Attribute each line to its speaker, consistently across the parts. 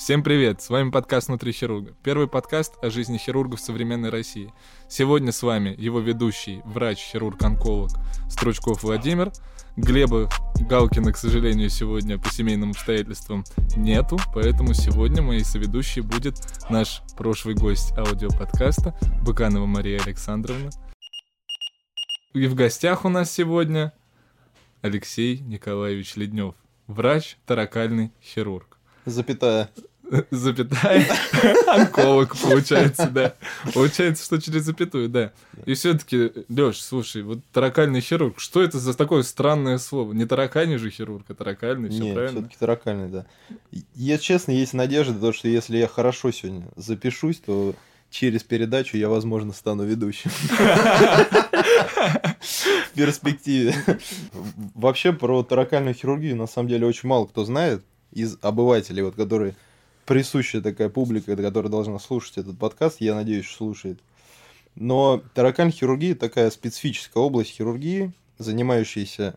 Speaker 1: Всем привет! С вами подкаст «Внутри хирурга». Первый подкаст о жизни хирургов современной России. Сегодня с вами его ведущий, врач-хирург-онколог Стручков Владимир. Глеба Галкина, к сожалению, сегодня по семейным обстоятельствам нету, поэтому сегодня моей соведущей будет наш прошлый гость аудиоподкаста Быканова Мария Александровна. И в гостях у нас сегодня Алексей Николаевич Леднев, врач, таракальный хирург.
Speaker 2: Запятая.
Speaker 1: запятая, онколог, получается, да. Получается, что через запятую, да. И все-таки, Леш, слушай, вот таракальный хирург, что это за такое странное слово? Не таракальный же хирург, а таракальный, все правильно?
Speaker 2: все-таки таракальный, да. Я честно, есть надежда, то, что если я хорошо сегодня запишусь, то через передачу я, возможно, стану ведущим. В перспективе. Вообще про таракальную хирургию на самом деле очень мало кто знает из обывателей, вот которые присущая такая публика, которая должна слушать этот подкаст, я надеюсь, слушает. Но таракальная хирургия такая специфическая область хирургии, занимающаяся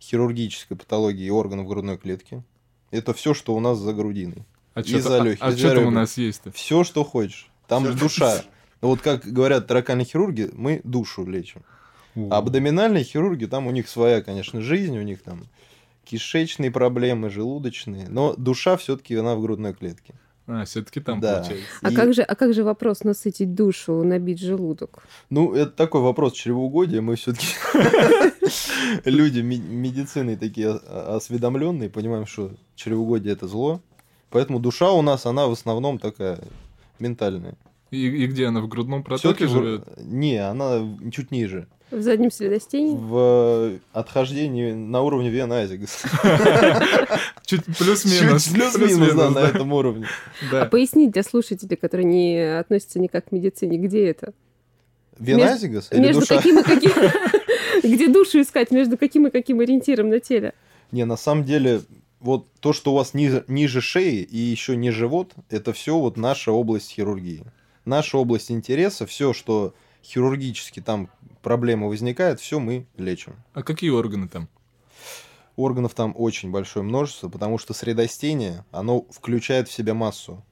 Speaker 2: хирургической патологией органов грудной клетки. Это все, что у нас за грудиной.
Speaker 1: А что там, а, а там у нас есть-то?
Speaker 2: Все, что хочешь. Там же душа. Вот как говорят таракальные хирурги, мы душу лечим. А абдоминальные хирурги, там у них своя, конечно, жизнь, у них там кишечные проблемы, желудочные, но душа все-таки она в грудной клетке.
Speaker 1: А, все-таки там да. получается.
Speaker 3: А, И... как же, а как же вопрос насытить душу, набить желудок?
Speaker 2: Ну, это такой вопрос чревоугодия. Мы все-таки люди медицины такие осведомленные, понимаем, что чревоугодие это зло. Поэтому душа у нас, она в основном такая ментальная.
Speaker 1: И, и где она в грудном протоке живет?
Speaker 2: Не, она чуть ниже.
Speaker 3: В заднем следостении?
Speaker 2: В отхождении на уровне Вена Айзегас.
Speaker 1: Чуть плюс-минус.
Speaker 2: Плюс-минус, да, на этом уровне.
Speaker 3: А пояснить для слушателей, которые не относятся никак к медицине, где это?
Speaker 2: Вен Айзегас
Speaker 3: Между каким и каким... Где душу искать? Между каким и каким ориентиром на теле?
Speaker 2: Не, на самом деле, вот то, что у вас ниже, ниже шеи и еще не живот, это все вот наша область хирургии. Наша область интереса, все, что хирургически там проблема возникает, все мы лечим.
Speaker 1: А какие органы там?
Speaker 2: Органов там очень большое множество, потому что средостение, оно включает в себя массу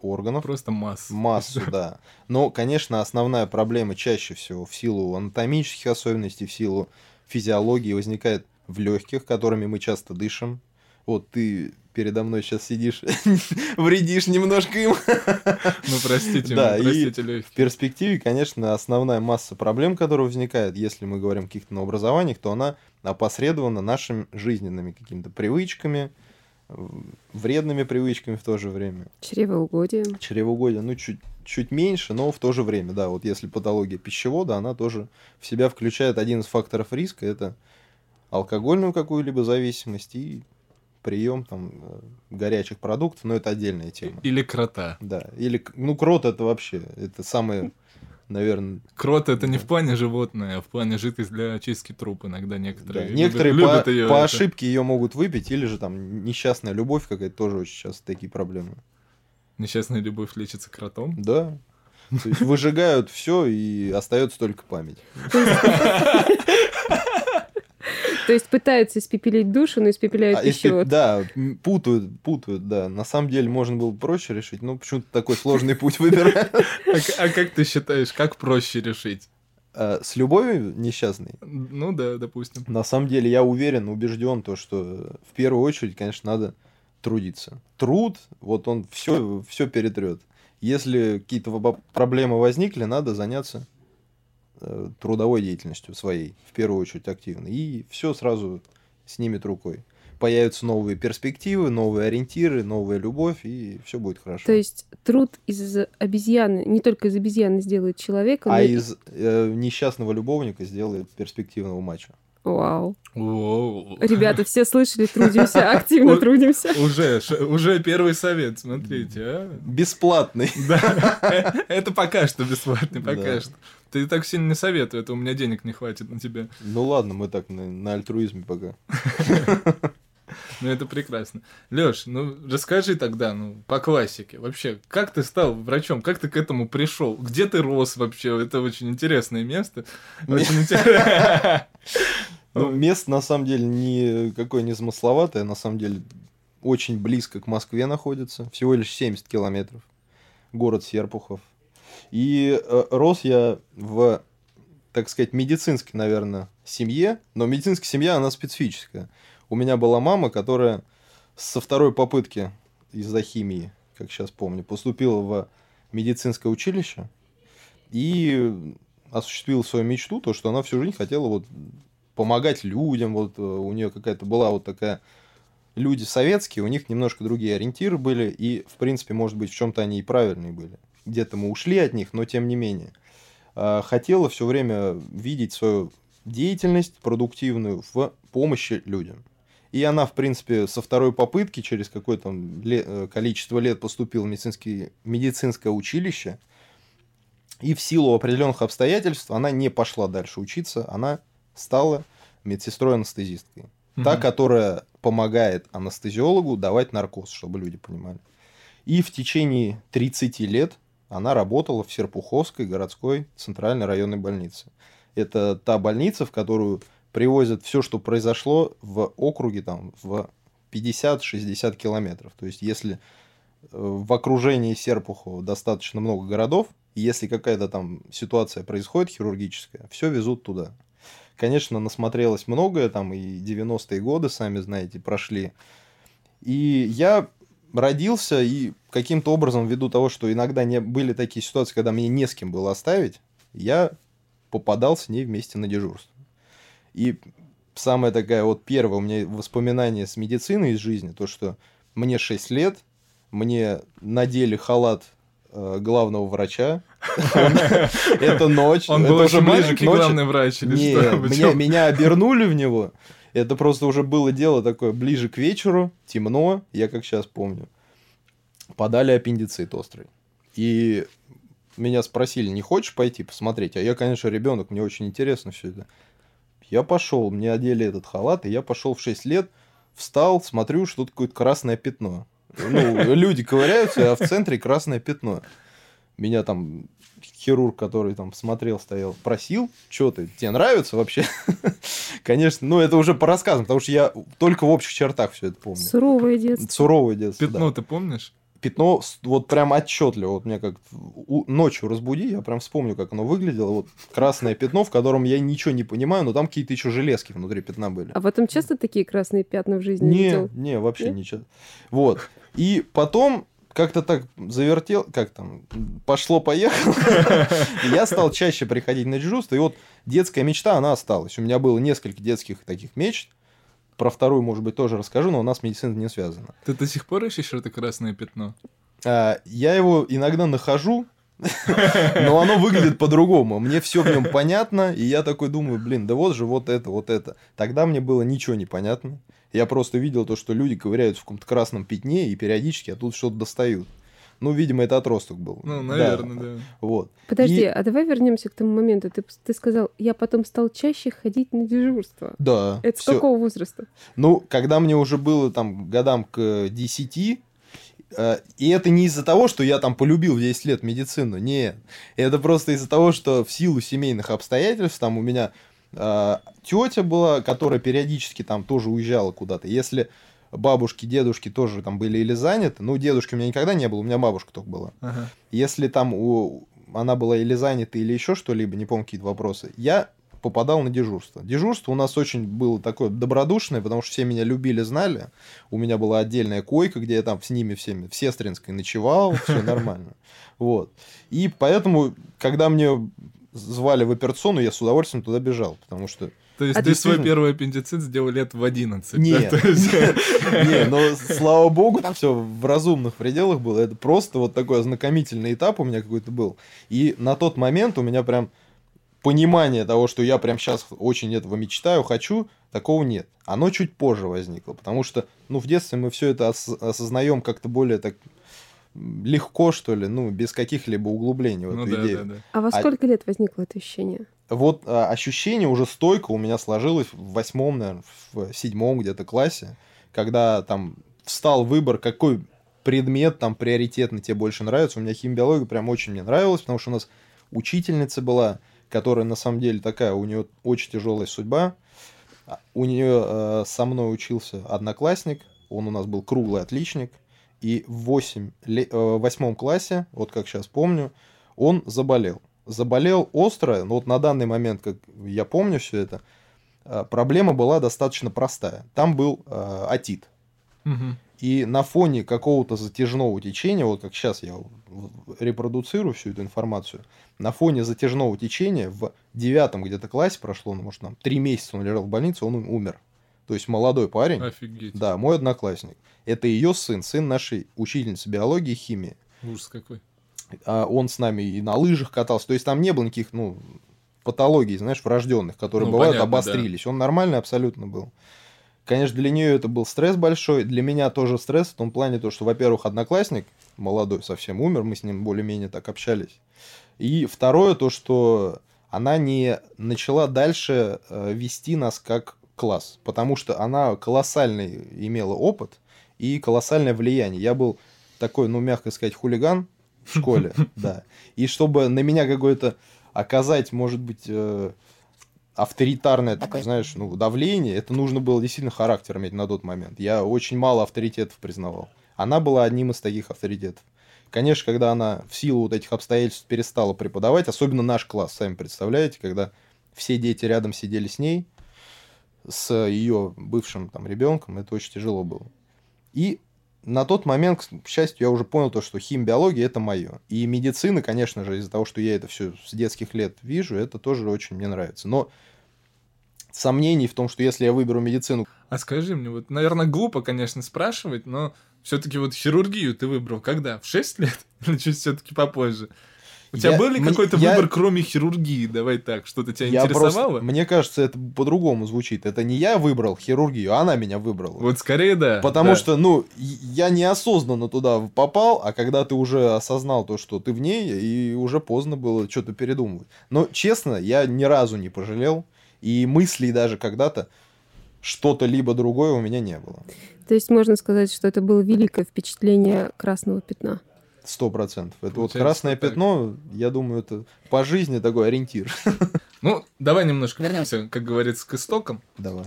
Speaker 2: органов.
Speaker 1: Просто массу.
Speaker 2: Массу, да. Но, конечно, основная проблема чаще всего в силу анатомических особенностей, в силу физиологии возникает в легких, которыми мы часто дышим. Вот ты передо мной сейчас сидишь, вредишь немножко им.
Speaker 1: Ну, простите, да, простите, и
Speaker 2: в перспективе, конечно, основная масса проблем, которые возникает, если мы говорим о каких-то новообразованиях, то она опосредована нашими жизненными какими-то привычками, вредными привычками в то же время.
Speaker 3: Чревоугодие.
Speaker 2: Чревоугодие, ну, чуть, чуть меньше, но в то же время, да, вот если патология пищевода, она тоже в себя включает один из факторов риска, это алкогольную какую-либо зависимость и прием там э, горячих продуктов, но это отдельная тема.
Speaker 1: Или крота.
Speaker 2: Да, или, ну, крот это вообще, это самое, наверное...
Speaker 1: Крот это не в плане животное, а в плане жидкость для очистки труп иногда некоторые
Speaker 2: да, Некоторые любят, по, ее, по это... ошибке ее могут выпить, или же там несчастная любовь какая-то тоже очень часто такие проблемы.
Speaker 1: Несчастная любовь лечится кротом?
Speaker 2: Да. То есть выжигают все и остается только память.
Speaker 3: То есть пытаются испепелить душу, но испепеляют а, пищевод.
Speaker 2: Да, путают, путают, да. На самом деле можно было проще решить, но почему-то такой сложный путь выбирают.
Speaker 1: А, а как ты считаешь, как проще решить?
Speaker 2: А, с любовью несчастной?
Speaker 1: Ну да, допустим.
Speaker 2: На самом деле я уверен, убежден, то, что в первую очередь, конечно, надо трудиться. Труд, вот он все, все перетрет. Если какие-то проблемы возникли, надо заняться Э, трудовой деятельностью своей, в первую очередь активно, и все сразу снимет рукой. Появятся новые перспективы, новые ориентиры, новая любовь, и все будет хорошо.
Speaker 3: То есть труд из обезьяны, не только из обезьяны сделает человека,
Speaker 2: а но... из э, несчастного любовника сделает перспективного мачо.
Speaker 3: Вау.
Speaker 1: Воу.
Speaker 3: Ребята, все слышали, трудимся, активно трудимся.
Speaker 1: Уже, уже первый совет, смотрите, а.
Speaker 2: Бесплатный.
Speaker 1: Да, это пока что бесплатный, пока что. Ты так сильно не советую, это у меня денег не хватит на тебя.
Speaker 2: Ну ладно, мы так на, на альтруизме пока.
Speaker 1: Ну, это прекрасно. Лёш, ну, расскажи тогда, ну, по классике. Вообще, как ты стал врачом? Как ты к этому пришел? Где ты рос вообще? Это очень интересное место. Очень интересно.
Speaker 2: Ну, место, на самом деле, никакое не замысловатое. На самом деле, очень близко к Москве находится, всего лишь 70 километров, город Серпухов. И э, рос я в, так сказать, медицинской, наверное, семье, но медицинская семья, она специфическая. У меня была мама, которая со второй попытки из-за химии, как сейчас помню, поступила в медицинское училище и осуществила свою мечту, то, что она всю жизнь хотела вот помогать людям, вот э, у нее какая-то была вот такая люди советские, у них немножко другие ориентиры были, и, в принципе, может быть, в чем-то они и правильные были. Где-то мы ушли от них, но тем не менее. А, хотела все время видеть свою деятельность продуктивную в помощи людям. И она, в принципе, со второй попытки, через какое-то ле- количество лет поступила в медицинский, медицинское училище. И в силу определенных обстоятельств она не пошла дальше учиться, она стала медсестрой-анестезисткой. Угу. Та, которая помогает анестезиологу давать наркоз, чтобы люди понимали. И в течение 30 лет она работала в Серпуховской городской центральной районной больнице. Это та больница, в которую привозят все, что произошло в округе там, в 50-60 километров. То есть, если э, в окружении Серпухова достаточно много городов, и если какая-то там ситуация происходит хирургическая, все везут туда. Конечно, насмотрелось многое, там и 90-е годы, сами знаете, прошли. И я родился, и каким-то образом, ввиду того, что иногда не были такие ситуации, когда мне не с кем было оставить, я попадал с ней вместе на дежурство. И самая такая вот первая у меня воспоминание с медицины из жизни, то, что мне 6 лет, мне надели халат э, главного врача. Это ночь.
Speaker 1: Он был уже ближе к главный врач или
Speaker 2: что? Меня обернули в него. Это просто уже было дело такое ближе к вечеру, темно, я как сейчас помню. Подали аппендицит острый. И меня спросили, не хочешь пойти посмотреть? А я, конечно, ребенок, мне очень интересно все это. Я пошел, мне одели этот халат, и я пошел в 6 лет, встал, смотрю, что тут какое-то красное пятно. Ну, люди ковыряются, а в центре красное пятно. Меня там хирург, который там смотрел, стоял, просил, что ты, тебе нравится вообще? Конечно, ну это уже по рассказам, потому что я только в общих чертах все это помню.
Speaker 3: Суровое детство.
Speaker 2: Суровое детство,
Speaker 1: Пятно ты помнишь?
Speaker 2: пятно вот прям отчетливо. Вот меня как ночью разбуди, я прям вспомню, как оно выглядело. Вот красное пятно, в котором я ничего не понимаю, но там какие-то еще железки внутри пятна были.
Speaker 3: А потом часто такие красные пятна в жизни
Speaker 2: не,
Speaker 3: видел?
Speaker 2: Не, вообще Нет? ничего. Вот. И потом как-то так завертел, как там, пошло-поехало. Я стал чаще приходить на дежурство, и вот детская мечта, она осталась. У меня было несколько детских таких мечт, про вторую, может быть, тоже расскажу, но у нас медицина не связана.
Speaker 1: Ты до сих пор ищешь это красное пятно?
Speaker 2: А, я его иногда нахожу, но оно выглядит по-другому. Мне все в нем понятно, и я такой думаю, блин, да вот же вот это, вот это. Тогда мне было ничего не понятно. Я просто видел то, что люди ковыряют в каком-то красном пятне, и периодически оттуда что-то достают. Ну, видимо, это отросток был.
Speaker 1: Ну, наверное, да. да.
Speaker 2: Вот.
Speaker 3: Подожди, и... а давай вернемся к тому моменту. Ты, ты сказал, я потом стал чаще ходить на дежурство.
Speaker 2: Да.
Speaker 3: Это всё. с какого возраста?
Speaker 2: Ну, когда мне уже было там годам к 10, э, и это не из-за того, что я там полюбил в 10 лет медицину, нет. Это просто из-за того, что в силу семейных обстоятельств там у меня э, тетя была, которая периодически там тоже уезжала куда-то. Если бабушки, дедушки тоже там были или заняты. Ну, дедушки у меня никогда не было, у меня бабушка только была. Ага. Если там у... она была или занята, или еще что-либо, не помню какие-то вопросы, я попадал на дежурство. Дежурство у нас очень было такое добродушное, потому что все меня любили, знали. У меня была отдельная койка, где я там с ними всеми в Сестринской ночевал, все нормально. Вот. И поэтому, когда мне звали в операционную, я с удовольствием туда бежал, потому что
Speaker 1: то есть а ты свой первый аппендицит сделал лет в 11?
Speaker 2: Нет, да? не, но слава богу, там все в разумных пределах было. Это просто вот такой ознакомительный этап у меня какой-то был. И на тот момент у меня прям понимание того, что я прям сейчас очень этого мечтаю, хочу, такого нет. Оно чуть позже возникло, потому что, ну, в детстве мы все это ос- осознаем как-то более так легко, что ли, ну, без каких-либо углублений в ну, эту да, идею. Да, да.
Speaker 3: А во а сколько а... лет возникло это ощущение?
Speaker 2: вот а, ощущение уже стойко у меня сложилось в восьмом, наверное, в седьмом где-то классе, когда там встал выбор, какой предмет там приоритетно тебе больше нравится. У меня химиология прям очень мне нравилась, потому что у нас учительница была, которая на самом деле такая, у нее очень тяжелая судьба. У нее э, со мной учился одноклассник, он у нас был круглый отличник, и в 8, ле- э, в классе, вот как сейчас помню, он заболел. Заболел остро, но вот на данный момент, как я помню все это, э, проблема была достаточно простая. Там был э, отит.
Speaker 1: Мгм.
Speaker 2: И на фоне какого-то затяжного течения, вот как сейчас я репродуцирую всю эту информацию, на фоне затяжного течения в девятом где-то классе прошло, ну, может, там, три месяца он лежал в больнице, он умер. То есть молодой парень,
Speaker 1: Офигеть.
Speaker 2: да, мой одноклассник. Это ее сын, сын нашей учительницы биологии и химии.
Speaker 1: Ужас какой.
Speaker 2: А он с нами и на лыжах катался. То есть там не было никаких, ну, патологий, знаешь, врожденных, которые
Speaker 1: Ну,
Speaker 2: бывают,
Speaker 1: понятно, да.
Speaker 2: обострились. Он нормальный абсолютно был. Конечно, для нее это был стресс большой, для меня тоже стресс в том плане, то, что, во-первых, одноклассник молодой совсем умер, мы с ним более-менее так общались. И второе, то, что она не начала дальше э, вести нас как класс, потому что она колоссальный имела опыт и колоссальное влияние. Я был такой, ну, мягко сказать, хулиган в школе, да. И чтобы на меня какое-то оказать, может быть, э, авторитарное,
Speaker 4: Такое.
Speaker 2: знаешь, ну, давление, это нужно было действительно характер иметь на тот момент. Я очень мало авторитетов признавал. Она была одним из таких авторитетов. Конечно, когда она в силу вот этих обстоятельств перестала преподавать, особенно наш класс, сами представляете, когда все дети рядом сидели с ней, с ее бывшим там ребенком, это очень тяжело было. И на тот момент, к счастью, я уже понял то, что химбиология это мое. И медицина, конечно же, из-за того, что я это все с детских лет вижу, это тоже очень мне нравится. Но сомнений в том, что если я выберу медицину,
Speaker 1: А скажи мне, вот, наверное, глупо, конечно, спрашивать, но все-таки вот хирургию ты выбрал когда? В 6 лет? Или чуть все-таки попозже? У тебя был ли какой-то
Speaker 2: я-
Speaker 1: выбор, кроме хирургии? Давай так, что-то тебя
Speaker 2: я
Speaker 1: интересовало?
Speaker 2: просто, мне кажется, это по-другому звучит. Это не я выбрал хирургию, а она меня выбрала.
Speaker 1: Вот скорее да.
Speaker 2: Потому
Speaker 1: да.
Speaker 2: что, ну, я неосознанно туда попал, а когда ты уже осознал то, что ты в ней, и уже поздно было что-то передумывать. Но, честно, я ни разу не пожалел, и мыслей даже когда-то что-то либо другое у меня не было.
Speaker 3: То есть можно сказать, что это было великое впечатление красного пятна.
Speaker 2: Сто процентов. Это вот
Speaker 1: Получается
Speaker 2: красное
Speaker 1: так.
Speaker 2: пятно, я думаю, это по жизни такой ориентир.
Speaker 1: Ну, давай немножко
Speaker 4: Вернемся.
Speaker 1: как говорится, к истокам.
Speaker 2: Давай.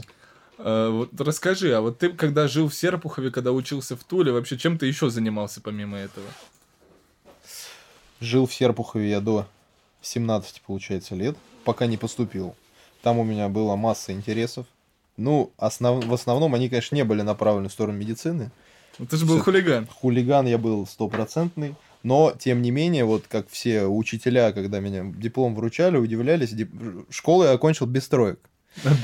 Speaker 1: Э, вот расскажи, а вот ты, когда жил в Серпухове, когда учился в Туле, вообще чем ты еще занимался помимо этого?
Speaker 2: Жил в Серпухове я до 17, получается, лет, пока не поступил. Там у меня была масса интересов. Ну, основ... в основном они, конечно, не были направлены в сторону медицины.
Speaker 1: Ну, ты же был
Speaker 2: Всё-
Speaker 1: хулиган.
Speaker 2: Хулиган я был стопроцентный. Но, тем не менее, вот как все учителя, когда меня диплом вручали, удивлялись, дип- школу я окончил без троек.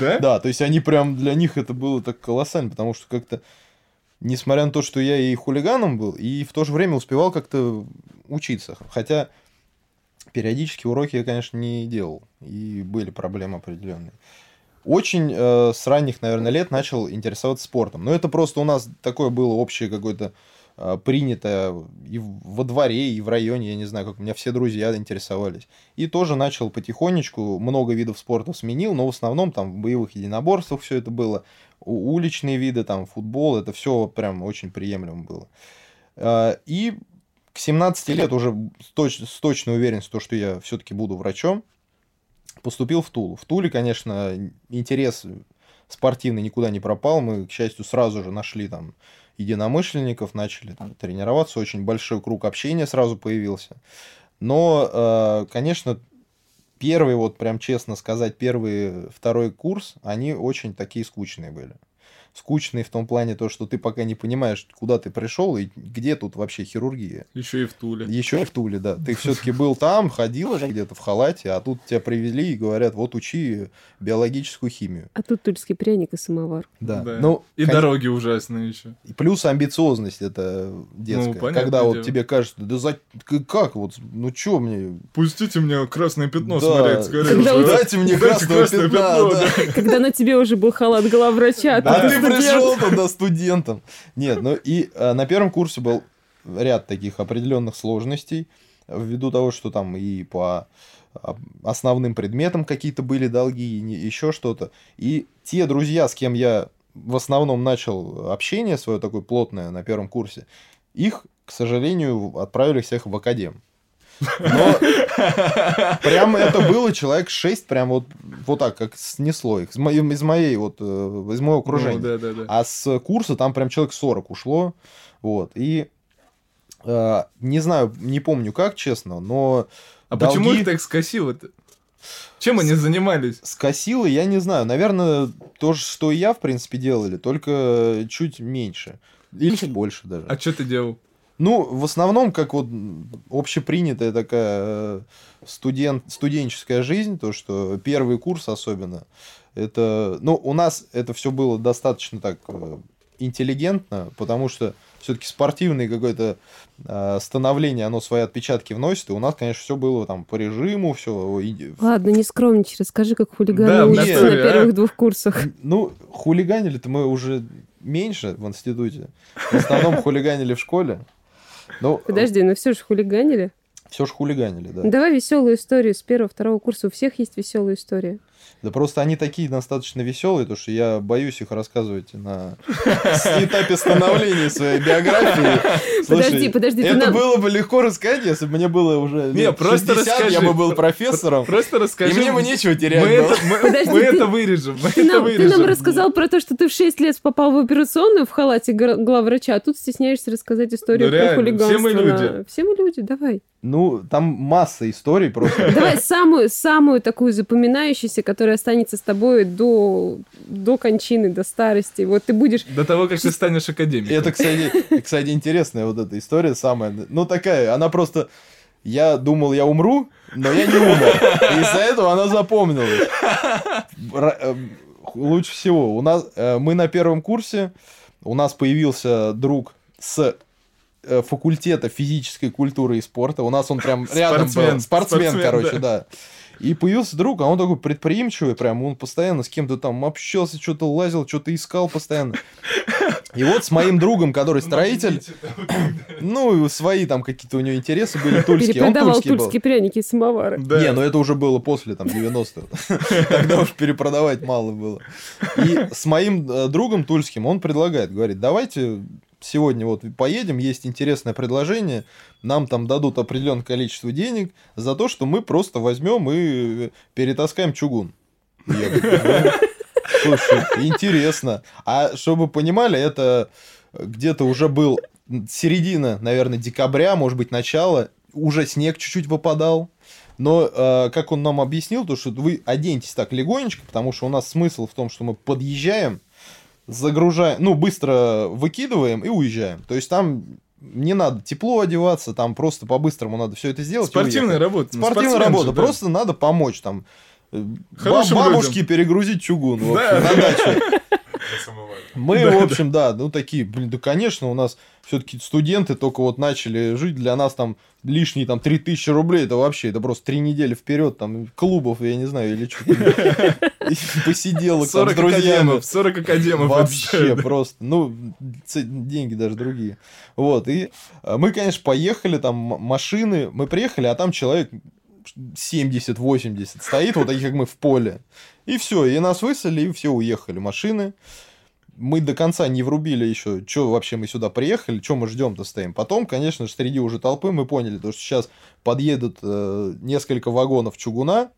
Speaker 1: Да?
Speaker 2: Да, то есть они прям для них это было так колоссально, потому что как-то, несмотря на то, что я и хулиганом был, и в то же время успевал как-то учиться. Хотя периодически уроки я, конечно, не делал, и были проблемы определенные. Очень э, с ранних, наверное, лет начал интересоваться спортом. Но это просто у нас такое было общее какое-то э, принятое и во дворе, и в районе, я не знаю, как у меня все друзья интересовались. И тоже начал потихонечку, много видов спорта сменил, но в основном там в боевых единоборствах все это было, уличные виды, там футбол, это все прям очень приемлемо было. Э, И к 17 лет уже с, точ- с точной уверенностью, то, что я все-таки буду врачом, поступил в Тулу. В Туле, конечно, интерес спортивный никуда не пропал. Мы, к счастью, сразу же нашли там единомышленников, начали там тренироваться. Очень большой круг общения сразу появился. Но, э, конечно, первый, вот прям честно сказать, первый, второй курс, они очень такие скучные были. Скучные в том плане то, что ты пока не понимаешь, куда ты пришел и где тут вообще хирургия.
Speaker 1: Еще и в Туле.
Speaker 2: Еще и в Туле, да. Ты все-таки был там, ходил где-то в халате, а тут тебя привели и говорят, вот учи биологическую химию.
Speaker 3: А тут тульский пряник и самовар.
Speaker 2: Да.
Speaker 1: Да.
Speaker 2: Ну,
Speaker 1: И
Speaker 2: кон-
Speaker 1: дороги ужасные еще.
Speaker 2: и плюс амбициозность это детская.
Speaker 1: Ну,
Speaker 2: Когда вот
Speaker 1: дело.
Speaker 2: тебе кажется, да за... как вот, ну что мне...
Speaker 1: Пустите мне красное пятно
Speaker 2: Да.
Speaker 1: смотреть скорее.
Speaker 3: Когда
Speaker 2: Дайте мне красного
Speaker 1: красное
Speaker 2: пятна,
Speaker 1: пятно,
Speaker 2: да.
Speaker 3: Когда на тебе уже был халат главврача, а ты.
Speaker 2: Пришел тогда студентом. Нет, ну и э, на первом курсе был ряд таких определенных сложностей, ввиду того, что там и по а, основным предметам какие-то были долги, и еще что-то. И те друзья, с кем я в основном начал общение свое такое плотное на первом курсе, их, к сожалению, отправили всех в академ. Но Прям это было человек 6, прям вот, вот так, как снесло их. Из моей, из моей вот, э, из моего окружения.
Speaker 1: Ну, да, да, да.
Speaker 2: А с курса там прям человек 40 ушло. Вот. И э, не знаю, не помню как, честно, но
Speaker 1: А
Speaker 2: долги
Speaker 1: почему их так скосило-то? Чем они занимались?
Speaker 2: скосило, я не знаю. Наверное, то же, что и я, в принципе, делали, только чуть меньше. Или чуть больше даже.
Speaker 1: А что ты делал?
Speaker 2: Ну, в основном, как вот общепринятая такая э, студент, студенческая жизнь, то, что первый курс особенно, это, ну, у нас это все было достаточно так э, интеллигентно, потому что все-таки спортивное какое-то э, становление, оно свои отпечатки вносит, и у нас, конечно, все было там по режиму, все.
Speaker 3: Ладно, не скромничай, расскажи, как
Speaker 1: Да,
Speaker 3: хулиганы
Speaker 1: в
Speaker 3: учатся на
Speaker 1: натуре, а?
Speaker 3: первых двух курсах.
Speaker 2: Ну, хулиганили-то мы уже меньше в институте. В основном хулиганили в школе. Ну,
Speaker 3: Подожди, ну все же хулиганили.
Speaker 2: все же хулиганили, да.
Speaker 3: Давай веселую историю с первого, второго курса. У всех есть веселая история.
Speaker 2: Да просто они такие достаточно веселые, то что я боюсь их рассказывать на этапе становления своей биографии.
Speaker 3: Подожди, подожди,
Speaker 2: Это было бы легко рассказать, если бы мне было уже
Speaker 1: Не, просто
Speaker 2: 60, я
Speaker 1: расскажи.
Speaker 2: бы был профессором.
Speaker 1: Просто
Speaker 2: И
Speaker 1: расскажи.
Speaker 2: мне бы нечего терять.
Speaker 1: мы, это вырежем.
Speaker 3: Ты нам, рассказал про то, что ты в 6 лет попал в операционную в халате главврача, а тут стесняешься рассказать историю
Speaker 1: Ну,
Speaker 3: про хулиганство.
Speaker 1: все мы люди.
Speaker 3: Все мы люди, давай.
Speaker 2: Ну, там масса историй просто.
Speaker 3: Давай самую, самую такую запоминающуюся, которая останется с тобой до, до кончины, до старости. Вот ты будешь...
Speaker 1: До того, как ты станешь академиком.
Speaker 2: Это, кстати, кстати, интересная вот эта история самая. Ну, такая, она просто... Я думал, я умру, но я не умер. И из-за этого она запомнилась. Э, Лучше всего. У нас, э, мы на первом курсе, у нас появился друг с э, факультета физической культуры и спорта. У нас он прям рядом
Speaker 1: Спортсмен,
Speaker 2: был. Спортсмен,
Speaker 1: спортсмен,
Speaker 2: короче, да. И появился друг, а он такой предприимчивый, прям он постоянно с кем-то там общался, что-то лазил, что-то искал постоянно. И вот с моим другом, который строитель, ну, свои там какие-то у него интересы были тульские. Он
Speaker 3: Перепродавал
Speaker 2: тульский
Speaker 3: тульские пряники и самовары.
Speaker 1: Да.
Speaker 2: Не, ну это уже было после там 90-х. Тогда уж перепродавать мало было. И с моим э, другом тульским он предлагает, говорит, давайте сегодня вот поедем, есть интересное предложение, нам там дадут определенное количество денег за то, что мы просто возьмем и перетаскаем чугун. И я говорю, «Ну, Слушай, интересно. А чтобы понимали, это где-то уже был середина, наверное, декабря, может быть, начало. Уже снег чуть-чуть выпадал. Но, э, как он нам объяснил, то, что вы оденьтесь так легонечко, потому что у нас смысл в том, что мы подъезжаем, загружаем, ну, быстро выкидываем и уезжаем. То есть там не надо тепло одеваться, там просто по-быстрому надо все это сделать.
Speaker 1: Спортивная работа. ну,
Speaker 2: Спортивная
Speaker 1: спортсмен
Speaker 2: работа.
Speaker 1: же, да.
Speaker 2: Просто надо помочь там. э,
Speaker 1: Хорошим
Speaker 2: бабушке
Speaker 1: людям.
Speaker 2: перегрузить чугун
Speaker 1: Да.
Speaker 2: общем, на даче. Мы,
Speaker 1: Да,
Speaker 2: в общем, да, ну такие, блин, да, конечно, у нас все-таки студенты только вот начали жить, для нас там лишние там 3000 рублей, это вообще, это просто три недели вперед, там, клубов, я не знаю, или что-то. Посиделок там с
Speaker 1: 40
Speaker 2: друзьями.
Speaker 1: академов, 40 академов.
Speaker 2: Вообще просто, ну, деньги даже другие. Вот, и э, мы, конечно, поехали, там машины, мы приехали, а там человек 70-80 стоит, вот таких, как мы, в поле. И все, и нас выселили, и все, уехали машины. Мы до конца не врубили еще, что вообще мы сюда приехали, что мы ждем-то стоим. Потом, конечно же, среди уже толпы мы поняли, то, что сейчас подъедут э, несколько вагонов чугуна,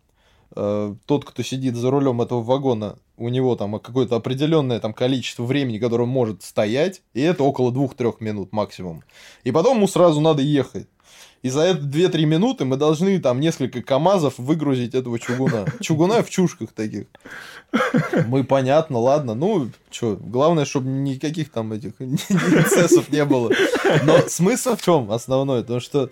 Speaker 2: э, тот, кто сидит за рулем этого вагона, у него там какое-то определенное там количество времени, которое он может стоять, и это около 2-3 минут максимум. И потом ему сразу надо ехать. И за это 2-3 минуты мы должны там несколько КАМАЗов выгрузить этого чугуна. Чугуна в чушках таких. Мы, понятно, ладно. Ну, что, главное, чтобы никаких там этих эксцессов не было. Но смысл в чем основной? Потому что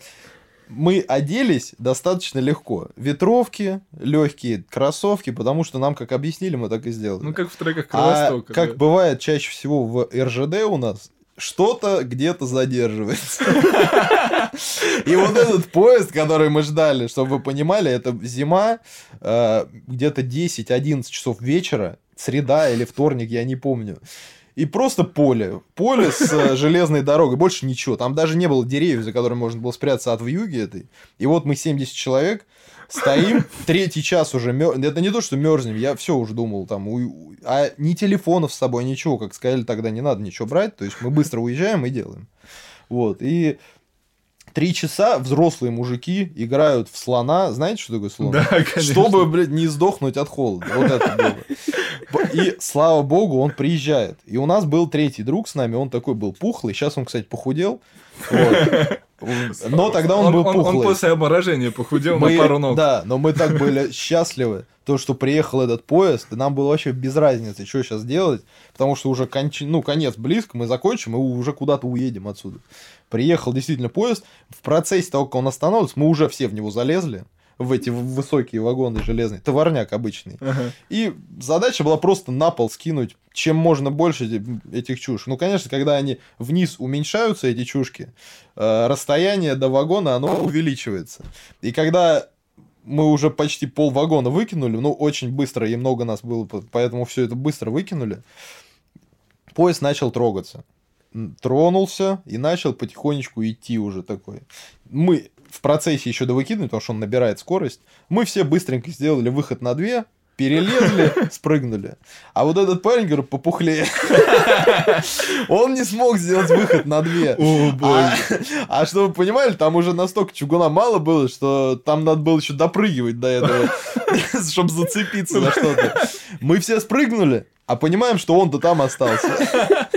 Speaker 2: мы оделись достаточно легко. Ветровки, легкие кроссовки, потому что нам, как объяснили, мы так и сделали.
Speaker 1: Ну, как в треках
Speaker 2: А
Speaker 1: Кровостока.
Speaker 2: как
Speaker 1: да.
Speaker 2: бывает чаще всего в РЖД у нас, что-то где-то задерживается. И вот этот поезд, который мы ждали, чтобы вы понимали, это зима, э, где-то 10-11 часов вечера, среда или вторник, я не помню. И просто поле. Поле с э, железной дорогой. Больше ничего. Там даже не было деревьев, за которыми можно было спрятаться от вьюги этой. И вот мы 70 человек стоим, третий час уже мер... Это не то, что мерзнем, я все уже думал там. у- А ни телефонов с собой, ничего. Как сказали, тогда не надо ничего брать. То есть мы быстро уезжаем и делаем. Вот. И Три часа взрослые мужики играют в слона. Знаете, что такое слон?
Speaker 1: Да, конечно.
Speaker 2: Чтобы, блядь, не сдохнуть от холода. Вот это было. И, слава богу, он приезжает. И у нас был третий друг с нами, он такой был пухлый. Сейчас он, кстати, похудел. Вот. Но тогда он, был пухлый.
Speaker 1: Он после обморожения похудел
Speaker 2: Мы-
Speaker 1: на пару ног.
Speaker 2: Да, но мы так были счастливы, то, что приехал этот поезд, и нам было вообще без разницы, что сейчас делать, потому что уже конч... ну, конец близко, мы закончим, и уже куда-то уедем отсюда. Приехал действительно поезд, в процессе того, как он остановится, мы уже все в него залезли, в эти высокие вагоны железные, товарняк обычный.
Speaker 1: Ага.
Speaker 2: И задача была просто на пол скинуть чем можно больше эти- этих чуш. Ну, конечно, когда они вниз уменьшаются, эти чушки, э, расстояние до вагона, оно увеличивается. И когда мы уже почти пол вагона выкинули, ну, очень быстро, и много нас было, по- поэтому все это быстро выкинули, поезд начал трогаться. Тронулся и начал потихонечку идти уже такой. Мы в процессе еще до выкидывания, потому что он набирает скорость, мы все быстренько сделали выход на две, перелезли, спрыгнули. А вот этот парень, говорю, попухлее. Он не смог сделать выход на две.
Speaker 1: О.
Speaker 2: А, а чтобы вы понимали, там уже настолько чугуна мало было, что там надо было еще допрыгивать до этого, чтобы зацепиться за что-то. Мы все спрыгнули, а понимаем, что он-то там остался.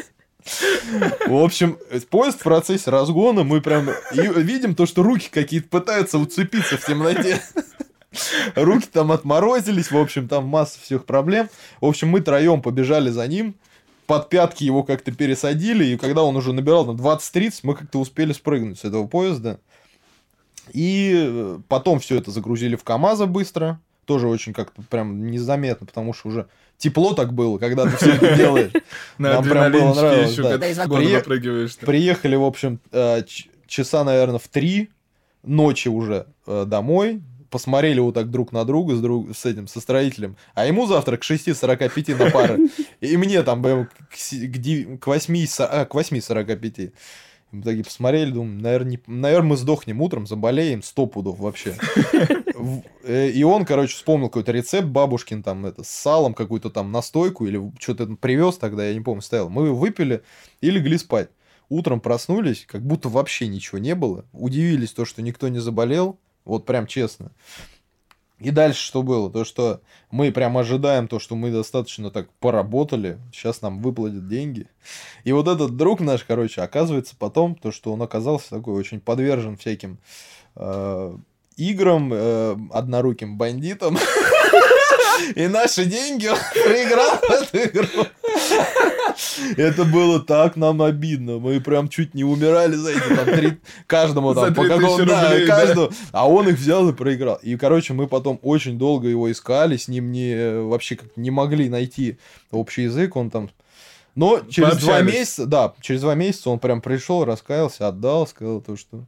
Speaker 2: В общем, поезд в процессе разгона, мы прям видим то, что руки какие-то пытаются уцепиться в темноте. Руки там отморозились, в общем, там масса всех проблем. В общем, мы троем побежали за ним, под пятки его как-то пересадили, и когда он уже набирал на 20-30, мы как-то успели спрыгнуть с этого поезда. И э, потом все это загрузили в КАМАЗа быстро, тоже очень как-то прям незаметно, потому что уже тепло так было, когда ты все это делаешь. Нам прям было нравилось. Приехали, в общем, э, часа, наверное, в три ночи уже э, домой, посмотрели вот так друг на друга с, друг, с этим, со строителем, а ему завтра к 6.45 на пары, и мне там к 8.45. И мы такие посмотрели, думаем, наверное, не... наверное, мы сдохнем утром, заболеем, сто пудов вообще. Э, и он, короче, вспомнил какой-то рецепт бабушкин, там, это, с салом какую-то там настойку или что-то привез тогда, я не помню, стоял. Мы выпили и легли спать. Утром проснулись, как будто вообще ничего не было. Удивились то, что никто не заболел. Вот прям честно. И дальше что было? То, что мы прям ожидаем то, что мы достаточно так поработали, сейчас нам выплатят деньги. И вот этот друг наш, короче, оказывается потом, то, что он оказался такой очень подвержен всяким э, играм, э, одноруким бандитам. И наши деньги он проиграл эту игру. Это было так нам обидно. Мы прям чуть не умирали за эти там три... Каждому там по
Speaker 1: 3000
Speaker 2: какому... Да, каждому. А он их взял и проиграл. И, короче, мы потом очень долго его искали, с ним не... вообще как не могли найти общий язык. Он там... Но через два
Speaker 1: Пообщались.
Speaker 2: месяца, да, через два месяца он прям пришел, раскаялся, отдал, сказал то, что...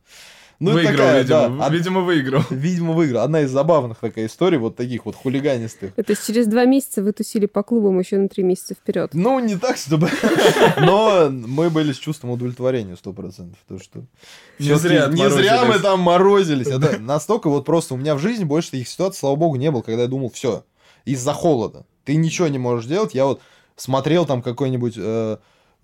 Speaker 2: Ну,
Speaker 1: выиграл,
Speaker 2: такая,
Speaker 1: видимо.
Speaker 2: да,
Speaker 1: Видимо, выиграл.
Speaker 2: Видимо, выиграл. Одна из забавных такая история, вот таких вот хулиганистых.
Speaker 3: Это есть через два месяца вы тусили по клубам еще на три месяца вперед.
Speaker 2: Ну, не так, чтобы... Но мы были с чувством удовлетворения, сто процентов. То, что...
Speaker 1: Не зря
Speaker 2: не зря мы там морозились. Это настолько вот просто у меня в жизни больше таких ситуаций, слава богу, не было, когда я думал, все, из-за холода. Ты ничего не можешь делать. Я вот смотрел там какой-нибудь э,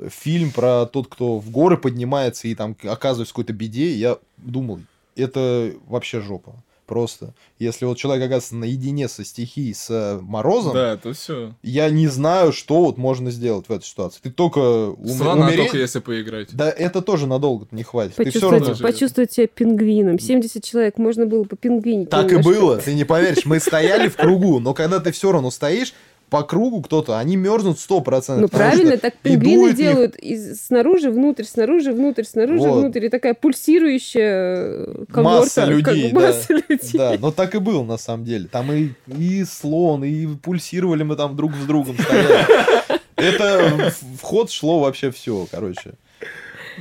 Speaker 2: фильм про тот, кто в горы поднимается и там оказывается в какой-то беде. Я думал, это вообще жопа. Просто. Если вот человек оказывается наедине со стихией, с э, морозом,
Speaker 1: Да, то все.
Speaker 2: я не знаю, что вот можно сделать в этой ситуации. Ты только ум-
Speaker 1: Слона
Speaker 2: умереть...
Speaker 1: только если поиграть.
Speaker 2: Да это тоже надолго не хватит. Ты все
Speaker 3: Почувствовать,
Speaker 2: равно...
Speaker 3: почувствовать себя пингвином. 70 человек, можно было по пингвинить.
Speaker 2: Так и было, ты не поверишь. Мы стояли в кругу, но когда ты все равно стоишь, по кругу кто-то, они мерзнут 100%.
Speaker 3: Ну правильно, так пингвины делают из, снаружи внутрь, снаружи внутрь, снаружи
Speaker 2: Вот.
Speaker 3: внутрь. И такая пульсирующая когорта.
Speaker 2: Масса
Speaker 3: как
Speaker 2: людей, да.
Speaker 3: масса людей.
Speaker 2: Да, но так и было на самом деле. Там и, и слон, и пульсировали мы там друг с другом. Это в ход шло вообще все, короче.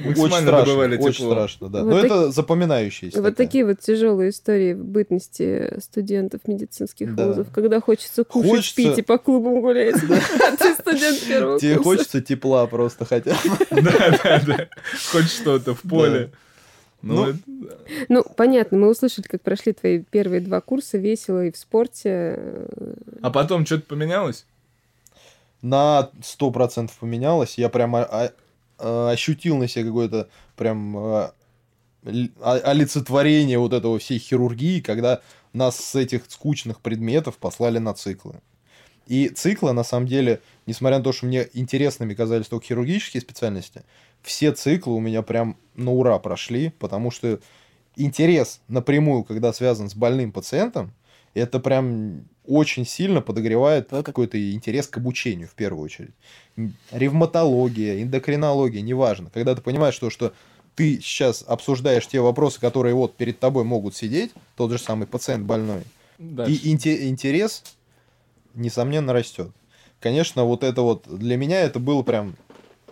Speaker 2: Очень страшно,
Speaker 1: добывали
Speaker 2: очень
Speaker 1: тепло.
Speaker 2: страшно, да.
Speaker 3: Вот
Speaker 2: Но
Speaker 3: так-
Speaker 2: это запоминающиеся.
Speaker 3: Вот
Speaker 2: такая.
Speaker 3: такие вот тяжелые истории в бытности студентов медицинских
Speaker 2: Да.
Speaker 3: вузов, когда хочется кушать,
Speaker 2: Хочется-
Speaker 3: пить и по клубам гулять. А ты студент первого
Speaker 2: Тебе хочется тепла просто хотя бы.
Speaker 1: Да, да, да. Хоть что-то в поле.
Speaker 2: Ну,
Speaker 1: Ну, это-.
Speaker 3: Ну, понятно, мы услышали, как прошли твои первые два курса, весело и в спорте.
Speaker 1: А потом что-то поменялось?
Speaker 2: на 100% поменялось. Я прям а- а- ощутил на себе какое-то прям о- олицетворение вот этого всей хирургии, когда нас с этих скучных предметов послали на циклы. И циклы, на самом деле, несмотря на то, что мне интересными казались только хирургические специальности, все циклы у меня прям на ура прошли, потому что интерес напрямую, когда связан с больным пациентом, это прям очень сильно подогревает твой какой-то интерес к обучению в первую очередь. Ревматология, эндокринология, неважно. Когда ты понимаешь, что, что ты сейчас обсуждаешь те вопросы, которые вот перед тобой могут сидеть, тот же самый пациент больной,
Speaker 1: Дальше.
Speaker 2: и инте- интерес, несомненно, растет. Конечно, вот это вот для меня это было прям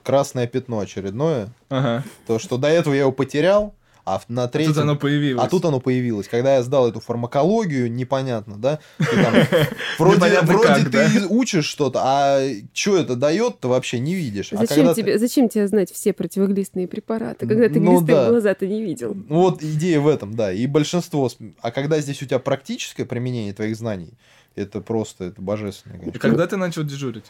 Speaker 2: красное пятно очередное.
Speaker 1: Ага.
Speaker 2: То, что до этого я его потерял, а на
Speaker 1: А
Speaker 2: третьем...
Speaker 1: Тут оно появилось.
Speaker 2: А тут оно появилось. Когда я сдал эту фармакологию, непонятно, да? Ты там вроде
Speaker 1: Непонятно
Speaker 2: вроде
Speaker 1: как,
Speaker 2: ты
Speaker 1: да?
Speaker 2: учишь что-то, а что это дает, ты вообще не видишь. А
Speaker 3: Зачем
Speaker 2: ты-
Speaker 3: тебе, зачем тебе знать все противоглистные препараты, когда ты
Speaker 2: Ну
Speaker 3: глисты
Speaker 2: да.
Speaker 3: в глаза-то не видел?
Speaker 2: Ну, Вот идея в этом, да. И большинство... А когда здесь у тебя практическое применение твоих знаний, это просто, это божественно,
Speaker 1: И
Speaker 2: конечно.
Speaker 1: когда ты начал дежурить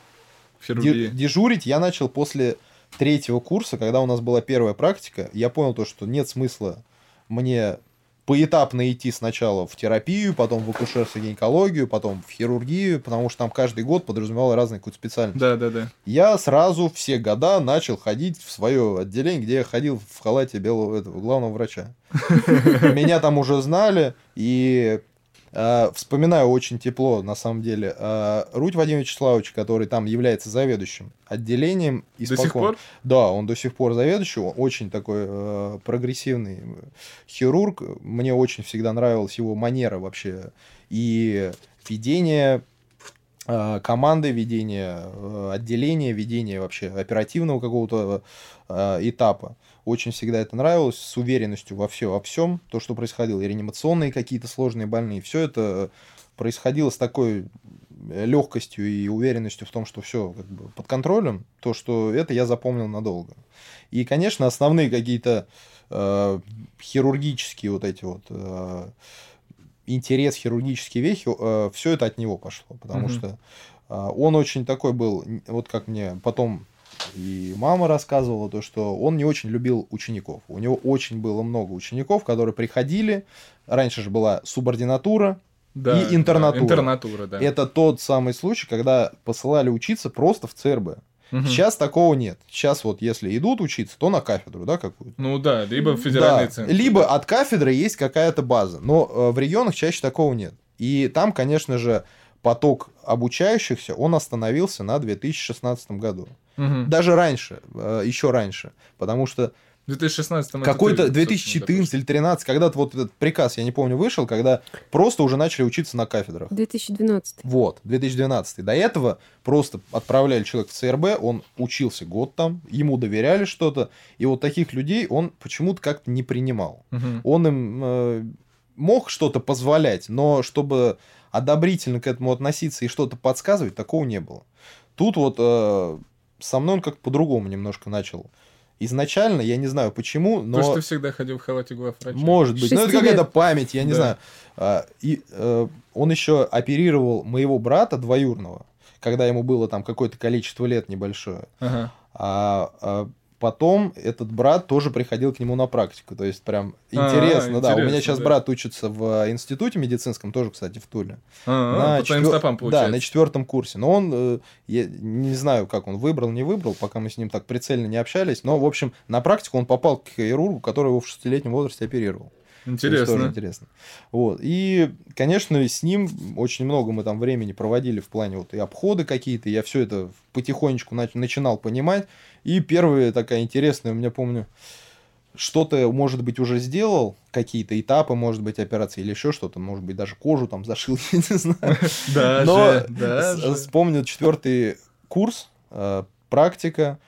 Speaker 1: в
Speaker 2: Де-
Speaker 1: хирургии?
Speaker 2: Дежурить я начал после третьего курса, когда у нас была первая практика. Я понял то, что нет смысла мне поэтапно идти сначала в терапию, потом в акушерство-гинекологию, потом в хирургию, потому что там каждый год подразумевал разные какую-то специальность.
Speaker 1: Да, да, да.
Speaker 2: Я сразу все года начал ходить в свое отделение, где я ходил в халате белого этого, главного врача. Меня там уже знали, и э, вспоминаю очень тепло, на самом деле, э, Руть Вадим Вячеславович, который там является заведующим отделением.
Speaker 1: До сих пор?
Speaker 2: Да, он до сих пор заведующий, он очень такой э, прогрессивный хирург. Мне очень всегда нравилась его манера вообще и ведение э, команды, ведение э, отделения, ведение вообще оперативного какого-то э, этапа. Очень всегда это нравилось, с уверенностью во все, во всем, то, что происходило, и реанимационные какие-то сложные больные, все это происходило с такой легкостью и уверенностью в том, что все как бы под контролем, то, что это я запомнил надолго. И, конечно, основные какие-то э, хирургические вот эти вот э, интерес, хирургические вехи, все это от него пошло, потому
Speaker 1: Мгм.
Speaker 2: что э, он очень такой был, вот как мне потом и мама рассказывала, то, что он не очень любил учеников. У него очень было много учеников, которые приходили, раньше же была субординатура,
Speaker 1: Да,
Speaker 2: И интернатура.
Speaker 1: да, интернатура, да.
Speaker 2: это тот самый случай, когда посылали учиться просто в ЦРБ.
Speaker 1: Мгм.
Speaker 2: Сейчас такого нет. Сейчас вот если идут учиться, то на кафедру, да, какую-то.
Speaker 1: Ну да, либо в федеральный
Speaker 2: Да,
Speaker 1: центр.
Speaker 2: Либо от кафедры есть какая-то база, но э, в регионах чаще такого нет. И там, конечно же, поток обучающихся, он остановился на 2016 году.
Speaker 1: Мгм.
Speaker 2: Даже раньше, э, еще раньше. Потому что
Speaker 1: В 2016 это
Speaker 2: какой-то
Speaker 1: ты, собственно,
Speaker 2: 2014 или 2013, когда-то вот этот приказ, я не помню, вышел, когда просто уже начали учиться на кафедрах.
Speaker 3: 2012.
Speaker 2: Вот, 2012. До этого просто отправляли человека в ЦРБ, он учился год там, ему доверяли что-то, и вот таких людей он почему-то как-то не принимал.
Speaker 1: Мгм.
Speaker 2: Он им э, мог что-то позволять, но чтобы одобрительно к этому относиться и что-то подсказывать, такого не было. Тут вот э, со мной он как-то по-другому немножко начал. Изначально, я не знаю почему, но...
Speaker 1: Потому что ты всегда ходил в халате главврача.
Speaker 2: Может быть. Ну, это какая-то память, я не
Speaker 1: Да.
Speaker 2: знаю. А, И э, он еще оперировал моего брата двоюрного, когда ему было там какое-то количество лет небольшое.
Speaker 1: Ага.
Speaker 2: А, а потом этот брат тоже приходил к нему на практику. То есть прям
Speaker 1: А,
Speaker 2: интересно, да. У меня
Speaker 1: интересно,
Speaker 2: сейчас
Speaker 1: да.
Speaker 2: брат учится в институте медицинском, тоже, кстати, в Туле.
Speaker 1: А, по твоим
Speaker 2: четвер-
Speaker 1: стопам,
Speaker 2: Да,
Speaker 1: получается.
Speaker 2: на четвертом курсе. Но он, э, я не знаю, как он выбрал, не выбрал, пока мы с ним так прицельно не общались. Но, в общем, на практику он попал к хирургу, который его в шестилетнем возрасте оперировал. То есть тоже
Speaker 1: Интересно.
Speaker 2: интересно. Вот. И, конечно, с ним очень много мы там времени проводили в плане вот и обходы какие-то. Я все это потихонечку нач- начинал понимать. И первая такая интересная, у меня помню, что-то, может быть, уже сделал, какие-то этапы, может быть, операции или еще что-то, может быть, даже кожу там зашил, я не знаю.
Speaker 1: Даже,
Speaker 2: Но вспомнил четвертый курс, э, практика,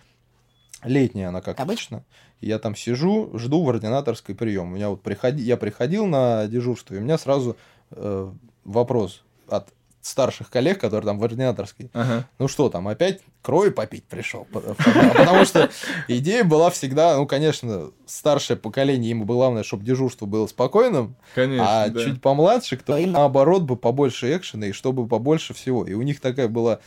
Speaker 2: летняя она, как обычно. Я там сижу, жду в ординаторской прием. У меня вот приходи, я приходил на дежурство, и у меня сразу э, вопрос от старших коллег, которые там в ординаторской.
Speaker 1: Ага.
Speaker 2: Ну что там, опять крови попить пришел? Потому что идея была всегда, ну, конечно, старшее поколение, ему было главное, чтобы дежурство было спокойным,
Speaker 1: Конечно,
Speaker 2: а
Speaker 1: да.
Speaker 2: чуть помладше, кто наоборот бы побольше экшена и чтобы побольше всего. И у них такая была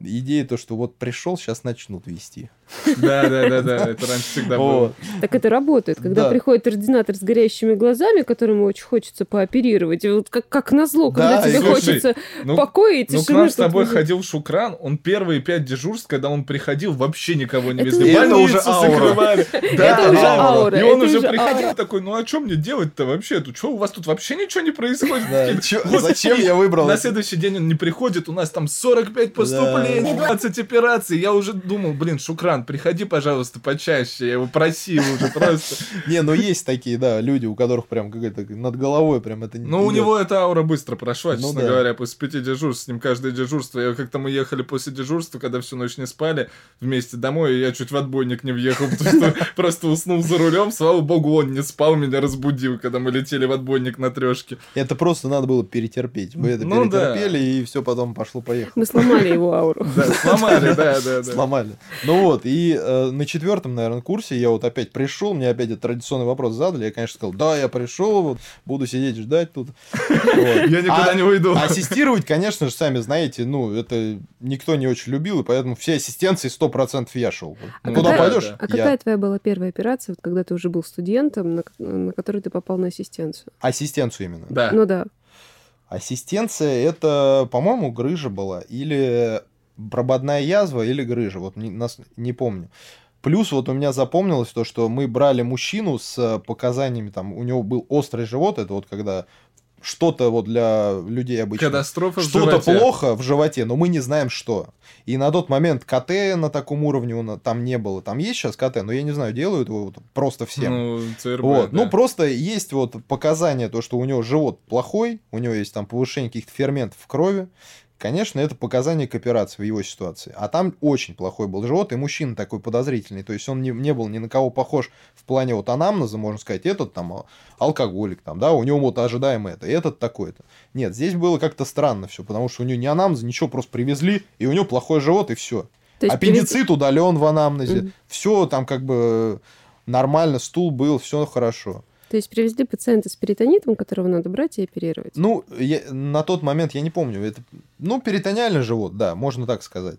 Speaker 2: идея, то, что вот пришел, сейчас начнут вести.
Speaker 1: Да, да, да, да, это раньше всегда было.
Speaker 3: Так это работает. Когда
Speaker 2: Да.
Speaker 3: приходит ординатор с горящими глазами, которому очень хочется пооперировать, и вот как, как назло, когда тебе хочется
Speaker 1: Ну,
Speaker 3: покоя и
Speaker 1: ну,
Speaker 3: тишины.
Speaker 1: к нам с тобой ходил Шукран, он первые пять дежурств, когда он приходил, вообще никого не везли.
Speaker 2: Это уже аура.
Speaker 3: Это
Speaker 1: Да,
Speaker 3: уже аура,
Speaker 1: И он уже приходил такой, ну а что мне делать-то вообще? Тут что, у вас тут вообще ничего не происходит?
Speaker 2: Да,
Speaker 1: Такие,
Speaker 2: чё-
Speaker 1: «Вот
Speaker 2: зачем я выбрал
Speaker 1: На
Speaker 2: это?»
Speaker 1: следующий день он не приходит, у нас там 45 поступлений, 20 операций. Я уже думал, блин, Шукран, приходи, пожалуйста, почаще. Я его просил уже просто.
Speaker 2: Не, ну есть такие, да, люди, у которых прям какая-то над головой прям это
Speaker 1: Ну, у него эта аура быстро прошла,
Speaker 2: Ну
Speaker 1: честно говоря, после пяти дежурств, с ним каждое дежурство. Я как-то мы ехали после дежурства, когда всю ночь не спали, вместе домой, и я чуть в отбойник не въехал, потому что просто уснул за рулем. Слава богу, он не спал, меня разбудил, когда мы летели в отбойник на трешке.
Speaker 2: Это просто надо было перетерпеть. Вы это
Speaker 1: Ну да.
Speaker 2: перетерпели, и все потом пошло-поехало.
Speaker 3: Мы сломали его ауру.
Speaker 1: Да, сломали, да, да, да.
Speaker 2: Сломали. Ну вот, и э, на четвертом, наверное, курсе я вот опять пришел, мне опять этот традиционный вопрос задали, я, конечно, сказал, да, я пришел, вот, буду сидеть ждать тут.
Speaker 1: Я никуда
Speaker 2: А-
Speaker 1: не уйду.
Speaker 2: Ассистировать, конечно же, сами знаете, ну, это никто не очень любил, и поэтому все ассистенции 100% я шел.
Speaker 3: А
Speaker 2: Куда пойдешь?
Speaker 3: А какая твоя была первая операция, вот когда ты уже был студентом, на, на которой ты попал на ассистенцию?
Speaker 2: Ассистенцию именно.
Speaker 1: Да.
Speaker 3: Ну да.
Speaker 2: Ассистенция это, по-моему, грыжа была. Или прободная язва, или грыжа. Вот не, нас, не помню. Плюс вот у меня запомнилось то, что мы брали мужчину с э, показаниями, там, у него был острый живот, это вот когда что-то вот для людей обычно.
Speaker 1: Катастрофа
Speaker 2: Что-то плохо в животе, но мы не знаем что. И на тот момент КТ на таком уровне там не было. Там есть сейчас КТ, но я не знаю, делают его просто всем.
Speaker 1: Ну, ЦРБ,
Speaker 2: Вот.
Speaker 1: да.
Speaker 2: Ну, просто есть вот показания, то, что у него живот плохой, у него есть там повышение каких-то ферментов в крови. Конечно, это показание к операции в его ситуации. А там очень плохой был живот, и мужчина такой подозрительный. То есть он не, не был ни на кого похож в плане вот анамнеза, можно сказать, этот там а, алкоголик, там, да, у него вот ожидаемо это, этот такой-то. Нет, здесь было как-то странно все, потому что у него не анамнез, ничего, просто привезли, и у него плохой живот, и все.
Speaker 3: Есть
Speaker 2: Аппендицит удален в анамнезе.
Speaker 3: Мгм.
Speaker 2: Все там как бы нормально, стул был, все хорошо.
Speaker 3: То есть привезли пациента с перитонитом, которого надо брать и оперировать.
Speaker 2: Ну, я- на тот момент я не помню. Это, ну, перитониальный живот, да, можно так сказать.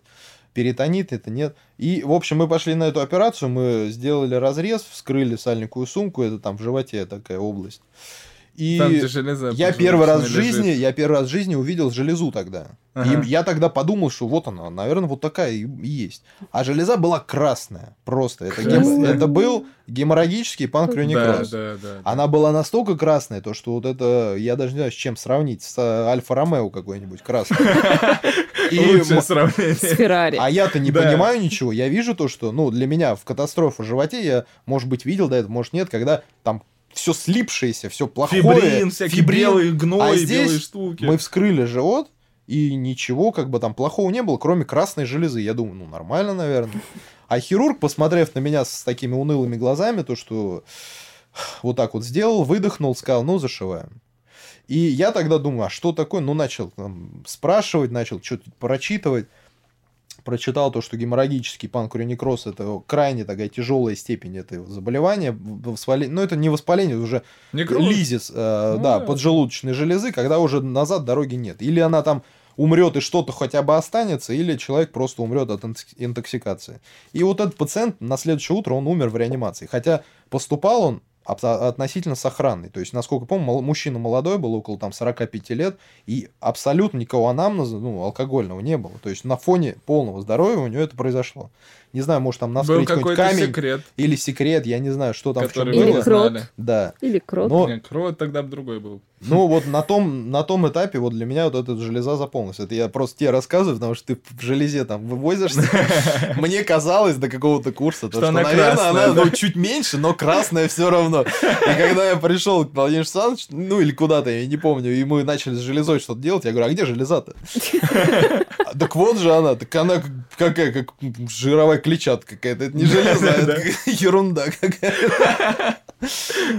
Speaker 2: Перитонит это нет. И, в общем, мы пошли на эту операцию, мы сделали разрез, вскрыли сальниковую сумку, это там в животе такая область. И
Speaker 1: Там, где железо
Speaker 2: я первый раз в жизни,
Speaker 1: лежит.
Speaker 2: я первый раз в жизни увидел железу тогда.
Speaker 1: Ага.
Speaker 2: И я тогда подумал, что вот она, наверное, вот такая и есть. А железа была красная, просто. Это, гем-
Speaker 1: Красная.
Speaker 2: это был геморрагический панкреонекроз.
Speaker 1: Да, да, да.
Speaker 2: Она была настолько красная, то что вот это, я даже не знаю, с чем сравнить, с э, Альфа-Ромео какой-нибудь красный.
Speaker 1: Лучшее
Speaker 2: м-
Speaker 3: С
Speaker 1: сравнение.
Speaker 3: Феррари.
Speaker 2: а я-то не
Speaker 1: Да.
Speaker 2: понимаю ничего. Я вижу то, что, ну, для меня в катастрофе в животе я, может быть, видел до этого, может, нет, когда там все слипшееся, все плохое.
Speaker 1: Фибрин, всякие
Speaker 2: фибрин.
Speaker 1: белые гной,
Speaker 2: А здесь
Speaker 1: белые штуки.
Speaker 2: Мы вскрыли живот, и ничего как бы там плохого не было, кроме красной железы. Я думаю, ну, нормально, наверное. А хирург, посмотрев на меня с такими унылыми глазами, то, что вот так вот сделал, выдохнул, сказал, ну, зашиваем. И я тогда думаю, а что такое? Ну, начал там, спрашивать, начал что-то прочитывать. Прочитал то, что геморрагический панкреонекроз – это крайне такая тяжелая степень этого заболевания. воспаление- Ну, это не воспаление, это уже
Speaker 1: Некроз.
Speaker 2: лизис, э,
Speaker 1: Ну
Speaker 2: да,
Speaker 1: да.
Speaker 2: поджелудочной железы, когда уже назад дороги нет. Или она там умрет и что-то хотя бы останется, или человек просто умрет от интокс- интоксикации. И вот этот пациент на следующее утро он умер в реанимации. Хотя поступал он относительно сохранный. То есть, насколько помню, мол- мужчина молодой был, около там 45 лет, и абсолютно никакого анамнеза, ну, алкогольного не было. То есть, на фоне полного здоровья у него это произошло. Не знаю, может, там на
Speaker 1: Был какой-то
Speaker 2: камень
Speaker 1: секрет,
Speaker 2: или секрет, я не знаю, что там в чем
Speaker 1: который
Speaker 2: было.
Speaker 3: крот.
Speaker 2: Да.
Speaker 3: Или крот.
Speaker 2: Но-
Speaker 1: Не, крот тогда бы другой был.
Speaker 2: Ну, вот на том, на том этапе вот для меня вот эта железа заполнилась. Это я просто тебе рассказываю, потому что ты в железе там вывозишься. Мне казалось до какого-то курса, то,
Speaker 1: Что
Speaker 2: наверное, она ну, чуть меньше, но красная все равно. И когда я пришел к Владимиру Александровичу, ну или куда-то, я не помню, и мы начали с железой что-то делать, я говорю, а где железа-то? Так вот же она, так она как- какая, как жировая клетчатка какая-то. Это не железо, а это ерунда какая-то.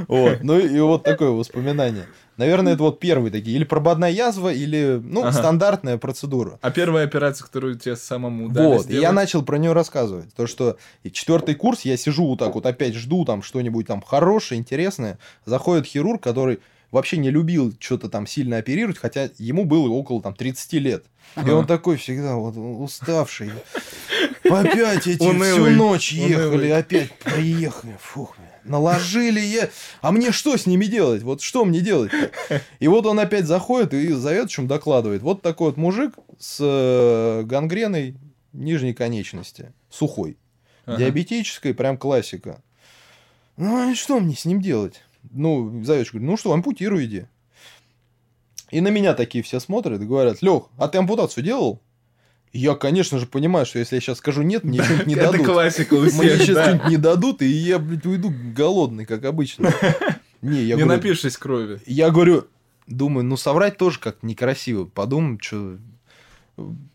Speaker 2: Вот, ну и вот такое воспоминание. Наверное, это вот первые такие. Или прободная язва, или, ну,
Speaker 1: Ага.
Speaker 2: стандартная процедура.
Speaker 1: А первая операция, которую тебе самому дали
Speaker 2: Вот, и я
Speaker 1: сделать?
Speaker 2: начал про нее рассказывать. То, что и четвертый курс, я сижу вот так вот, опять жду там что-нибудь там хорошее, интересное. Заходит хирург, который вообще не любил что-то там сильно оперировать, хотя ему было около там 30 лет. И
Speaker 1: Ага.
Speaker 2: он такой всегда вот уставший. Опять эти всю ночь ехали, опять приехали. Фух, наложили я. А мне что с ними делать? Вот что мне делать? И вот он опять заходит и заведующим докладывает. Вот такой вот мужик с э, гангреной нижней конечности. Сухой.
Speaker 1: Ага.
Speaker 2: Диабетической, прям классика. Ну, а что мне с ним делать? Ну, заведующий говорит, ну что, ампутируй иди. И на меня такие все смотрят и говорят, Лех, а ты ампутацию делал? Я, конечно же, понимаю, что если я сейчас скажу нет, мне что-нибудь не
Speaker 1: Это
Speaker 2: дадут.
Speaker 1: классика у
Speaker 2: Мне
Speaker 1: всех,
Speaker 2: сейчас
Speaker 1: да.
Speaker 2: что-нибудь не дадут, и я, блядь, уйду голодный, как обычно. Не, я
Speaker 1: Не
Speaker 2: говорю,
Speaker 1: напишись крови.
Speaker 2: я говорю, думаю, ну соврать тоже как некрасиво. Подумаем, что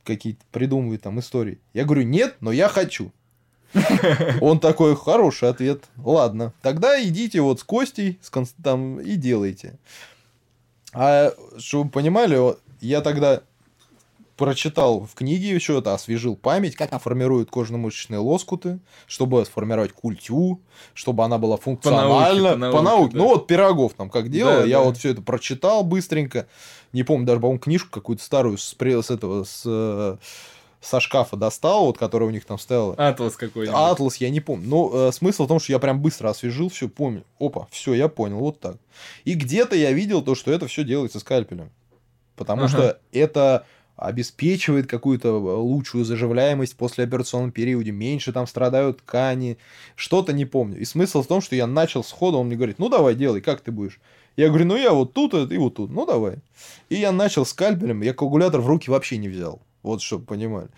Speaker 2: какие-то придумывают там истории. Я говорю, нет, но я хочу. Он такой, хороший ответ. Ладно, тогда идите вот с Костей с там, и делайте. А чтобы вы понимали, я тогда прочитал в книге еще это, освежил память, как формируют кожно-мышечные лоскуты, чтобы сформировать культю, чтобы она была функциональна.
Speaker 1: по науке,
Speaker 2: По науке.
Speaker 1: да.
Speaker 2: Ну вот пирогов там как делал,
Speaker 1: Да,
Speaker 2: я
Speaker 1: да.
Speaker 2: вот все это прочитал быстренько. Не помню, даже, по-моему, книжку какую-то старую с, с этого, с, э, со шкафа достал, вот, которая у них там стояла.
Speaker 1: Атлас какой-нибудь.
Speaker 2: Атлас, я не помню. Но э, смысл в том, что я прям быстро освежил все, помню. Опа, все, я понял, вот так. И где-то я видел то, что это все делается скальпелем. Потому
Speaker 1: Ага.
Speaker 2: что это обеспечивает какую-то лучшую заживляемость в послеоперационном периоде, меньше там страдают ткани, что-то не помню. И смысл в том, что я начал сходу, он мне говорит, ну давай, делай, как ты будешь? Я говорю, ну я вот тут и вот тут, ну давай. И я начал скальпелем, я коагулятор в руки вообще не взял. Вот, чтобы понимали.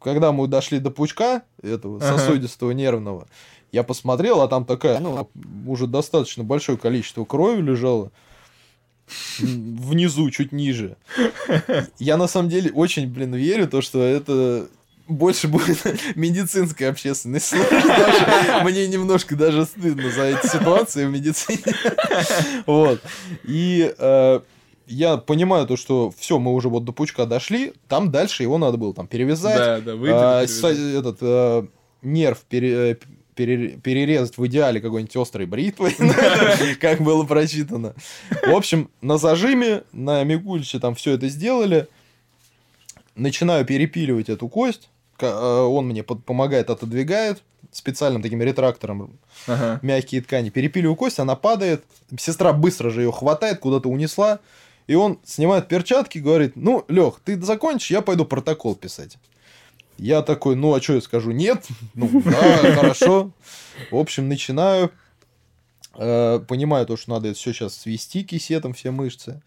Speaker 2: Когда мы дошли до пучка, этого
Speaker 1: Ага.
Speaker 2: сосудистого нервного, я посмотрел, а там такая, ну, уже достаточно большое количество крови лежало. Внизу, чуть ниже. Я на самом деле очень, блин, верю, то, что это больше будет медицинская общественность. что Мне немножко даже стыдно за эти ситуации в медицине. Вот. И э, я понимаю то, что все, мы уже вот до пучка дошли, там дальше его надо было там перевязать,
Speaker 1: Да, да, выйти.
Speaker 2: со- этот э, нерв пере- э, пере- перерезать в идеале какой-нибудь острой бритвой, как было прочитано. В общем, на зажиме, на Мигуличе там все это сделали. Начинаю перепиливать эту кость. Э, Он мне помогает, отодвигает специальным таким ретрактором
Speaker 1: Ага.
Speaker 2: мягкие ткани. Перепиливаю кость, она падает. Сестра быстро же ее хватает, куда-то унесла. И он снимает перчатки, говорит, ну, Лех, ты закончишь, я пойду протокол писать. Я такой, ну, а что я скажу? Нет? Ну, да, хорошо. В общем, начинаю. Э, Понимаю то, что надо это все сейчас свести кисетом, все мышцы.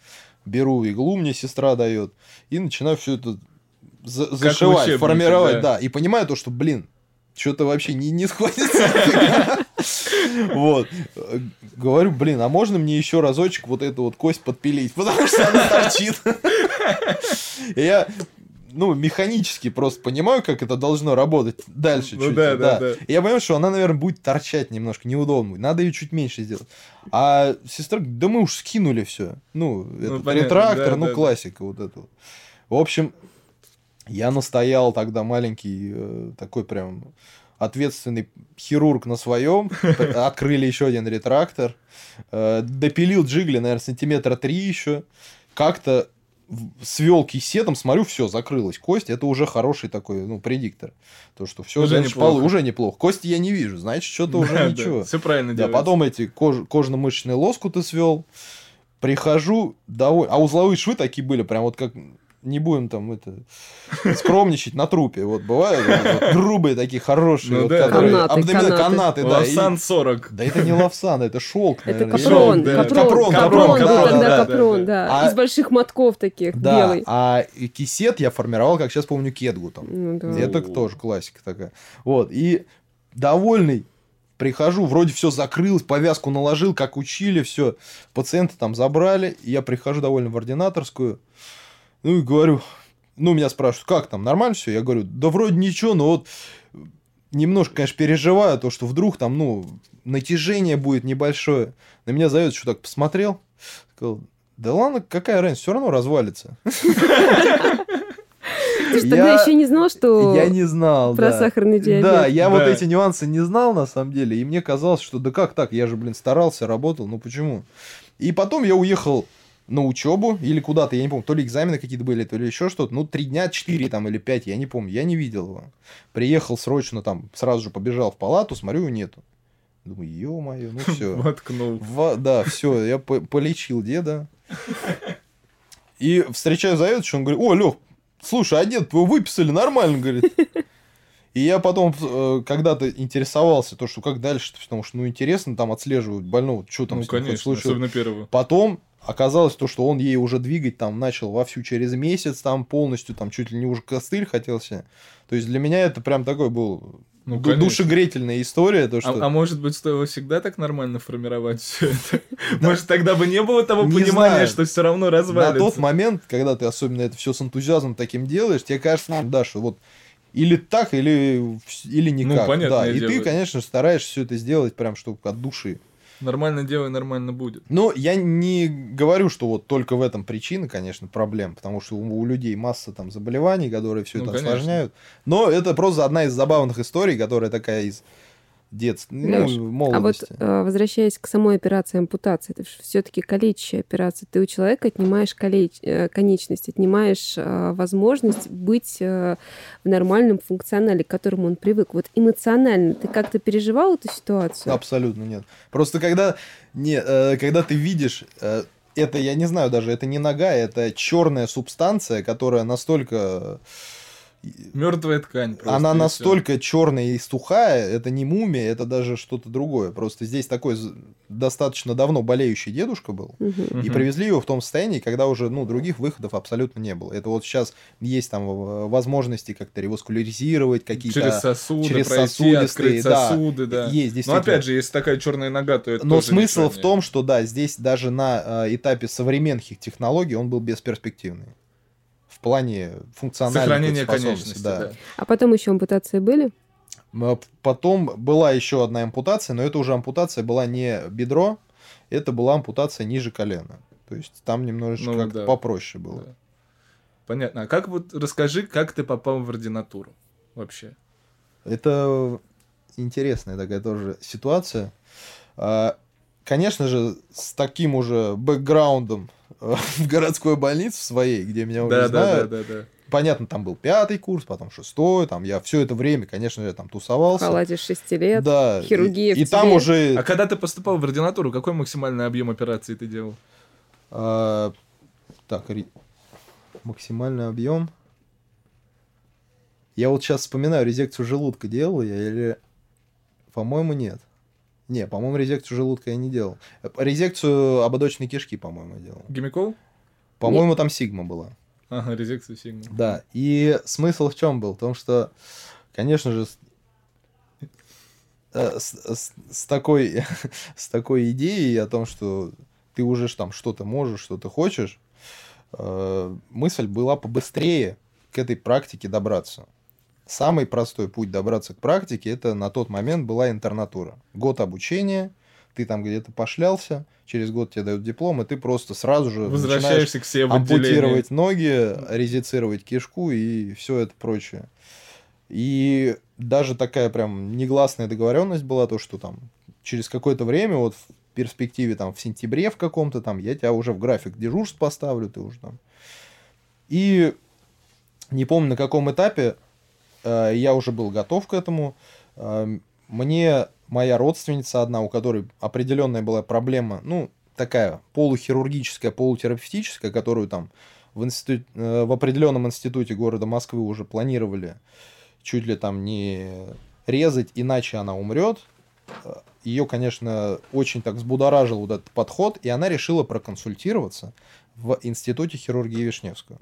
Speaker 2: Беру иглу, мне сестра дает. И начинаю все это за- зашивать, формировать,
Speaker 1: да.
Speaker 2: да. И понимаю то, что, блин, что-то вообще не, не сходится. Вот. Говорю, блин, а можно мне еще разочек вот эту вот кость подпилить? Потому что она торчит. Я, ну, механически просто понимаю, как это должно работать дальше
Speaker 1: Ну
Speaker 2: чуть.
Speaker 1: да, да, да.
Speaker 2: И я понимаю, что она, наверное, будет торчать немножко, неудобно. Надо ее чуть меньше сделать. А сестра да мы уж скинули все. Ну, этот
Speaker 1: понятно,
Speaker 2: ретрактор,
Speaker 1: да,
Speaker 2: ну,
Speaker 1: да, да.
Speaker 2: классика вот это вот. В общем, я настоял тогда маленький, э, такой прям ответственный хирург на своем. Открыли еще один ретрактор. э, Допилил джигли, наверное, сантиметра три еще. Как-то свел кисетом, смотрю, все, закрылась кость. Это уже хороший такой, ну, предиктор. То, что все
Speaker 1: Уже неплохо.
Speaker 2: уже неплохо. Кости я не вижу, значит, что-то уже ничего.
Speaker 1: Все правильно
Speaker 2: Да,
Speaker 1: делается.
Speaker 2: потом эти кож- кожно-мышечные лоскуты свел. Прихожу, довольно. А узловые швы такие были, прям вот как не будем там это скромничать на трупе. Вот бывают вот, вот грубые такие хорошие,
Speaker 1: Ну
Speaker 2: вот,
Speaker 1: да,
Speaker 2: которые
Speaker 3: Канаты,
Speaker 2: абдомен-
Speaker 3: канаты.
Speaker 2: канаты, да. и-
Speaker 1: Лавсан 40.
Speaker 2: Да это не лавсан, это шелк,
Speaker 3: Это
Speaker 2: наверное.
Speaker 3: капрон,
Speaker 1: да.
Speaker 3: капрон,
Speaker 2: Капрон, да,
Speaker 3: тогда
Speaker 1: да,
Speaker 3: капрон,
Speaker 1: да,
Speaker 3: да,
Speaker 2: А-
Speaker 3: из больших мотков таких,
Speaker 2: Да,
Speaker 3: белый.
Speaker 2: а кисет я формировал, как сейчас помню, кедгу там.
Speaker 3: Ну да.
Speaker 2: Это тоже классика такая. Вот, и довольный прихожу, вроде все закрылось, повязку наложил, как учили, все. Пациента там забрали, я прихожу довольно в ординаторскую, ну и говорю, ну, меня спрашивают, как там, нормально все? Я говорю, да вроде ничего, но вот немножко, конечно, переживаю, то, что вдруг там, ну, натяжение будет небольшое. На меня зовет, что так посмотрел, сказал, да ладно, какая разница, все равно развалится.
Speaker 3: Ты же тогда
Speaker 2: Я-
Speaker 3: еще не знал, что
Speaker 2: Я не знал,
Speaker 3: про
Speaker 2: да.
Speaker 3: сахарный диабет.
Speaker 2: Да, я вот эти нюансы не знал на самом деле, и мне казалось, что да как так, я же, блин, старался, работал, ну почему? И потом я уехал на учебу или куда-то, я не помню, то ли экзамены какие-то были, то ли еще что-то, ну, три дня, четыре там или пять, я не помню, я не видел его. Приехал срочно там, сразу же побежал в палату, смотрю, его нету. Думаю, ё-моё, ну все.
Speaker 1: Воткнул.
Speaker 2: Во- да, все, я по- полечил деда. И встречаю заведующего, он говорит, о, Лех, слушай, а дед твоего выписали нормально, говорит. И я потом э, когда-то интересовался, то, что как дальше, потому что, ну, интересно там отслеживать больного, что там
Speaker 1: Ну,
Speaker 2: с ним
Speaker 1: конечно,
Speaker 2: случилось.
Speaker 1: особенно первого.
Speaker 2: Потом оказалось то, что он ей уже двигать там начал вовсю через месяц, там полностью, там чуть ли не уже костыль хотелся. То есть для меня это прям такой был
Speaker 1: Ну, конечно.
Speaker 2: душегретельная история, то, что...
Speaker 1: А, а может быть, стоило всегда так нормально формировать все это? Может, тогда бы не было того понимания, что все равно
Speaker 2: На
Speaker 1: развалится?
Speaker 2: тот момент, когда ты особенно это все с энтузиазмом таким делаешь, тебе кажется, ну, да, что вот или так, или, или никак.
Speaker 1: Ну, понятное
Speaker 2: да. И ты, конечно, стараешься все это сделать прям, чтобы от души.
Speaker 1: Нормально делай, нормально будет.
Speaker 2: Но я не говорю, что вот только в этом причина, конечно, проблем, потому что у, у людей масса там заболеваний, которые все
Speaker 1: Ну,
Speaker 2: это
Speaker 1: конечно.
Speaker 2: осложняют. Но это просто одна из забавных историй, которая такая из детства, ну,
Speaker 3: Лёш, А вот
Speaker 2: молодости.
Speaker 3: э, возвращаясь к самой операции ампутации, это все-таки калечащая операция. Ты у человека отнимаешь калеч... э, конечность, отнимаешь э, возможность быть в нормальном функционале, к которому он привык. Вот эмоционально ты как-то переживал эту ситуацию?
Speaker 2: Абсолютно нет. Просто когда, не, когда ты видишь, это, я не знаю даже, это не нога, это черная субстанция, которая настолько...
Speaker 1: Мертвая ткань. просто,
Speaker 2: она настолько черная и сухая, это не мумия, это даже что-то другое. Просто здесь такой достаточно давно болеющий дедушка был.
Speaker 3: Мгм.
Speaker 2: И привезли его в том состоянии, когда уже ну, других выходов абсолютно не было. Это вот сейчас есть там э, возможности как-то реваскуляризировать какие-то...
Speaker 1: Через сосуды
Speaker 2: через
Speaker 1: пройти,
Speaker 2: сосудистые,
Speaker 1: открыть
Speaker 2: да.
Speaker 1: сосуды, да.
Speaker 2: Есть,
Speaker 1: Но опять же, если такая черная нога, то это
Speaker 2: Но
Speaker 1: тоже
Speaker 2: смысл в том, что да, здесь даже на э, этапе современных технологий он был бесперспективный. В плане функциональной
Speaker 1: Сохранение
Speaker 2: способности,
Speaker 1: конечности,
Speaker 2: да.
Speaker 1: да.
Speaker 3: А потом еще ампутации были?
Speaker 2: М, Потом была еще одна ампутация, но это уже ампутация была не бедро, это была ампутация ниже колена. То есть там немножечко
Speaker 1: Ну,
Speaker 2: как-то
Speaker 1: да.
Speaker 2: попроще было.
Speaker 1: Да. Понятно. А как вот расскажи, как ты попал в ординатуру вообще?
Speaker 2: Это интересная такая тоже ситуация. А, Конечно же, с таким уже бэкграундом в городской больнице своей, где меня уже
Speaker 1: Да, да, да,
Speaker 2: знают,
Speaker 1: да, да.
Speaker 2: понятно, там был пятый курс, потом шестой, там я все это время, конечно, я там
Speaker 3: В
Speaker 2: тусовался.
Speaker 3: халате 6 лет.
Speaker 2: Да,
Speaker 3: хирургия
Speaker 2: и,
Speaker 3: в
Speaker 2: и там уже
Speaker 1: А когда ты поступал в ординатуру, какой максимальный объем операции ты делал?
Speaker 2: а, так максимальный объем. Я вот сейчас вспоминаю, резекцию желудка делал я или, по-моему, нет. Не, по-моему, резекцию желудка я не делал. Э, Резекцию ободочной кишки, по-моему, делал.
Speaker 1: Гемикол?
Speaker 2: По-моему, там сигма была.
Speaker 1: Ага, резекцию сигма.
Speaker 2: Да, и смысл в чем был? В том, что, конечно же, с, э, с- с- такой, с такой идеей о том, что ты уже там что-то можешь, что-то хочешь, э, мысль была побыстрее к этой практике добраться. Самый простой путь добраться к практике, это на тот момент была интернатура. Год обучения, ты там где-то пошлялся, через год тебе дают диплом, и ты просто сразу же
Speaker 1: Возвращаешься к себе в
Speaker 2: ампутировать ноги, резицировать кишку и все это прочее. И даже такая прям негласная договоренность была, то, что там через какое-то время, вот в перспективе там в сентябре в каком-то там, я тебя уже в график дежурств поставлю, ты уже там. И не помню на каком этапе я уже был готов к этому. Э, мне моя родственница одна, у которой определенная была проблема, ну, такая полухирургическая, полутерапевтическая, которую там в, институт, э, в определенном институте города Москвы уже планировали чуть ли там не резать, иначе она умрет. Ее, конечно, очень так взбудоражил вот этот подход, и она решила проконсультироваться в Институте хирургии Вишневского.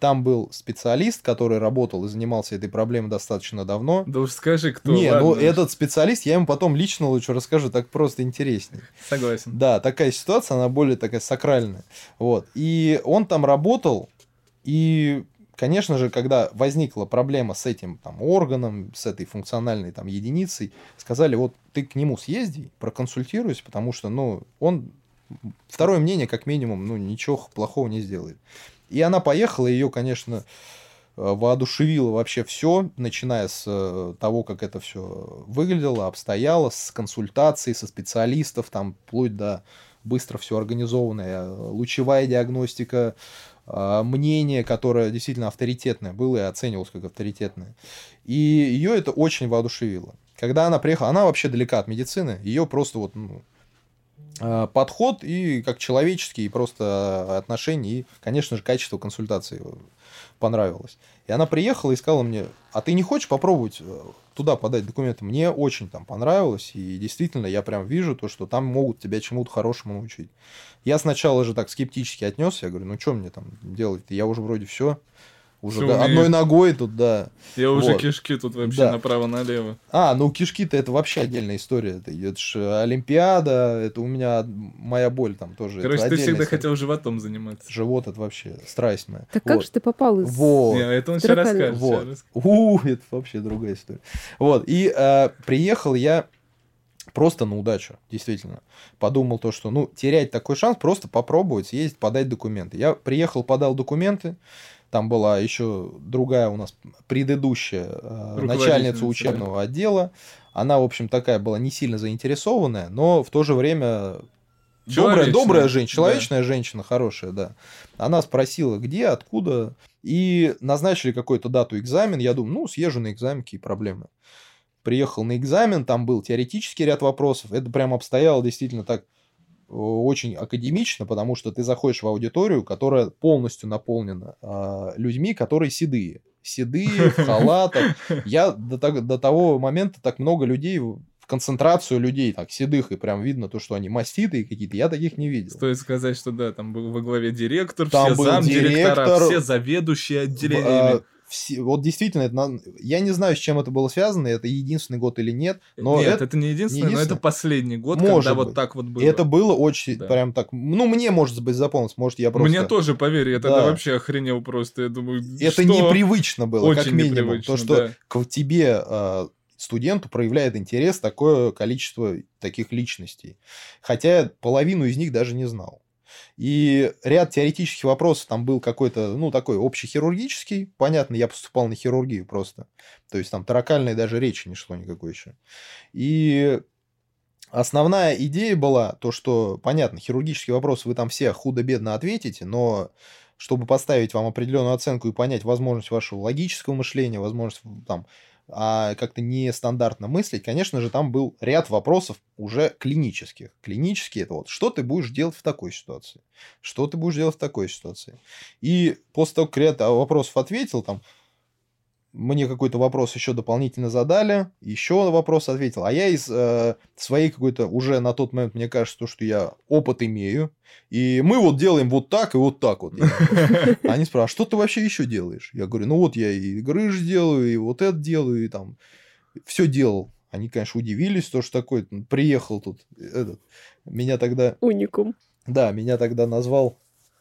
Speaker 2: Там был специалист, который работал и занимался этой проблемой достаточно давно.
Speaker 1: Да уж скажи, кто.
Speaker 2: Не,
Speaker 1: ладно
Speaker 2: ну этот специалист, я ему потом лично лучше расскажу, так просто интереснее.
Speaker 1: Согласен.
Speaker 2: Да, такая ситуация, она более такая сакральная. Вот. И он там работал, и, конечно же, когда возникла проблема с этим там органом, с этой функциональной там единицей, сказали, вот ты к нему съезди, проконсультируйся, потому что, ну, он второе мнение, как минимум, ну, ничего плохого не сделает. И она поехала, ее, конечно, э, воодушевило вообще все, начиная с э, того, как это все выглядело, обстояло, с консультацией со специалистов, там, вплоть до быстро все организованное, лучевая диагностика, а, мнение, которое действительно авторитетное было и оценивалось как авторитетное. И ее это очень воодушевило. Когда она приехала, она вообще далека от медицины, ее просто вот ну, подход и как человеческий, и просто отношения, и, конечно же, качество консультации понравилось. И она приехала и сказала мне, а ты не хочешь попробовать э, туда подать документы? Мне очень там понравилось, и действительно я прям вижу то, что там могут тебя чему-то хорошему научить. Я сначала же так скептически отнесся, я говорю, ну что мне там делать? Я уже вроде все уже да, одной ногой тут, да.
Speaker 1: Я вот. уже кишки тут вообще да. направо-налево.
Speaker 2: А, ну кишки-то это вообще отдельная история. Это, это же Олимпиада, это у меня моя боль там тоже.
Speaker 1: Короче, ты всегда история. хотел животом заниматься.
Speaker 2: Живот это вообще страсть моя.
Speaker 3: Так вот. как же ты попал из...
Speaker 2: Вот.
Speaker 1: Не, это он сейчас расскажет.
Speaker 2: Вот. У, это вообще другая история. Вот, и э, приехал я просто на удачу, действительно. Подумал то, что, ну, терять такой шанс, просто попробовать съездить, подать документы. Я приехал, подал документы, там была еще другая у нас предыдущая э, начальница учебного отдела. Она, в общем, такая была не сильно заинтересованная, но в то же время добрая, добрая женщина, человечная да. женщина, хорошая, да. Она спросила, где, откуда, и назначили какую-то дату экзамен. Я думаю, ну, съезжу на экзамен, какие проблемы. Приехал на экзамен, там был теоретический ряд вопросов. Это прям обстояло действительно так очень академично, потому что ты заходишь в аудиторию, которая полностью наполнена э, людьми, которые седые. Седые, в халатах. Я до, до того момента так много людей в концентрацию людей, так, седых, и прям видно то, что они маститые какие-то, я таких не видел.
Speaker 1: Стоит сказать, что да, там был во главе директор, там все замдиректора, все заведующие отделениями.
Speaker 2: Все, вот действительно, это, я не знаю, с чем это было связано, это единственный год или нет. Но
Speaker 1: нет, это, это не единственный, не единственный, но это последний год,
Speaker 2: может
Speaker 1: когда
Speaker 2: быть.
Speaker 1: вот так вот было.
Speaker 2: Это было очень, да. прям так, ну, мне, может быть, запомнилось, может, я просто...
Speaker 1: Мне тоже, поверь, я тогда да. вообще охренел просто, я думаю,
Speaker 2: Это что? непривычно было, очень как минимум. То, что да. к тебе а, студенту проявляет интерес такое количество таких личностей. Хотя половину из них даже не знал. И ряд теоретических вопросов там был какой-то, ну, такой общехирургический. Понятно, я поступал на хирургию просто. То есть там таракальной даже речи не шло никакой еще. И основная идея была то, что, понятно, хирургические вопросы вы там все худо-бедно ответите, но чтобы поставить вам определенную оценку и понять возможность вашего логического мышления, возможность там а как-то нестандартно мыслить, конечно же, там был ряд вопросов уже клинических. Клинические это вот, что ты будешь делать в такой ситуации? Что ты будешь делать в такой ситуации? И после того, как ряд вопросов ответил, там, мне какой-то вопрос еще дополнительно задали, еще вопрос ответил. А я из э, своей какой-то уже на тот момент, мне кажется, то, что я опыт имею, и мы вот делаем вот так и вот так вот. Они спрашивают, а что ты вообще еще делаешь? Я говорю, ну вот я и грыж делаю, и вот это делаю, и там все делал. Они, конечно, удивились, то, что такой приехал тут этот. Меня тогда...
Speaker 3: Уникум.
Speaker 2: Да, меня тогда назвал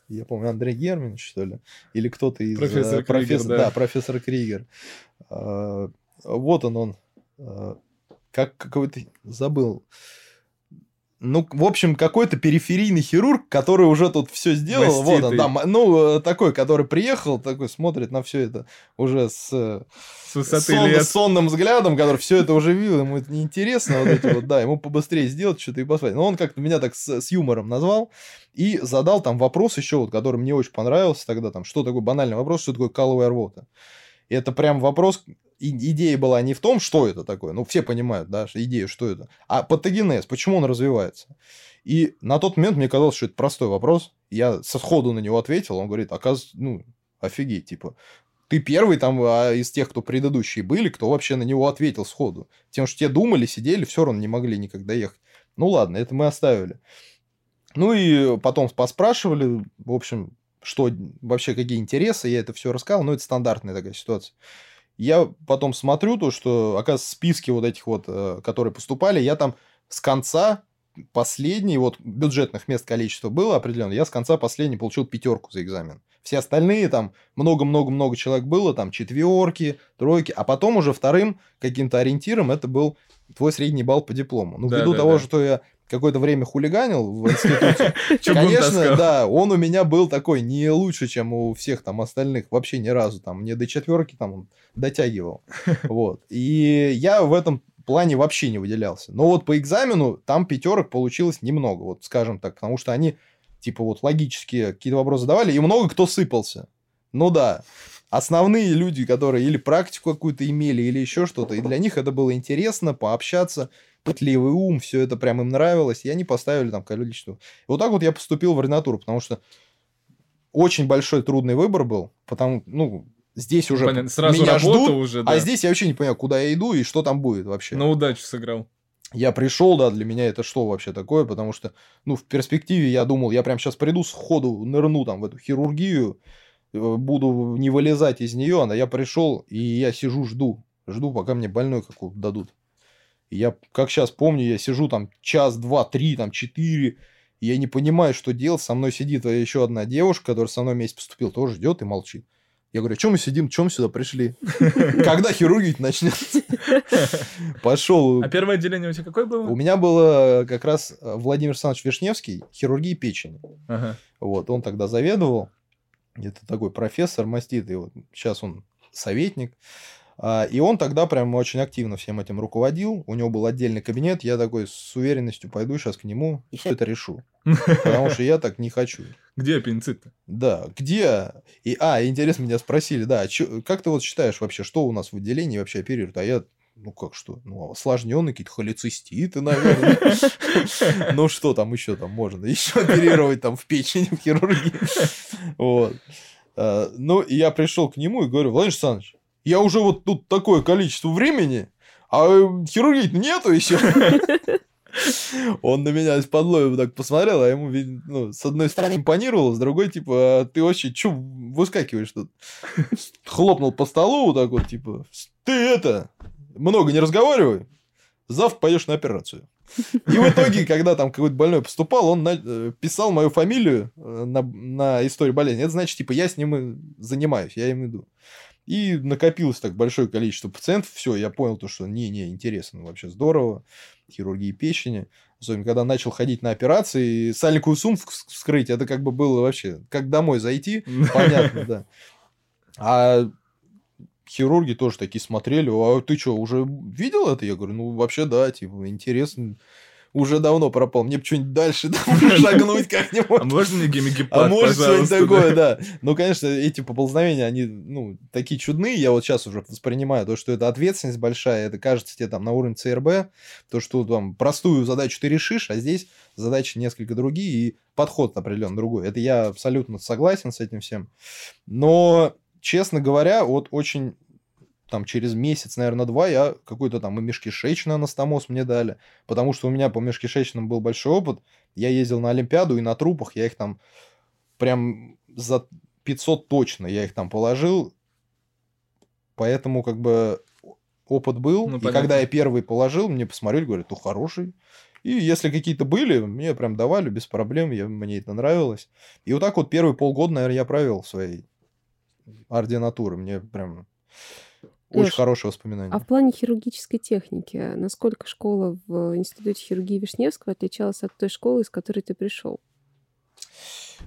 Speaker 2: я помню, Андрей Герман, что ли, или кто-то из...
Speaker 1: Профессор, профессор Кригер, да.
Speaker 2: да, профессор Кригер. А, вот он, он. А, как какой-то... Забыл. Ну, в общем, какой-то периферийный хирург, который уже тут все сделал. Маститый. Вот он, да, ну, такой, который приехал, такой смотрит на все это уже с, с высоты сон, лет. сонным взглядом, который все это уже видел, ему это неинтересно, вот эти вот, да, ему побыстрее сделать что-то и посмотреть. Но он как-то меня так с, с юмором назвал и задал там вопрос еще, вот, который мне очень понравился тогда, там, что такое банальный вопрос, что такое каловая рвота. И это прям вопрос, идея была не в том, что это такое, ну, все понимают, да, идею, что это, а патогенез, почему он развивается. И на тот момент мне казалось, что это простой вопрос. Я со сходу на него ответил, он говорит, оказывается, ну, офигеть, типа, ты первый там а из тех, кто предыдущие были, кто вообще на него ответил сходу. Тем, что те думали, сидели, все равно не могли никогда ехать. Ну ладно, это мы оставили. Ну и потом поспрашивали, в общем, что вообще какие интересы, я это все рассказал, но это стандартная такая ситуация. Я потом смотрю то, что, оказывается, списки вот этих вот, э, которые поступали, я там с конца последний, вот бюджетных мест количество было определенно, я с конца последний получил пятерку за экзамен. Все остальные там много-много-много человек было, там четверки, тройки, а потом уже вторым каким-то ориентиром это был твой средний балл по диплому. Ну, да, ввиду да, того, да. что я какое-то время хулиганил в институте. Конечно, да, он у меня был такой не лучше, чем у всех там остальных, вообще ни разу. Там мне до четверки там он дотягивал. Вот. И я в этом плане вообще не выделялся. Но вот по экзамену там пятерок получилось немного, вот скажем так, потому что они типа вот логические какие-то вопросы задавали, и много кто сыпался. Ну да, основные люди, которые или практику какую-то имели, или еще что-то, и для них это было интересно пообщаться, пытливый ум, все это прям им нравилось, и они поставили там количество. И вот так вот я поступил в ординатуру, потому что очень большой трудный выбор был, потому, ну, здесь уже
Speaker 1: Понятно, сразу
Speaker 2: меня ждут,
Speaker 1: уже, да.
Speaker 2: а здесь я вообще не понимаю, куда я иду и что там будет вообще.
Speaker 1: На удачу сыграл.
Speaker 2: Я пришел, да, для меня это что вообще такое, потому что, ну, в перспективе я думал, я прям сейчас приду с ходу, нырну там в эту хирургию, буду не вылезать из нее, а я пришел, и я сижу, жду, жду, пока мне больной какого-то дадут. И я, как сейчас помню, я сижу там час, два, три, там, четыре, и я не понимаю, что делать. Со мной сидит еще одна девушка, которая со мной вместе поступила, тоже ждет и молчит. Я говорю, чем мы сидим, чем сюда пришли? Когда хирургить начнется? Пошел.
Speaker 1: А первое отделение у тебя какое
Speaker 2: У
Speaker 1: было?
Speaker 2: меня было как раз э, Владимир Александрович Вишневский, хирургии печени.
Speaker 1: Ага.
Speaker 2: Вот, он тогда заведовал. Это такой профессор маститый. Вот, сейчас он советник. А, И он тогда прям очень активно всем этим руководил. У него был отдельный кабинет. Я такой с уверенностью пойду сейчас к нему и все это решу. Потому что я так не хочу.
Speaker 1: Где аппендицит-то?
Speaker 2: Да, где? И, а, интересно, меня спросили, да, а чё- как ты вот считаешь вообще, что у нас в отделении вообще оперируют? А я, ну как что, ну осложненные какие-то холециститы, наверное. Ну что там еще там можно? Еще оперировать там в печени, в хирургии. Вот. А, Ну, и я пришел к нему и говорю, Владимир Александрович, я уже вот тут такое количество времени, а хирургии нету еще. Он на меня из-под лоя так посмотрел, а ему, ну, с одной стороны импонировало, с другой, типа, а ты вообще чё выскакиваешь тут? Хлопнул по столу вот так вот, типа, ты это, много не разговаривай, завтра пойдешь на операцию. И в итоге, когда там какой-то больной поступал, он на- э, писал мою фамилию э, на, на историю болезни. Это значит, типа, я с ним и занимаюсь, я им иду. И накопилось так большое количество пациентов. Все, я понял то, что не-не, интересно, вообще здорово. Хирургии печени. Особенно, когда начал ходить на операции, сальниковую сумку вс- вскрыть, это как бы было вообще, как домой зайти, понятно, да. А хирурги тоже такие смотрели, а ты что, уже видел это? Я говорю, ну, вообще, да, типа, интересно. Уже давно пропал. Мне бы что-нибудь дальше шагнуть
Speaker 1: А
Speaker 2: как-нибудь.
Speaker 1: можно мне гемигепат,
Speaker 2: А может что-нибудь такое,
Speaker 1: да?
Speaker 2: да. Ну, конечно, эти поползновения, они, ну, такие чудные. Я вот сейчас уже воспринимаю то, что это ответственность большая. Это кажется тебе там на уровне ЦРБ. То, что там простую задачу ты решишь, а здесь задачи несколько другие и подход определенно другой. Это я абсолютно согласен с этим всем. Но, честно говоря, вот очень там через месяц, наверное, два я какой-то там и межкишечный анастомоз мне дали, потому что у меня по межкишечным был большой опыт. Я ездил на Олимпиаду и на трупах я их там прям за 500 точно я их там положил. Поэтому как бы опыт был.
Speaker 1: Ну,
Speaker 2: и
Speaker 1: понятно.
Speaker 2: когда я первый положил, мне посмотрели, говорят, ну хороший. И если какие-то были, мне прям давали без проблем, я, мне это нравилось. И вот так вот первые полгода, наверное, я провел в своей ординатуры. Мне прям очень
Speaker 3: Лёш,
Speaker 2: хорошие воспоминания.
Speaker 3: А в плане хирургической техники, насколько школа в Институте хирургии Вишневского отличалась от той школы, из которой ты пришел?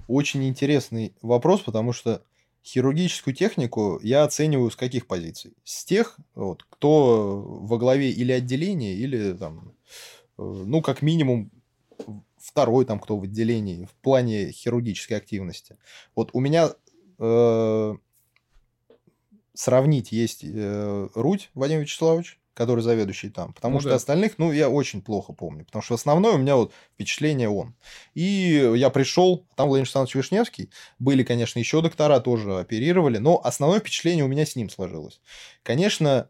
Speaker 2: Очень интересный вопрос, потому что хирургическую технику я оцениваю с каких позиций? С тех, вот, кто во главе или отделения, или там, э, ну, как минимум, второй там, кто в отделении в плане хирургической активности. Вот у меня э, сравнить есть э, Рудь Вадим Вячеславович, который заведующий там, потому
Speaker 1: Ну
Speaker 2: что
Speaker 1: да.
Speaker 2: остальных, ну, я очень плохо помню, потому что основное у меня вот впечатление он. И я пришел, там Владимир Александрович Вишневский, были, конечно, еще доктора, тоже оперировали, но основное впечатление у меня с ним сложилось. Конечно,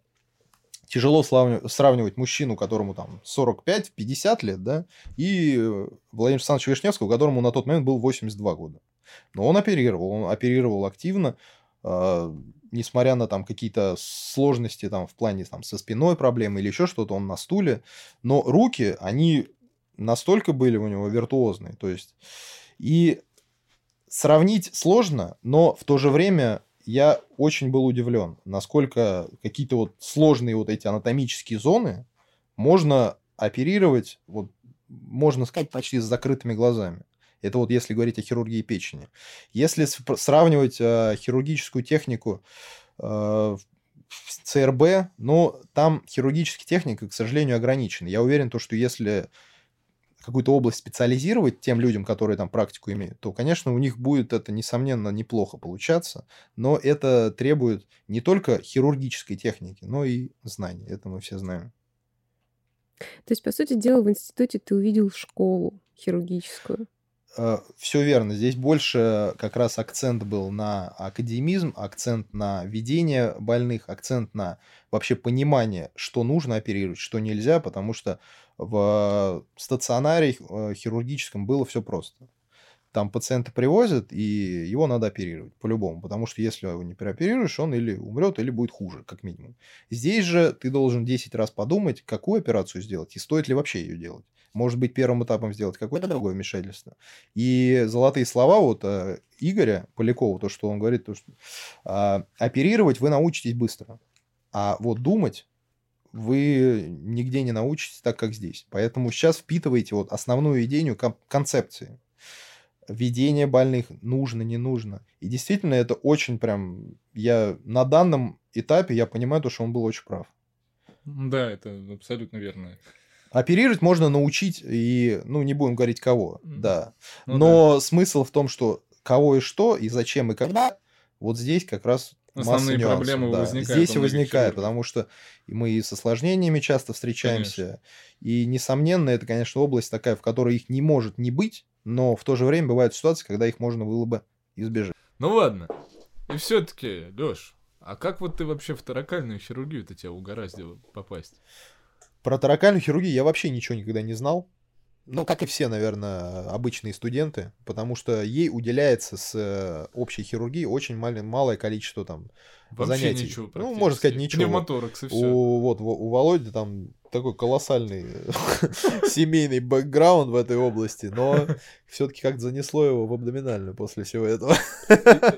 Speaker 2: тяжело сравнивать мужчину, которому там 45-50 лет, да, и Владимира Александровича Вишневского, которому на тот момент был 82 года. Но он оперировал, он оперировал активно, а, несмотря на там какие-то сложности там в плане там со спиной проблемы или еще что-то, он на стуле, но руки, они настолько были у него виртуозные, то есть и сравнить сложно, но в то же время я очень был удивлен, насколько какие-то вот сложные вот эти анатомические зоны можно оперировать, вот, можно сказать, почти с закрытыми глазами. Это вот если говорить о хирургии печени. Если сравнивать э, хирургическую технику э, ЦРБ, но там хирургическая техника, к сожалению, ограничена. Я уверен, то, что если какую-то область специализировать тем людям, которые там практику имеют, то, конечно, у них будет это, несомненно, неплохо получаться, но это требует не только хирургической техники, но и знаний. Это мы все знаем.
Speaker 3: То есть, по сути дела, в институте ты увидел школу хирургическую.
Speaker 2: Э, Все верно. Здесь больше как раз акцент был на академизм, акцент на ведение больных, акцент на вообще понимание, что нужно оперировать, что нельзя, потому что в стационаре э, хирургическом было все просто. Там пациента привозят, и его надо оперировать по-любому, потому что если его не переоперируешь, он или умрет, или будет хуже, как минимум. Здесь же ты должен 10 раз подумать, какую операцию сделать, и стоит ли вообще ее делать. Может быть, первым этапом сделать какое-то другое вмешательство. И золотые слова вот э, Игоря Полякова, то, что он говорит, то, что э, оперировать вы научитесь быстро, а вот думать вы нигде не научитесь так, как здесь. Поэтому сейчас впитывайте вот основную идею концепции. Ведение больных нужно, не нужно. И действительно, это очень прям... Я на данном этапе, я понимаю, то, что он был очень прав.
Speaker 1: Да, это абсолютно верно.
Speaker 2: Оперировать можно научить, и, ну, не будем говорить кого, да. Ну, Но да. смысл в том, что кого и что, и зачем, и когда, вот здесь как раз
Speaker 1: Основные масса проблемы да. возникают.
Speaker 2: Здесь и возникает, потому что мы и с осложнениями часто встречаемся. Конечно. И, несомненно, это, конечно, область такая, в которой их не может не быть, но в то же время бывают ситуации, когда их можно было бы избежать.
Speaker 1: Ну ладно. И все-таки, Леш, а как вот ты вообще в таракальную хирургию-то тебя угораздило попасть?
Speaker 2: Про таракальную хирургию я вообще ничего никогда не знал. Ну, как и все, наверное, обычные студенты, потому что ей уделяется с э, общей хирургией очень мал- малое количество там Вообще занятий.
Speaker 1: Ничего,
Speaker 2: ну, можно сказать, ничего.
Speaker 1: Пневмоторакс и все.
Speaker 2: У, вот, у Володи там такой колоссальный семейный бэкграунд в этой области, но все-таки как-то занесло его в абдоминальную после всего этого.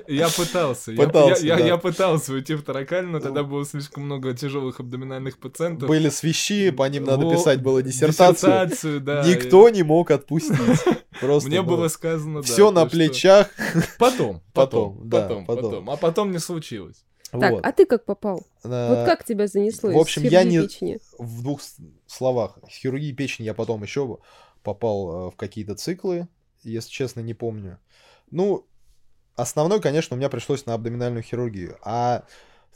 Speaker 1: Я пытался. пытался я, я, да. я пытался уйти в таракальную, но тогда было слишком много тяжелых абдоминальных пациентов.
Speaker 2: Были свищи, по ним надо писать было диссертацию.
Speaker 1: диссертацию да,
Speaker 2: Никто не мог отпустить.
Speaker 1: Просто, Мне ну, было сказано, да.
Speaker 2: Все на плечах.
Speaker 1: Потом, потом, потом, потом, потом. А потом не случилось.
Speaker 3: Так, вот. а ты как попал? А, вот как тебя занесло
Speaker 2: В общем, я не... Печени? В двух словах. С хирургии печени я потом еще попал э, в какие-то циклы, если честно, не помню. Ну, основной, конечно, у меня пришлось на абдоминальную хирургию. А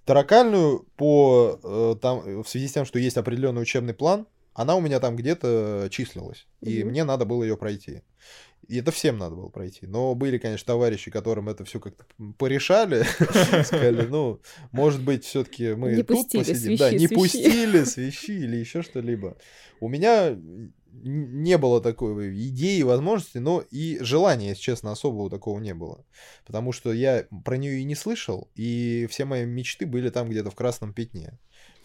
Speaker 2: таракальную по э, там, в связи с тем, что есть определенный учебный план, она у меня там где-то числилась. И mm-hmm. мне надо было ее пройти. И это всем надо было пройти. Но были, конечно, товарищи, которым это все как-то порешали. Сказали, ну, может быть, все-таки мы не тут посидим. да, не пустили свищи или еще что-либо. У меня не было такой идеи, возможности, но и желания, если честно, особого такого не было. Потому что я про нее и не слышал, и все мои мечты были там где-то в красном пятне.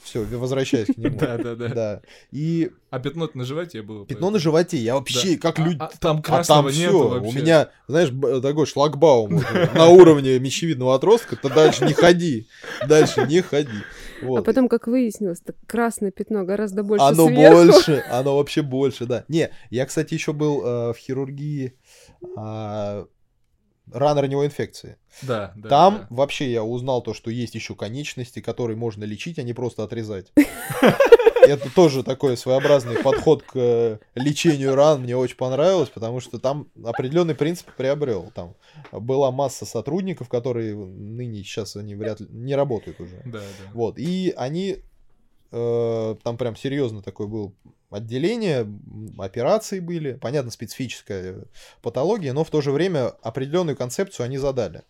Speaker 2: Все, возвращаясь к нему.
Speaker 1: Да, да, да.
Speaker 2: Да. И...
Speaker 1: А пятно на животе было?
Speaker 2: Пятно на животе. Я вообще, как люди...
Speaker 1: А, там красного а
Speaker 2: нету У меня, знаешь, такой шлагбаум на уровне мечевидного отростка, ты дальше не ходи. Дальше не ходи.
Speaker 3: Вот. А потом, как выяснилось, так красное пятно гораздо больше
Speaker 2: Оно
Speaker 3: сверху.
Speaker 2: больше, оно вообще больше, да. Не, я, кстати, еще был э, в хирургии э, рано-раневой инфекции.
Speaker 1: Да, да.
Speaker 2: Там
Speaker 1: да.
Speaker 2: вообще я узнал то, что есть еще конечности, которые можно лечить, а не просто отрезать. Это тоже такой своеобразный подход к э, лечению ран мне очень понравилось, потому что там определенный принцип приобрел. Там была масса сотрудников, которые ныне сейчас они вряд ли не работают уже.
Speaker 1: Да, да.
Speaker 2: Вот. И они э, там прям серьезно такой был отделение, операции были, понятно, специфическая патология, но в то же время определенную концепцию они задали.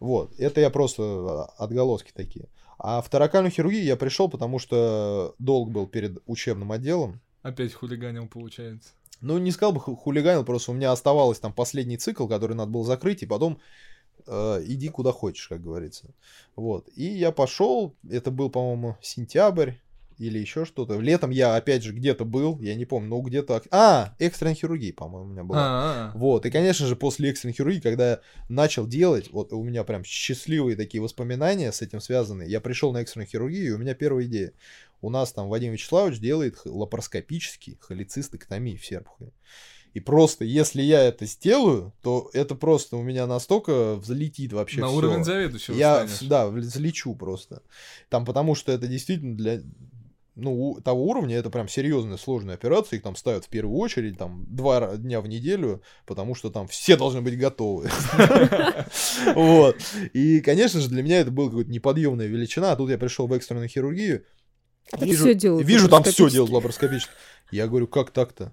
Speaker 2: Вот, это я просто а, отголоски такие. А в таракальную хирургию я пришел, потому что долг был перед учебным отделом.
Speaker 1: Опять хулиганил, получается.
Speaker 2: Ну, не сказал бы хулиганил, просто у меня оставалось там последний цикл, который надо было закрыть, и потом э, иди куда хочешь, как говорится. Вот. И я пошел, это был, по-моему, сентябрь, или еще что-то. Летом я, опять же, где-то был, я не помню, но где-то... А, экстренная хирургия, по-моему, у меня была. А-а-а. Вот, и, конечно же, после экстренной хирургии, когда я начал делать, вот у меня прям счастливые такие воспоминания с этим связаны. Я пришел на экстренную хирургию, и у меня первая идея. У нас там Вадим Вячеславович делает лапароскопический холецистектомию в Серпухове. И просто, если я это сделаю, то это просто у меня настолько взлетит вообще
Speaker 1: На
Speaker 2: всё.
Speaker 1: уровень заведующего
Speaker 2: Я,
Speaker 1: станешь.
Speaker 2: да, взлечу просто. Там, потому что это действительно для ну, того уровня это прям серьезная сложная операция, их там ставят в первую очередь, там, два дня в неделю, потому что там все должны быть готовы. Вот. И, конечно же, для меня это была какая-то неподъемная величина, а тут я пришел в экстренную хирургию, вижу, вижу там все делают лапароскопически. Я говорю, как так-то?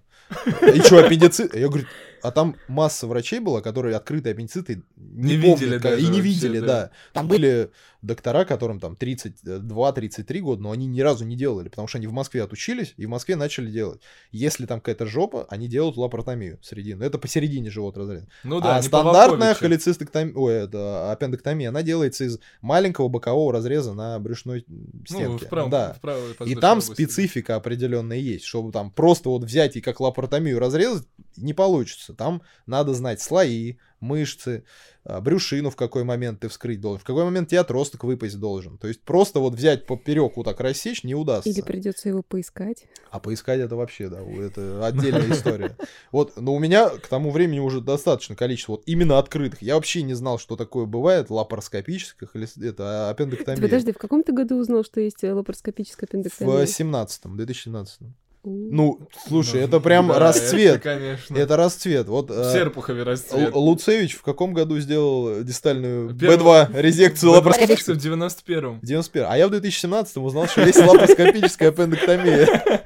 Speaker 2: И что, аппендицит? Я говорю, а там масса врачей была, которые открытые аппендициты не,
Speaker 1: Не
Speaker 2: помнят,
Speaker 1: видели
Speaker 2: как-
Speaker 1: даже
Speaker 2: и не видели,
Speaker 1: да.
Speaker 2: да. Там были доктора, которым там 32-33 года, но они ни разу не делали, потому что они в Москве отучились и в Москве начали делать. Если там какая-то жопа, они делают лапаротомию средину. Это посередине живот разрез.
Speaker 1: Ну да,
Speaker 2: а стандартная холецистектомия, ой, это аппендэктомия, она делается из маленького бокового разреза на брюшной
Speaker 1: Ну,
Speaker 2: стенке.
Speaker 1: в правом-
Speaker 2: да.
Speaker 1: в правой
Speaker 2: И там
Speaker 1: области.
Speaker 2: специфика определенная есть, чтобы там просто вот взять и как лапаротомию разрезать, не получится. Там надо знать слои, мышцы, а, брюшину в какой момент ты вскрыть должен, в какой момент тебе отросток выпасть должен. То есть просто вот взять поперек вот так рассечь не удастся.
Speaker 3: Или придется его поискать.
Speaker 2: А поискать это вообще, да, это отдельная история. Вот, но у меня к тому времени уже достаточно количество вот именно открытых. Я вообще не знал, что такое бывает лапароскопических или это
Speaker 3: Ты
Speaker 2: аппендэктомия.
Speaker 3: подожди, в каком ты году узнал, что есть э, лапароскопическая
Speaker 2: В
Speaker 3: аппендэктомия?
Speaker 2: 17 2017
Speaker 3: У.
Speaker 2: Ну, слушай,
Speaker 1: Ну,
Speaker 2: это прям
Speaker 1: да,
Speaker 2: расцвет.
Speaker 1: Это, конечно.
Speaker 2: Это расцвет. Вот
Speaker 1: В
Speaker 2: э,
Speaker 1: Серпухове расцвет.
Speaker 2: Л- Луцевич в каком году сделал дистальную
Speaker 1: Первый-
Speaker 2: B2 резекцию лапароскопическую?
Speaker 1: в 91-м.
Speaker 2: В 91 А я в 2017 узнал, что есть лапароскопическая аппендэктомия.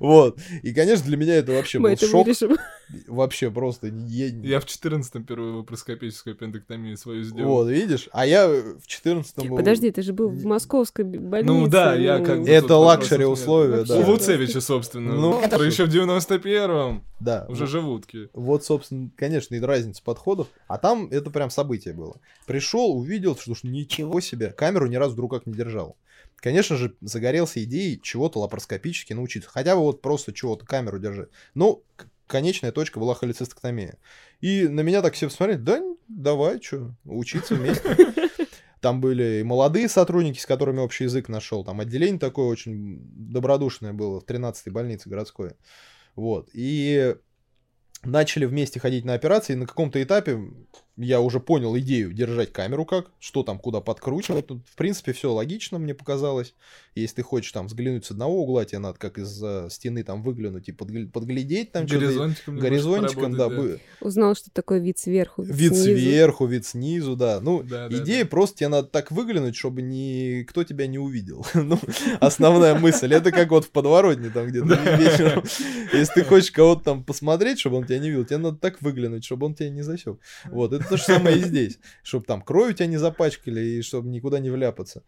Speaker 2: Вот. И, конечно, для меня это вообще был шок. Вообще просто... я-
Speaker 1: Я в 14-м первую лапароскопическую аппендэктомию свою сделал.
Speaker 2: Вот, видишь? А я в 14
Speaker 3: Подожди, ты же был в московской б- больнице.
Speaker 1: Ну да, я
Speaker 3: ну,
Speaker 1: как бы-
Speaker 2: Это luxury условия,
Speaker 3: Вообще.
Speaker 2: да.
Speaker 1: У Луцевича, собственно.
Speaker 2: Ну,
Speaker 1: Ну,
Speaker 2: это-
Speaker 1: еще в 91-м.
Speaker 2: Да.
Speaker 1: Уже живутки.
Speaker 2: Вот, собственно, конечно, и разница подходов. А там это прям событие было. Пришел, увидел, что уж ничего себе, камеру ни разу в руках не держал. Конечно же, загорелся идеей чего-то лапароскопически научиться. Хотя бы вот просто чего-то камеру держать. К- конечная точка была холецистектомия. И на меня так все посмотрели, да давай, что, учиться вместе. Там были и молодые сотрудники, с которыми общий язык нашел. Там отделение такое очень добродушное было в 13-й больнице городской. Вот. И начали вместе ходить на операции. И на каком-то этапе я уже понял идею держать камеру как, что там куда подкручивать. Тут, в принципе, все логично, мне показалось. Если ты хочешь там взглянуть с одного угла, тебе надо как из стены там выглянуть и подгля- подглядеть там.
Speaker 1: Горизонтиком
Speaker 2: Горизонтиком, да, бы-
Speaker 3: Узнал, что такое вид сверху.
Speaker 2: вид
Speaker 3: снизу.
Speaker 2: сверху, вид снизу, да. Ну,
Speaker 1: Да, да,
Speaker 2: идея просто тебе надо так выглянуть, чтобы никто тебя не увидел. ну, основная мысль. Это как вот в подворотне там где-то вечером. Если ты хочешь кого-то там посмотреть, чтобы он тебя не видел, тебе надо так выглянуть, чтобы он тебя не засек. Вот, это то же самое и здесь. Чтобы там кровью тебя не запачкали и чтобы никуда не вляпаться.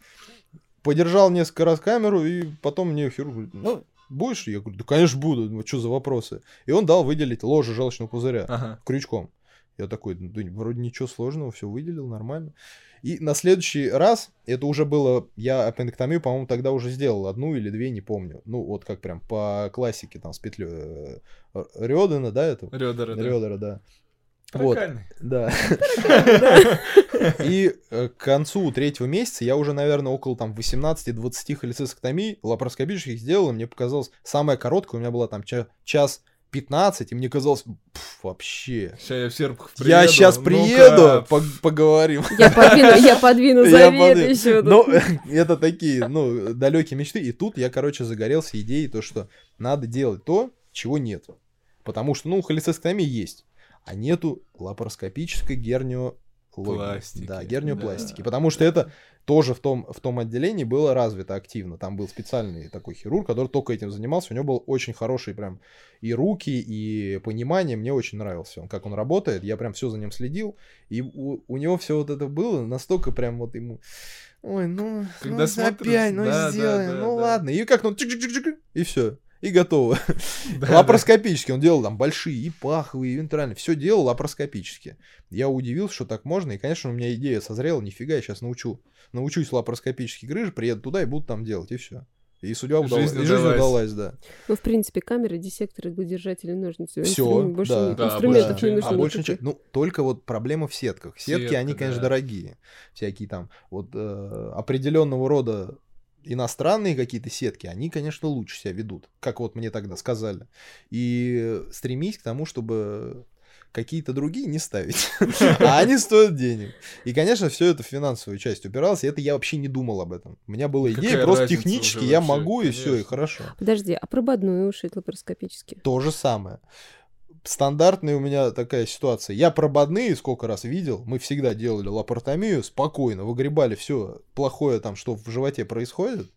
Speaker 2: Подержал несколько раз камеру, и потом мне хирург говорит, ну, будешь? Я говорю, да, конечно, буду. Ну, что за вопросы? И он дал выделить ложе желчного пузыря
Speaker 1: Ага.
Speaker 2: крючком. Я такой, да вроде ничего сложного, все выделил нормально. И на следующий раз, это уже было, я аппендэктомию, по-моему, тогда уже сделал одну или две, не помню. Ну, вот как прям по классике, там, с петлей Рёдена, да, это?
Speaker 1: Рёдера, да.
Speaker 2: Рёдера, да. Вот,
Speaker 1: Таракальный.
Speaker 2: да. И э, к концу третьего месяца я уже, наверное, около там 18-20 холецистектомий лапароскопических сделал, и мне показалось, самая короткая у меня была там ча- час 15, и мне казалось, «Пф, вообще.
Speaker 1: Сейчас я в Серпухов приеду.
Speaker 2: Я сейчас приеду, пог- поговорим.
Speaker 3: Я подвину, я подвину завет еще.
Speaker 2: Ну, это такие, ну, далекие мечты. И тут я, короче, загорелся идеей, то, что надо делать то, чего нет. Потому что, ну, холецистектомия есть, а нету лапароскопической гернио
Speaker 1: Пластики,
Speaker 2: Да, герниопластики.
Speaker 1: да.
Speaker 2: Потому что это тоже в том, в том отделении было развито активно. Там был специальный такой хирург, который только этим занимался. У него был очень хороший прям и руки, и понимание. Мне очень нравился он, как он работает. Я прям все за ним следил. И у, у него все вот это было настолько прям вот ему... Ой, ну,
Speaker 1: Когда
Speaker 2: ну
Speaker 1: смотришь,
Speaker 2: опять, ну
Speaker 1: да, да,
Speaker 2: сделаем,
Speaker 1: да,
Speaker 2: ну
Speaker 1: да.
Speaker 2: ладно. И как, ну, и все. И готово.
Speaker 1: Да, да.
Speaker 2: Лапароскопически он делал там большие и паховые, и вентральные. Все делал лапароскопически. Я удивился, что так можно. И, конечно, у меня идея созрела. Нифига, я сейчас научу. Научусь лапароскопически грыжи, приеду туда и буду там делать. И все. И судьба удалась.
Speaker 1: Жизнь
Speaker 2: И жизнь
Speaker 1: удалась.
Speaker 2: да.
Speaker 3: Ну, в принципе, камеры, диссекторы, гладержатели, ножницы. Больше
Speaker 2: да.
Speaker 3: ни-
Speaker 1: Да,
Speaker 3: инструментов
Speaker 1: больше
Speaker 3: не
Speaker 1: не
Speaker 3: нужно.
Speaker 2: А больше ничего. Ну, только вот проблема в сетках. Сетки,
Speaker 1: Сетка,
Speaker 2: они, конечно,
Speaker 1: да.
Speaker 2: дорогие. Всякие там вот э, определенного рода иностранные какие-то сетки, они, конечно, лучше себя ведут, как вот мне тогда сказали. И стремись к тому, чтобы какие-то другие не ставить. А они стоят денег. И, конечно, все это в финансовую часть упиралось, и это я вообще не думал об этом. У меня была идея,
Speaker 1: Какая
Speaker 2: просто технически я
Speaker 1: вообще?
Speaker 2: могу, и все, и хорошо.
Speaker 3: Подожди, а прободную ушить лапароскопически?
Speaker 2: То же самое. Стандартная у меня такая ситуация. Я прободные сколько раз видел. Мы всегда делали лапаротомию спокойно, выгребали все плохое там, что в животе происходит,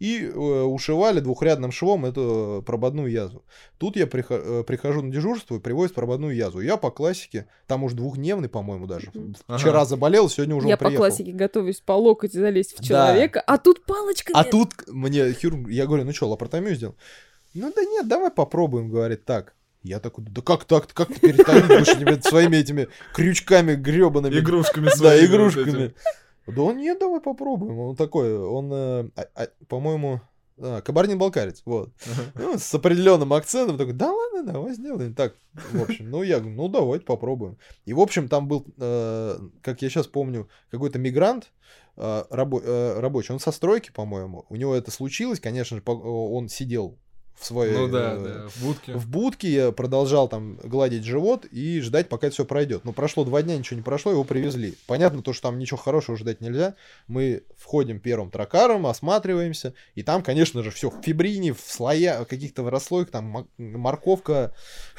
Speaker 2: и э, ушивали двухрядным швом эту прободную язву. Тут я прихо- э, прихожу на дежурство и привозят прободную язву. Я по классике, там уж двухдневный, по-моему, даже. Вчера
Speaker 1: Ага.
Speaker 2: заболел, сегодня уже
Speaker 3: Я
Speaker 2: он
Speaker 3: по
Speaker 2: приехал.
Speaker 3: классике готовлюсь по локоть залезть в
Speaker 2: Да.
Speaker 3: человека, а тут палочка.
Speaker 2: А тут мне хирург, я говорю, ну что, лапаротомию сделал? Ну да нет, давай попробуем, говорит, так. Я такой, да как так, как ты перетомить будешь своими этими крючками гребаными?
Speaker 1: Игрушками
Speaker 2: Да,
Speaker 1: своими вот
Speaker 2: игрушками. Да он, нет, давай попробуем. Он такой, он, э, а- а, по-моему, а, кабардин-балкарец, вот.
Speaker 1: Ага.
Speaker 2: Ну, с определенным акцентом такой, да ладно, давай сделаем. Так, в общем, ну я говорю, ну давайте попробуем. И, в общем, там был, э, как я сейчас помню, какой-то мигрант, э, рабо- э, рабочий, он со стройки, по-моему. У него это случилось, конечно же, он сидел в своей...
Speaker 1: Ну да,
Speaker 2: э,
Speaker 1: да, в будке.
Speaker 2: в будке я продолжал там гладить живот и ждать, пока это все пройдет. Но прошло два дня, ничего не прошло, его привезли. Понятно, то, что там ничего хорошего ждать нельзя. Мы входим первым тракаром, осматриваемся, и там, конечно же, все в фибрине, в слоя, каких-то в расслоях, там мо- морковка,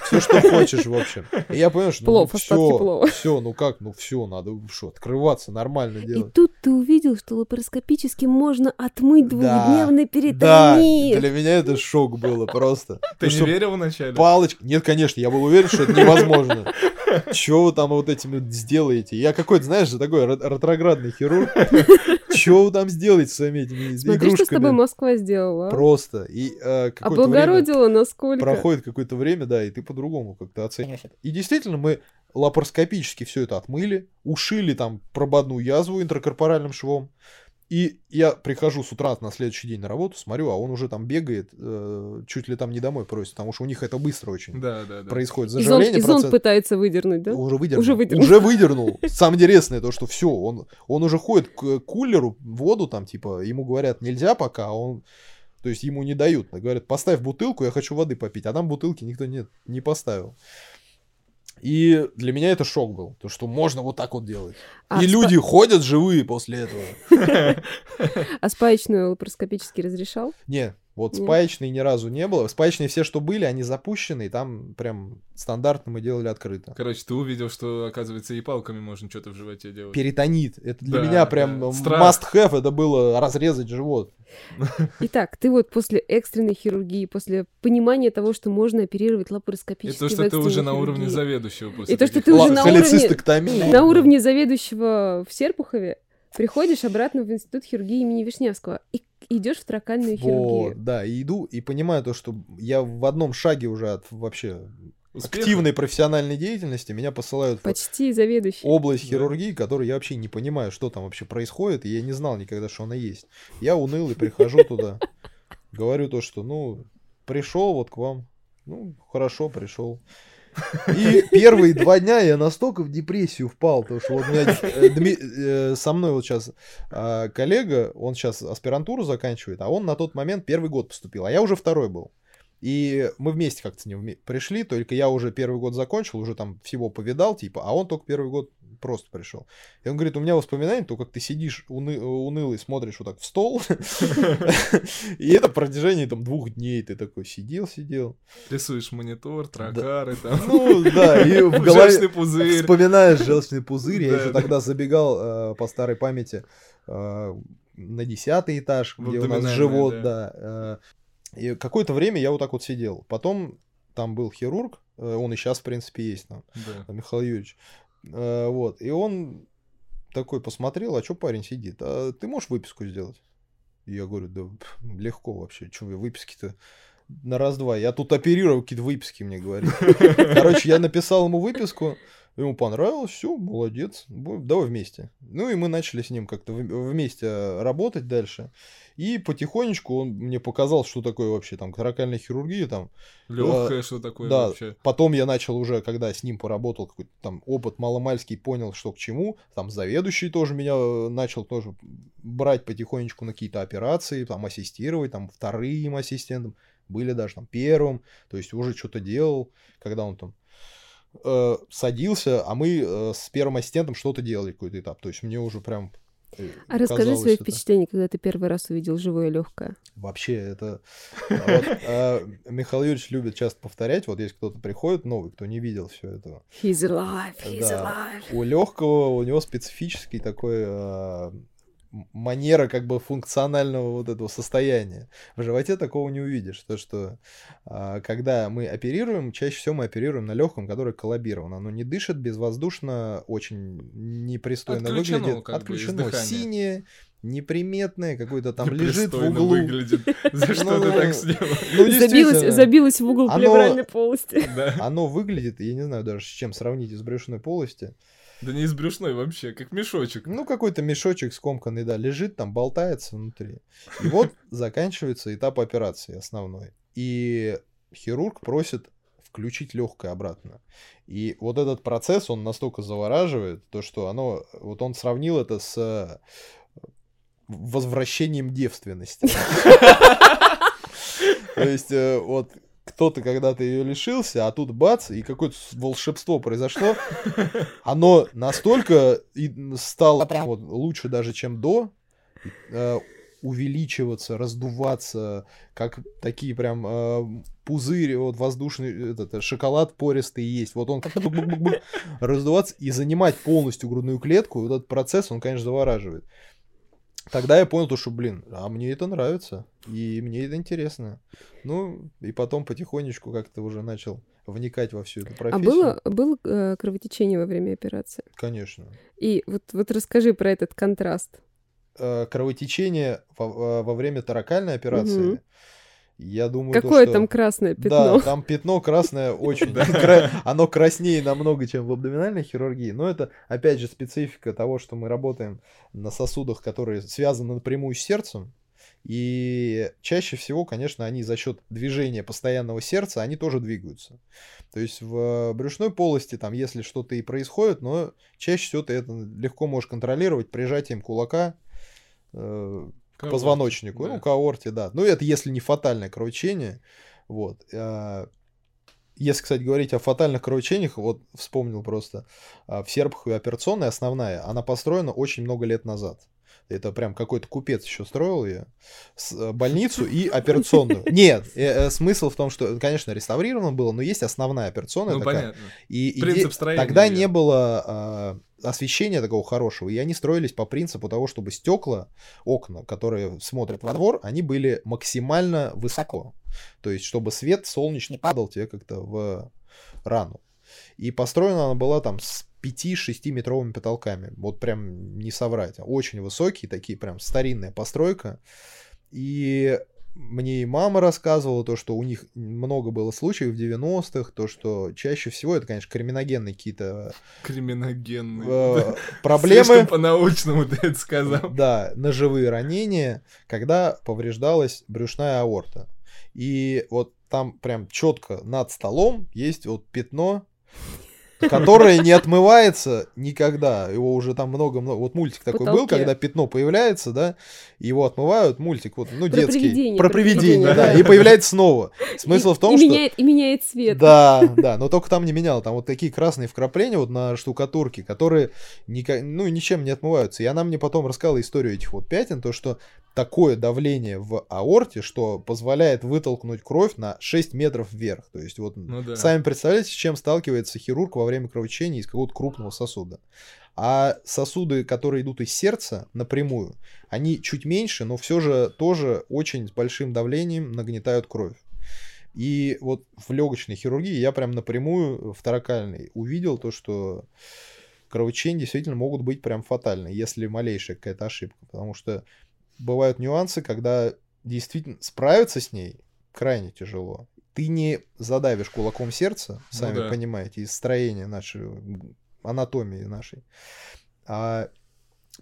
Speaker 2: все, что хочешь, в общем. И я понял, что
Speaker 3: Плов,
Speaker 2: ну, все, все, ну как, ну все, надо что, открываться, нормально
Speaker 3: И
Speaker 2: делать.
Speaker 3: тут ты увидел, что лапароскопически можно отмыть
Speaker 2: Да,
Speaker 3: двухдневный
Speaker 2: Да,
Speaker 3: перитонит.
Speaker 2: для меня это шок было просто.
Speaker 1: Ты
Speaker 2: Ну,
Speaker 1: не верил вначале?
Speaker 2: Палочка. Нет, конечно, я был уверен, что это невозможно. Чего вы там вот этим сделаете? Я какой-то, знаешь, такой ре- ретроградный хирург. Чего вы там сделаете своими этими
Speaker 3: Смотри, что с тобой
Speaker 2: игрушками?
Speaker 3: Москва сделала. а?
Speaker 2: Просто. И э, время
Speaker 3: Облагородила насколько.
Speaker 2: проходит какое-то время, да, и ты по-другому как-то оцениваешь. это. И действительно, мы лапароскопически все это отмыли, ушили там прободную язву интракорпоральным швом. И я прихожу с утра на следующий день на работу, смотрю, а он уже там бегает, э, чуть ли там не домой просит, потому что у них это быстро очень
Speaker 1: Да, да, да.
Speaker 2: происходит. Заживление
Speaker 3: и зонт
Speaker 2: процесс-
Speaker 3: пытается выдернуть, да?
Speaker 2: Уже выдернул.
Speaker 3: Уже выдернул.
Speaker 2: Уже выдернул. Самое интересное то, что все, он, он уже ходит к кулеру, воду там, типа, ему говорят, нельзя пока, а он, то есть ему не дают. Говорят, поставь бутылку, я хочу воды попить, а там бутылки никто нет, не поставил. И для меня это шок был, то, что можно вот так вот делать.
Speaker 3: А
Speaker 2: И
Speaker 3: спа-
Speaker 2: люди ходят живые после этого.
Speaker 3: А спаечную лапароскопически разрешал?
Speaker 2: Не, вот
Speaker 3: Нет.
Speaker 2: спаечной ни разу не было. Спаечные все, что были, они запущены, и там прям стандартно мы делали открыто.
Speaker 1: Короче, ты увидел, что, оказывается, и палками можно что-то в животе делать.
Speaker 2: Перитонит. Это для
Speaker 1: Да,
Speaker 2: меня прям
Speaker 1: да.
Speaker 2: м,
Speaker 1: Страх.
Speaker 2: must have, это было разрезать живот.
Speaker 3: Итак, ты вот после экстренной хирургии, после понимания того, что можно оперировать
Speaker 1: И
Speaker 3: лапароскопически
Speaker 1: то,
Speaker 3: в
Speaker 1: что ты уже на уровне заведующего после
Speaker 3: И то, что ты уже на уровне-. На уровне заведующего в Серпухове приходишь обратно в институт хирургии имени Вишневского и идешь в тракальную
Speaker 2: Вот,
Speaker 3: хирургию.
Speaker 2: да, и иду и понимаю то, что я в одном шаге уже от вообще
Speaker 1: Успеха.
Speaker 2: активной профессиональной деятельности меня посылают в
Speaker 3: Почти заведующий.
Speaker 2: область
Speaker 1: Да.
Speaker 2: хирургии, которую я вообще не понимаю, что там вообще происходит, и я не знал никогда, что она есть. Я уныл и прихожу туда, говорю то, что, ну, пришел вот к вам, ну, хорошо, пришел. И первые два дня я настолько в депрессию впал, потому что вот у меня э, Дми- э, со мной вот сейчас а, коллега, он сейчас аспирантуру заканчивает, а он на тот момент первый год поступил, а я уже второй был. И мы вместе как-то с ним пришли, только я уже первый год закончил, уже там всего повидал, типа, а он только первый год просто пришел. И он говорит, у меня воспоминания, то, как ты сидишь уны- унылый, смотришь вот так в стол, и это в протяжении там двух дней ты такой сидел, сидел.
Speaker 1: Рисуешь монитор, тракары, там.
Speaker 2: Ну, да, и в
Speaker 1: Желчный
Speaker 2: голове
Speaker 1: пузырь.
Speaker 2: вспоминаешь желчный пузырь. Я еще
Speaker 1: да.
Speaker 2: тогда забегал э, по старой памяти э, на десятый этаж, где у нас живот,
Speaker 1: да.
Speaker 2: э, И какое-то время я вот так вот сидел. Потом там был хирург, он и сейчас, в принципе, есть там,
Speaker 1: Да.
Speaker 2: Михаил Юрьевич. Э, Вот, и он такой посмотрел, а что парень сидит? А ты можешь выписку сделать? И я говорю, да пф, легко вообще, что вы выписки-то на раз-два. Я тут оперировал, какие-то выписки мне говорит. Короче, я написал ему выписку, Ему понравилось, все, молодец, давай вместе. Ну и мы начали с ним как-то вместе работать дальше. И потихонечку он мне показал, что такое вообще там таракальная хирургия. Там,
Speaker 1: Легкое, а, что такое
Speaker 2: да,
Speaker 1: вообще.
Speaker 2: Потом я начал уже, когда с ним поработал, какой-то там опыт маломальский, понял, что к чему. Там заведующий тоже меня э, начал тоже брать потихонечку на какие-то операции, там ассистировать, там вторым ассистентом, были даже там первым. То есть уже что-то делал, когда он там э, садился, а мы э, с первым ассистентом что-то делали какой-то этап. То есть мне уже прям
Speaker 3: э, а расскажи свои это... впечатления, когда ты первый раз увидел живое легкое.
Speaker 2: Вообще, это... А вот, а, Михаил Юрьевич любит часто повторять, вот если кто-то приходит новый, кто не видел все это.
Speaker 3: He's alive, he's
Speaker 2: да. alive. У легкого, у него специфический такой а, манера как бы функционального вот этого состояния. В животе такого не увидишь. То, что а, когда мы оперируем, чаще всего мы оперируем на легком, который коллабировано. Оно не дышит, безвоздушно, очень непристойно
Speaker 1: Отключено,
Speaker 2: выглядит.
Speaker 1: Как
Speaker 2: Отключено.
Speaker 1: Бы,
Speaker 2: Синее, неприметное, какое-то там лежит в углу.
Speaker 1: выглядит. За что ты так сделал?
Speaker 3: Ну, забилось, забилось в угол плевральной полости.
Speaker 2: Оно выглядит, я не знаю даже с чем сравнить из брюшной полости.
Speaker 1: Да не из брюшной вообще, как мешочек.
Speaker 2: Ну, какой-то мешочек скомканный, да, лежит там, болтается внутри. И вот заканчивается этап операции основной. И хирург просит включить легкое обратно. И вот этот процесс, он настолько завораживает, то что оно, вот он сравнил это с э, возвращением девственности. То есть э, вот кто-то когда-то ее лишился, а тут бац, и какое-то волшебство произошло. Оно настолько стало вот, лучше даже, чем до, э, увеличиваться, раздуваться, как такие прям э, пузыри, вот воздушный этот, шоколад пористый есть. Вот он раздуваться и занимать полностью грудную клетку. Вот этот процесс, он, конечно, завораживает. Тогда я понял, то, что, блин, а мне это нравится, и мне это интересно. Ну, и потом потихонечку как-то уже начал вникать во всю эту профессию.
Speaker 3: А было, было э, кровотечение во время операции?
Speaker 2: Конечно.
Speaker 3: И вот, вот расскажи про этот контраст.
Speaker 2: Э, кровотечение во, э, во время таракальной операции... Угу я думаю,
Speaker 3: Какое
Speaker 2: то,
Speaker 3: там красное пятно?
Speaker 2: Да, там пятно красное очень. Оно краснее намного, чем в абдоминальной хирургии. Но это, опять же, специфика того, что мы работаем на сосудах, которые связаны напрямую с сердцем. И чаще всего, конечно, они за счет движения постоянного сердца, они тоже двигаются. То есть в брюшной полости, там, если что-то и происходит, но чаще всего ты это легко можешь контролировать прижатием кулака, к позвоночнику, да. ну, к аорте, да. Ну, это если не фатальное кровотечение. Вот. А, если, кстати, говорить о фатальных кровотечениях, вот вспомнил просто, а, в Серпухове операционная основная, она построена очень много лет назад. Это прям какой-то купец еще строил ее. Э, больницу и операционную. Нет, э, э, смысл в том, что, конечно, реставрировано было, но есть основная операционная
Speaker 1: ну,
Speaker 2: такая.
Speaker 1: Понятно.
Speaker 2: И,
Speaker 1: Принцип строения.
Speaker 2: Тогда не было а, освещения такого хорошего, и они строились по принципу того, чтобы стекла, окна, которые смотрят во двор, они были максимально высоко. То есть, чтобы свет солнечный падал тебе как-то в рану. И построена она была там с 5-6 метровыми потолками. Вот прям не соврать. Очень высокие, такие прям старинная постройка. И мне и мама рассказывала то, что у них много было случаев в 90-х, то, что чаще всего это, конечно, криминогенные какие-то...
Speaker 1: Криминогенные.
Speaker 2: Э, проблемы. Слишком
Speaker 1: по-научному ты это сказал.
Speaker 2: Да, ножевые ранения, когда повреждалась брюшная аорта. И вот там прям четко над столом есть вот пятно которое не отмывается никогда. Его уже там много-много. Вот мультик такой Потолке. был, когда пятно появляется, да, его отмывают. Мультик вот, ну, про детский. Привидение, про, про привидение, да. И появляется снова. Смысл
Speaker 3: и,
Speaker 2: в том,
Speaker 3: и
Speaker 2: что...
Speaker 3: Меняет, и меняет цвет.
Speaker 2: Да, да, но только там не менял. Там вот такие красные вкрапления вот на штукатурке, которые никак, ну, ничем не отмываются. И она мне потом рассказала историю этих вот пятен, то, что такое давление в аорте, что позволяет вытолкнуть кровь на 6 метров вверх. То есть вот ну, да. сами представляете, с чем сталкивается хирург во время кровотечения из какого-то крупного сосуда. А сосуды, которые идут из сердца напрямую, они чуть меньше, но все же тоже очень с большим давлением нагнетают кровь. И вот в легочной хирургии я прям напрямую в таракальной увидел то, что кровотечения действительно могут быть прям фатальны, если малейшая какая-то ошибка. Потому что бывают нюансы, когда действительно справиться с ней крайне тяжело. Ты не задавишь кулаком сердца, ну сами ну, да. понимаете, из строения нашего анатомии нашей. А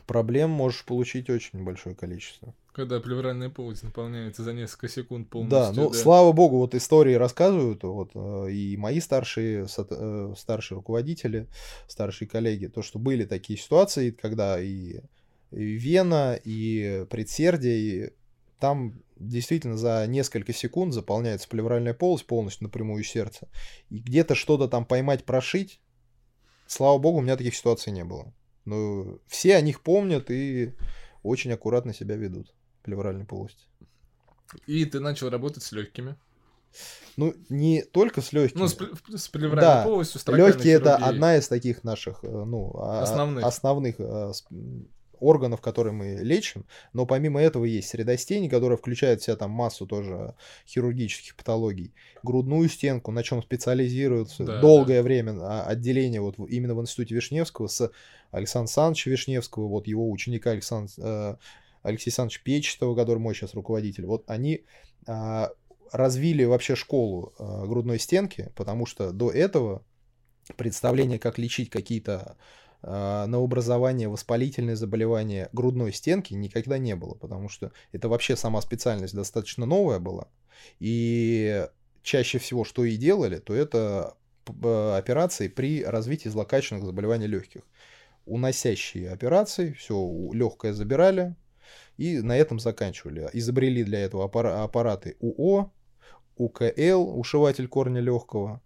Speaker 2: проблем можешь получить очень большое количество.
Speaker 1: Когда плевральная полость наполняется за несколько секунд полностью.
Speaker 2: Да, ну, слава богу, вот истории рассказывают, вот, э, и мои старшие, э, старшие руководители, старшие коллеги, то, что были такие ситуации, когда и, и вена, и предсердие, и там действительно за несколько секунд заполняется плевральная полость полностью напрямую из сердца. И где-то что-то там поймать, прошить, слава богу, у меня таких ситуаций не было. Но все о них помнят и очень аккуратно себя ведут в плевральной полости.
Speaker 1: И ты начал работать с легкими.
Speaker 2: Ну, не только с легкими.
Speaker 1: Ну, с, с плевральной
Speaker 2: Да,
Speaker 1: полостью, с
Speaker 2: Легкие это одна из таких наших, э, ну, а-
Speaker 1: Основных.
Speaker 2: основных э, органов, которые мы лечим. Но помимо этого есть средостень, которая включает в себя там массу тоже хирургических патологий. Грудную стенку, на чем специализируются
Speaker 1: Да,
Speaker 2: долгое время а, отделение вот именно в институте Вишневского с Александром Александровичем Вишневского, вот его ученика Александр, э, Алексей Александрович Печетова, который мой сейчас руководитель. Вот они а, развили вообще школу а, грудной стенки, потому что до этого представление, как лечить какие-то а, новообразования, воспалительные заболевания грудной стенки никогда не было, потому что это вообще сама специальность достаточно новая была. И чаще всего, что и делали, то это э, операции при развитии злокачественных заболеваний легких. Уносящие операции, все легкое забирали, и на этом заканчивали. Изобрели для этого аппара- аппараты УО, УКЛ, ушиватель корня легкого.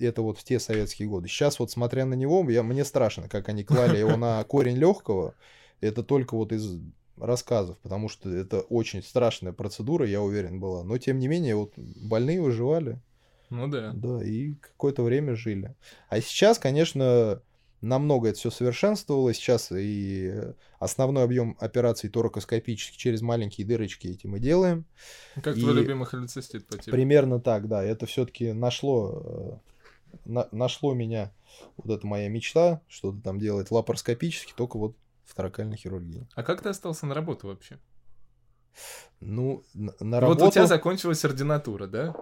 Speaker 2: Это вот в те советские годы. Сейчас вот смотря на него, я, мне страшно, как они клали его на корень легкого. Это только вот из рассказов, потому что это очень страшная процедура, я уверен, была. Но тем не менее, вот больные выживали,
Speaker 1: Ну да.
Speaker 2: да, и какое-то время жили. А сейчас, конечно, намного это все совершенствовалось. Сейчас и основной объем операций торакоскопических через маленькие дырочки эти мы делаем.
Speaker 1: Как твой
Speaker 2: И-
Speaker 1: любимый холецистит по типу?
Speaker 2: Примерно так, да. Это все-таки нашло, э, на- нашло меня вот эта моя мечта, что-то там делать лапароскопически, только вот в таракальной хирургии.
Speaker 1: А как ты остался на работу вообще?
Speaker 2: Ну, на, на
Speaker 1: Вот
Speaker 2: работу
Speaker 1: у тебя закончилась ординатура, да?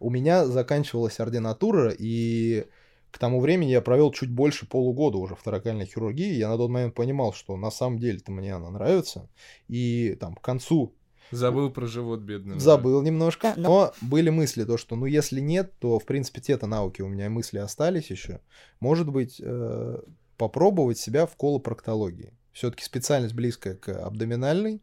Speaker 2: у меня заканчивалась ординатура, и к тому времени я провел чуть больше полугода уже в таракальной хирургии. Я на тот момент понимал, что на самом деле-то мне она нравится. И там к концу
Speaker 1: Забыл про живот бедный.
Speaker 2: Забыл немножко, но были мысли, то, что, ну, если нет, то, в принципе, те-то науки у меня мысли остались еще. Может быть, э, попробовать себя в колопроктологии. Все-таки специальность близкая к абдоминальной,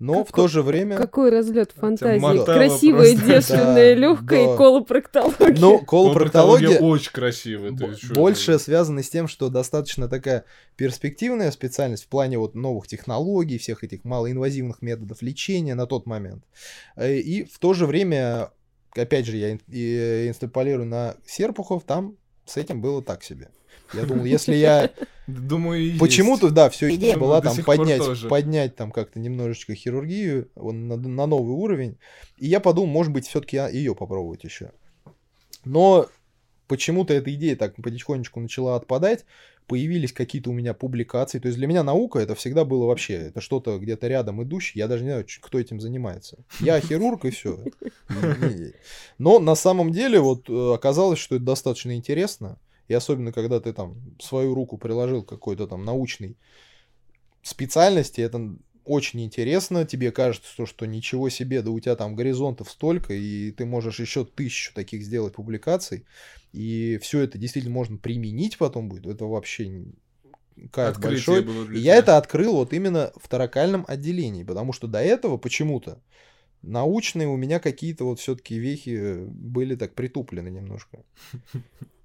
Speaker 2: но в
Speaker 3: Какой-
Speaker 2: то же время...
Speaker 3: Какой разлет фантазии.
Speaker 1: мотало
Speaker 3: Красивая
Speaker 1: просто.
Speaker 3: девственная,
Speaker 2: Да,
Speaker 3: легкая
Speaker 2: да.
Speaker 3: и колопроктология.
Speaker 2: Ну,
Speaker 1: Колопроктология очень красивая.
Speaker 2: больше
Speaker 1: это-
Speaker 2: связана с тем, что достаточно такая перспективная специальность в плане вот новых технологий, всех этих малоинвазивных методов лечения на тот момент. Э, И в то же время, опять же, я и инструполирую на Серпухов, там с этим было так себе. Я думал, если я
Speaker 1: Думаю,
Speaker 2: почему-то, да, все идея
Speaker 1: Думаю,
Speaker 2: была там поднять,
Speaker 1: тоже.
Speaker 2: поднять там как-то немножечко хирургию он на, на новый уровень. И я подумал, может быть, все-таки ее попробовать еще. Но почему-то эта идея так потихонечку начала отпадать. Появились какие-то у меня публикации. То есть для меня наука это всегда было вообще, это что-то где-то рядом идущее. Я даже не знаю, кто этим занимается. Я хирург и все. Но на самом деле вот э, оказалось, что это достаточно интересно. И особенно, когда ты там свою руку приложил к какой-то там научной специальности, это очень интересно. Тебе кажется, что, что ничего себе, да у тебя там горизонтов столько, и ты можешь еще тысячу таких сделать публикаций. И все это действительно можно применить потом будет. Это вообще кайф
Speaker 1: Открытие
Speaker 2: большой. И я это открыл вот именно в таракальном отделении, потому что до этого почему-то научные у меня какие-то вот все-таки вехи были так притуплены немножко.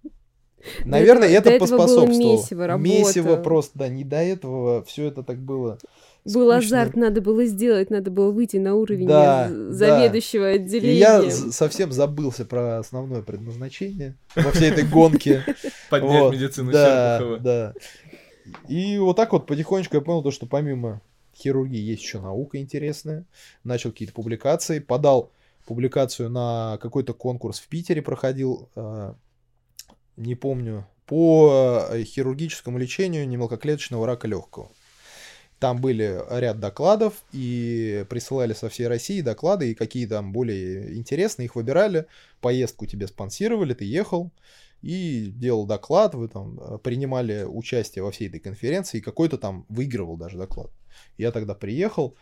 Speaker 2: Наверное,
Speaker 3: этого-
Speaker 2: это
Speaker 3: до
Speaker 2: поспособствовало.
Speaker 3: месиво, работа.
Speaker 2: Месиво просто, да, не до этого все это так было.
Speaker 3: Был
Speaker 2: скучно.
Speaker 3: азарт, надо было сделать, надо было выйти на уровень
Speaker 2: Да,
Speaker 3: э,
Speaker 2: да.
Speaker 3: заведующего
Speaker 2: И я совсем забылся про основное предназначение во всей этой гонке.
Speaker 1: Поднять
Speaker 2: Вот,
Speaker 1: медицину
Speaker 2: да,
Speaker 1: Серпухова.
Speaker 2: да. И вот так вот потихонечку я понял то, что помимо хирургии есть еще наука интересная. Начал какие-то публикации, подал публикацию на какой-то конкурс в Питере проходил, э, не помню, по э, хирургическому лечению немелкоклеточного рака легкого. Там были ряд докладов, и присылали со всей России доклады, и какие там более интересные, их выбирали, поездку тебе спонсировали, ты ехал, и делал доклад, вы там э, принимали участие во всей этой конференции, и какой-то там выигрывал даже доклад. Я тогда приехал,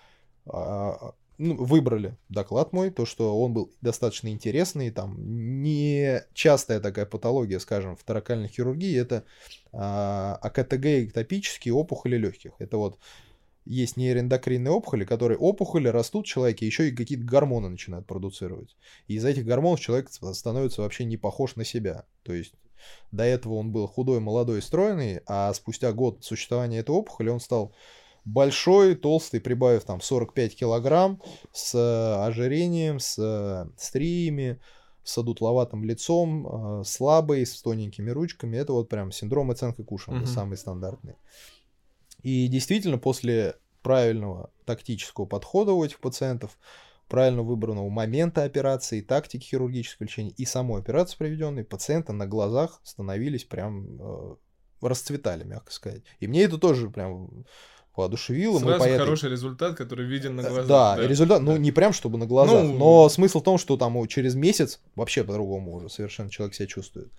Speaker 2: а, ну, выбрали доклад мой, то, что он был достаточно интересный, там не частая такая патология, скажем, в торакальной хирургии, это а, АКТГ эктопические опухоли легких. Это вот есть нейроэндокринные опухоли, которые опухоли растут в человеке, еще и какие-то гормоны начинают продуцировать. И из этих гормонов человек становится вообще не похож на себя. То есть до этого он был худой, молодой, стройный, а спустя год существования этой опухоли он стал большой, толстый, прибавив там 45 килограмм, с э, ожирением, с э, стриями, с одутловатым лицом, э, слабый, с тоненькими ручками. Это вот прям синдром оценки Кушина, mm-hmm. самый стандартный. И действительно, после правильного тактического подхода у этих пациентов, правильно выбранного момента операции, тактики хирургического лечения и самой операции проведенной, пациенты на глазах становились прям э, расцветали, мягко сказать. И мне это тоже прям воодушевило.
Speaker 1: Сразу мы по хороший результат, который виден на глазах.
Speaker 2: Да, да. результат, ну, не прям чтобы на глазах, ну... но смысл в том, что там через месяц вообще по-другому уже совершенно человек себя чувствует.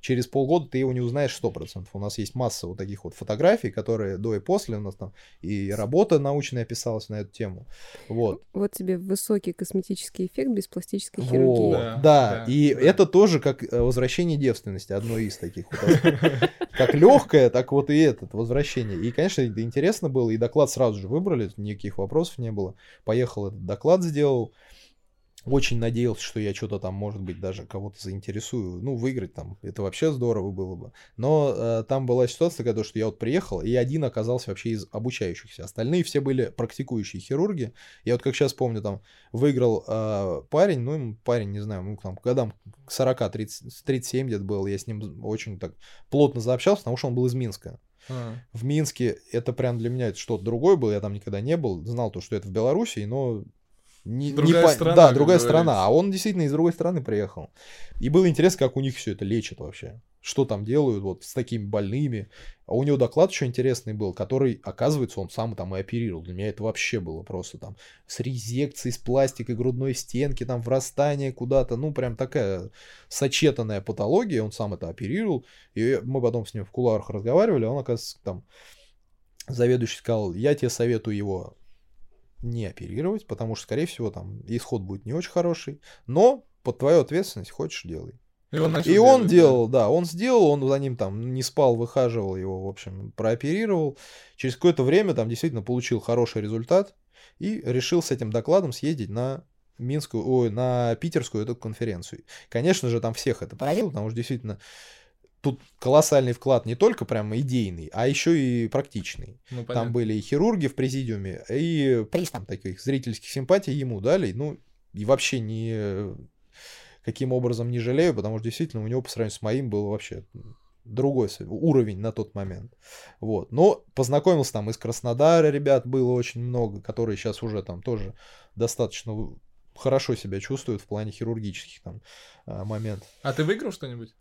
Speaker 2: Через полгода ты его не узнаешь 100%. У нас есть масса вот таких вот фотографий, которые до и после у нас там, и работа научная писалась на эту тему. Вот.
Speaker 3: Вот тебе высокий косметический эффект без пластической вот. хирургии.
Speaker 2: Да, да. да и да. это тоже как э, возвращение девственности, одно из таких. Как легкое, так вот и это возвращение. И, конечно, интересно было, и доклад сразу же выбрали, никаких вопросов не было. Поехал этот доклад сделал. Очень надеялся, что я что-то там, может быть, даже кого-то заинтересую. Ну, выиграть там, это вообще здорово было бы. Но э, там была ситуация такая, что я вот приехал, и один оказался вообще из обучающихся. Остальные все были практикующие хирурги. Я вот как сейчас помню, там, выиграл э, парень, ну, парень, не знаю, ну, там, годам 40, 30, 37 где-то был, я с ним очень так плотно заобщался, потому что он был из Минска. В Минске это прям для меня что-то другое было, я там никогда не был, знал то, что это в Беларуси, но
Speaker 1: не, другая не страна.
Speaker 2: Да, другая страна. А он действительно из другой страны приехал. И было интересно, как у них все это лечат вообще. Что там делают вот с такими больными. А у него доклад еще интересный был, который, оказывается, он сам там и оперировал. Для меня это вообще было просто там с резекцией, с пластикой грудной стенки, там врастание куда-то. Ну, прям такая сочетанная патология. Он сам это оперировал. И мы потом с ним в куларах разговаривали. Он, оказывается, там заведующий сказал, я тебе советую его не оперировать, потому что, скорее всего, там исход будет не очень хороший, но под твою ответственность хочешь делай. И он, и он делать, делал, да. да, он сделал, он за ним там не спал, выхаживал его, в общем, прооперировал. Через какое-то время там действительно получил хороший результат и решил с этим докладом съездить на Минскую, ой, на питерскую эту конференцию. Конечно же, там всех это поразило, потому что действительно тут колоссальный вклад не только прям идейный, а еще и практичный. Ну, там были и хирурги в президиуме, и приз там таких зрительских симпатий ему дали. Ну, и вообще не каким образом не жалею, потому что действительно у него по сравнению с моим был вообще другой уровень на тот момент. Вот. Но познакомился там из Краснодара ребят было очень много, которые сейчас уже там тоже достаточно хорошо себя чувствуют в плане хирургических там а, моментов.
Speaker 1: А ты выиграл что-нибудь?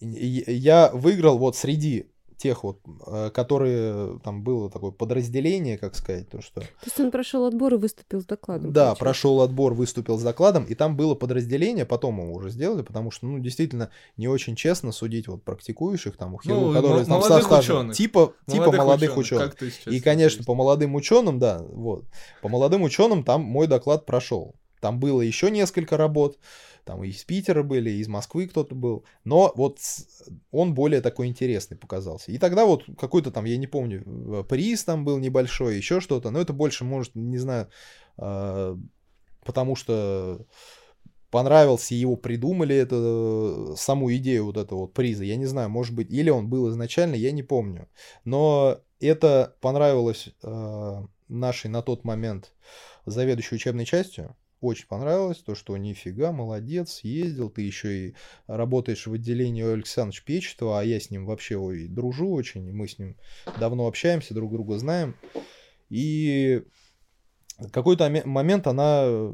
Speaker 2: Я выиграл вот среди тех вот, э, которые там было такое подразделение, как сказать, то что.
Speaker 3: То есть он прошел отбор и выступил с докладом.
Speaker 2: Да, получается. прошел отбор, выступил с докладом, и там было подразделение, потом его уже сделали, потому что, ну, действительно, не очень честно судить вот практикующих там, ну, которые там со стажем, типа, молодых типа молодых ученых. ученых. И, конечно, по молодым ученым, да, вот, по молодым ученым там мой доклад прошел. Там было еще несколько работ там и из Питера были, и из Москвы кто-то был, но вот он более такой интересный показался. И тогда вот какой-то там, я не помню, э, приз там был небольшой, еще что-то, но это больше, может, не знаю, а, потому что понравился, его придумали, это, саму идею вот этого вот приза, я не знаю, может быть, или он был изначально, я не помню, но это понравилось э, нашей на тот момент заведующей учебной частью, очень понравилось, то, что нифига, молодец, ездил, ты еще и работаешь в отделении у Александра Печетова, а я с ним вообще ой, дружу очень, мы с ним давно общаемся, друг друга знаем. И какой-то момент она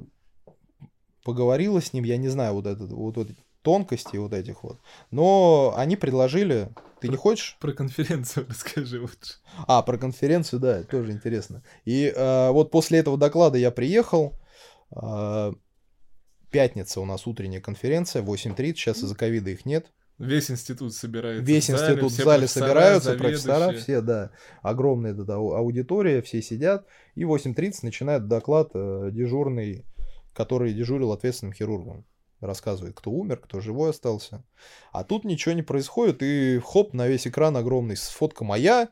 Speaker 2: поговорила с ним, я не знаю, вот, этот, вот, вот тонкости вот этих вот. Но они предложили, ты про, не хочешь?
Speaker 1: Про конференцию расскажи лучше.
Speaker 2: А, про конференцию, да, тоже интересно. И э, вот после этого доклада я приехал, пятница у нас утренняя конференция, 8.30, сейчас из-за ковида их нет.
Speaker 1: Весь институт собирается.
Speaker 2: Весь
Speaker 1: в зале,
Speaker 2: институт в зале собираются, профессора, все, да, огромная ау- аудитория, все сидят, и в 8.30 начинает доклад э, дежурный, который дежурил ответственным хирургом. Рассказывает, кто умер, кто живой остался. А тут ничего не происходит, и хоп, на весь экран огромный фотка моя,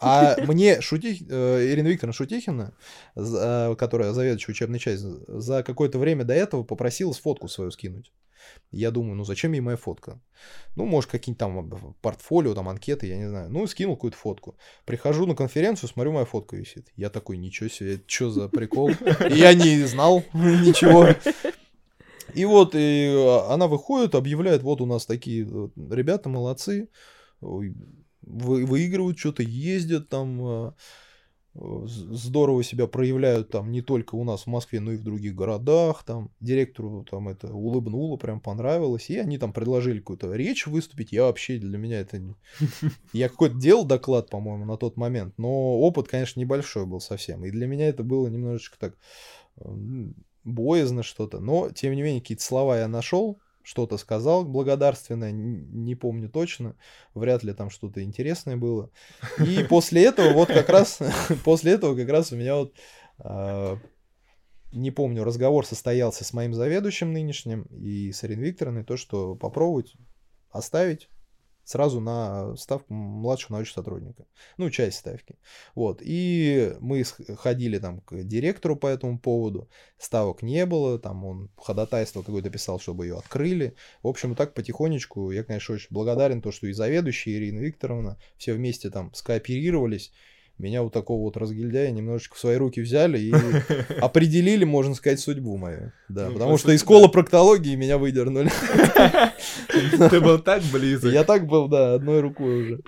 Speaker 2: а мне Шутих... э, Ирина Викторовна Шутихина, э, которая заведующая учебной части, за какое-то время до этого попросила фотку свою скинуть. Я думаю, ну зачем ей моя фотка? Ну, может, какие-нибудь там портфолио, там анкеты, я не знаю. Ну, скинул какую-то фотку. Прихожу на конференцию, смотрю, моя фотка висит. Я такой, ничего себе, что за прикол? Я не знал ничего. И вот и а, она выходит, объявляет, вот у нас такие ребята молодцы, вы- выигрывают что-то, ездят там, а, з- здорово себя проявляют там не только у нас в Москве, но и в других городах. Там директору там это улыбнуло, прям понравилось. И они там предложили какую-то речь выступить. Я вообще для меня это... не- Я какой-то делал доклад, по-моему, на тот момент, но опыт, конечно, небольшой был совсем. И для меня это было немножечко так боязно что-то. Но, тем не менее, какие-то слова я нашел, что-то сказал благодарственное, не помню точно, вряд ли там что-то интересное было. И после этого вот как раз, после этого как раз у меня вот, а, не помню, разговор состоялся с моим заведующим нынешним и с Ириной Викторовной, то, что попробовать оставить сразу на ставку младшего научного сотрудника. Ну, часть ставки. Вот. И мы ходили там к директору по этому поводу. Ставок не было. Там он ходатайство какое-то писал, чтобы ее открыли. В общем, так потихонечку. Я, конечно, очень благодарен, то, что и заведующая Ирина Викторовна все вместе там скооперировались. Меня вот такого вот разгильдяя немножечко в свои руки взяли и определили, можно сказать, судьбу мою. Да,
Speaker 1: Ну,
Speaker 2: потому
Speaker 1: по
Speaker 2: что из кола проктологии меня выдернули.
Speaker 1: Ты был так близок.
Speaker 2: Я так был, да, одной рукой уже.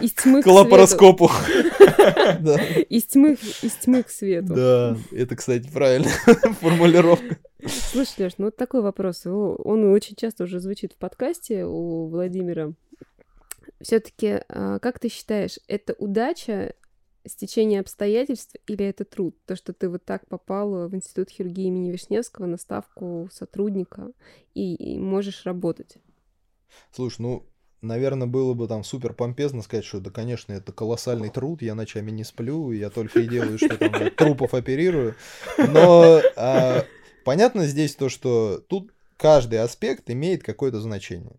Speaker 3: Из тьмы
Speaker 2: К лапароскопу. Да.
Speaker 3: Из тьмы, из тьмы к свету.
Speaker 2: Да, это, кстати, правильная формулировка.
Speaker 3: Слушай, Леш, ну вот такой вопрос. Он очень часто уже звучит в подкасте у Владимира. Все-таки, как ты считаешь, это удача, стечение обстоятельств или это труд? То, что ты вот так попал в Институт хирургии имени Вишневского на ставку сотрудника и, и можешь работать.
Speaker 2: Слушай, ну, наверное, было бы там супер помпезно сказать, что да, конечно, это колоссальный труд, я ночами не сплю, я только и делаю, что там трупов оперирую. Но а, понятно здесь то, что тут каждый аспект имеет какое-то значение.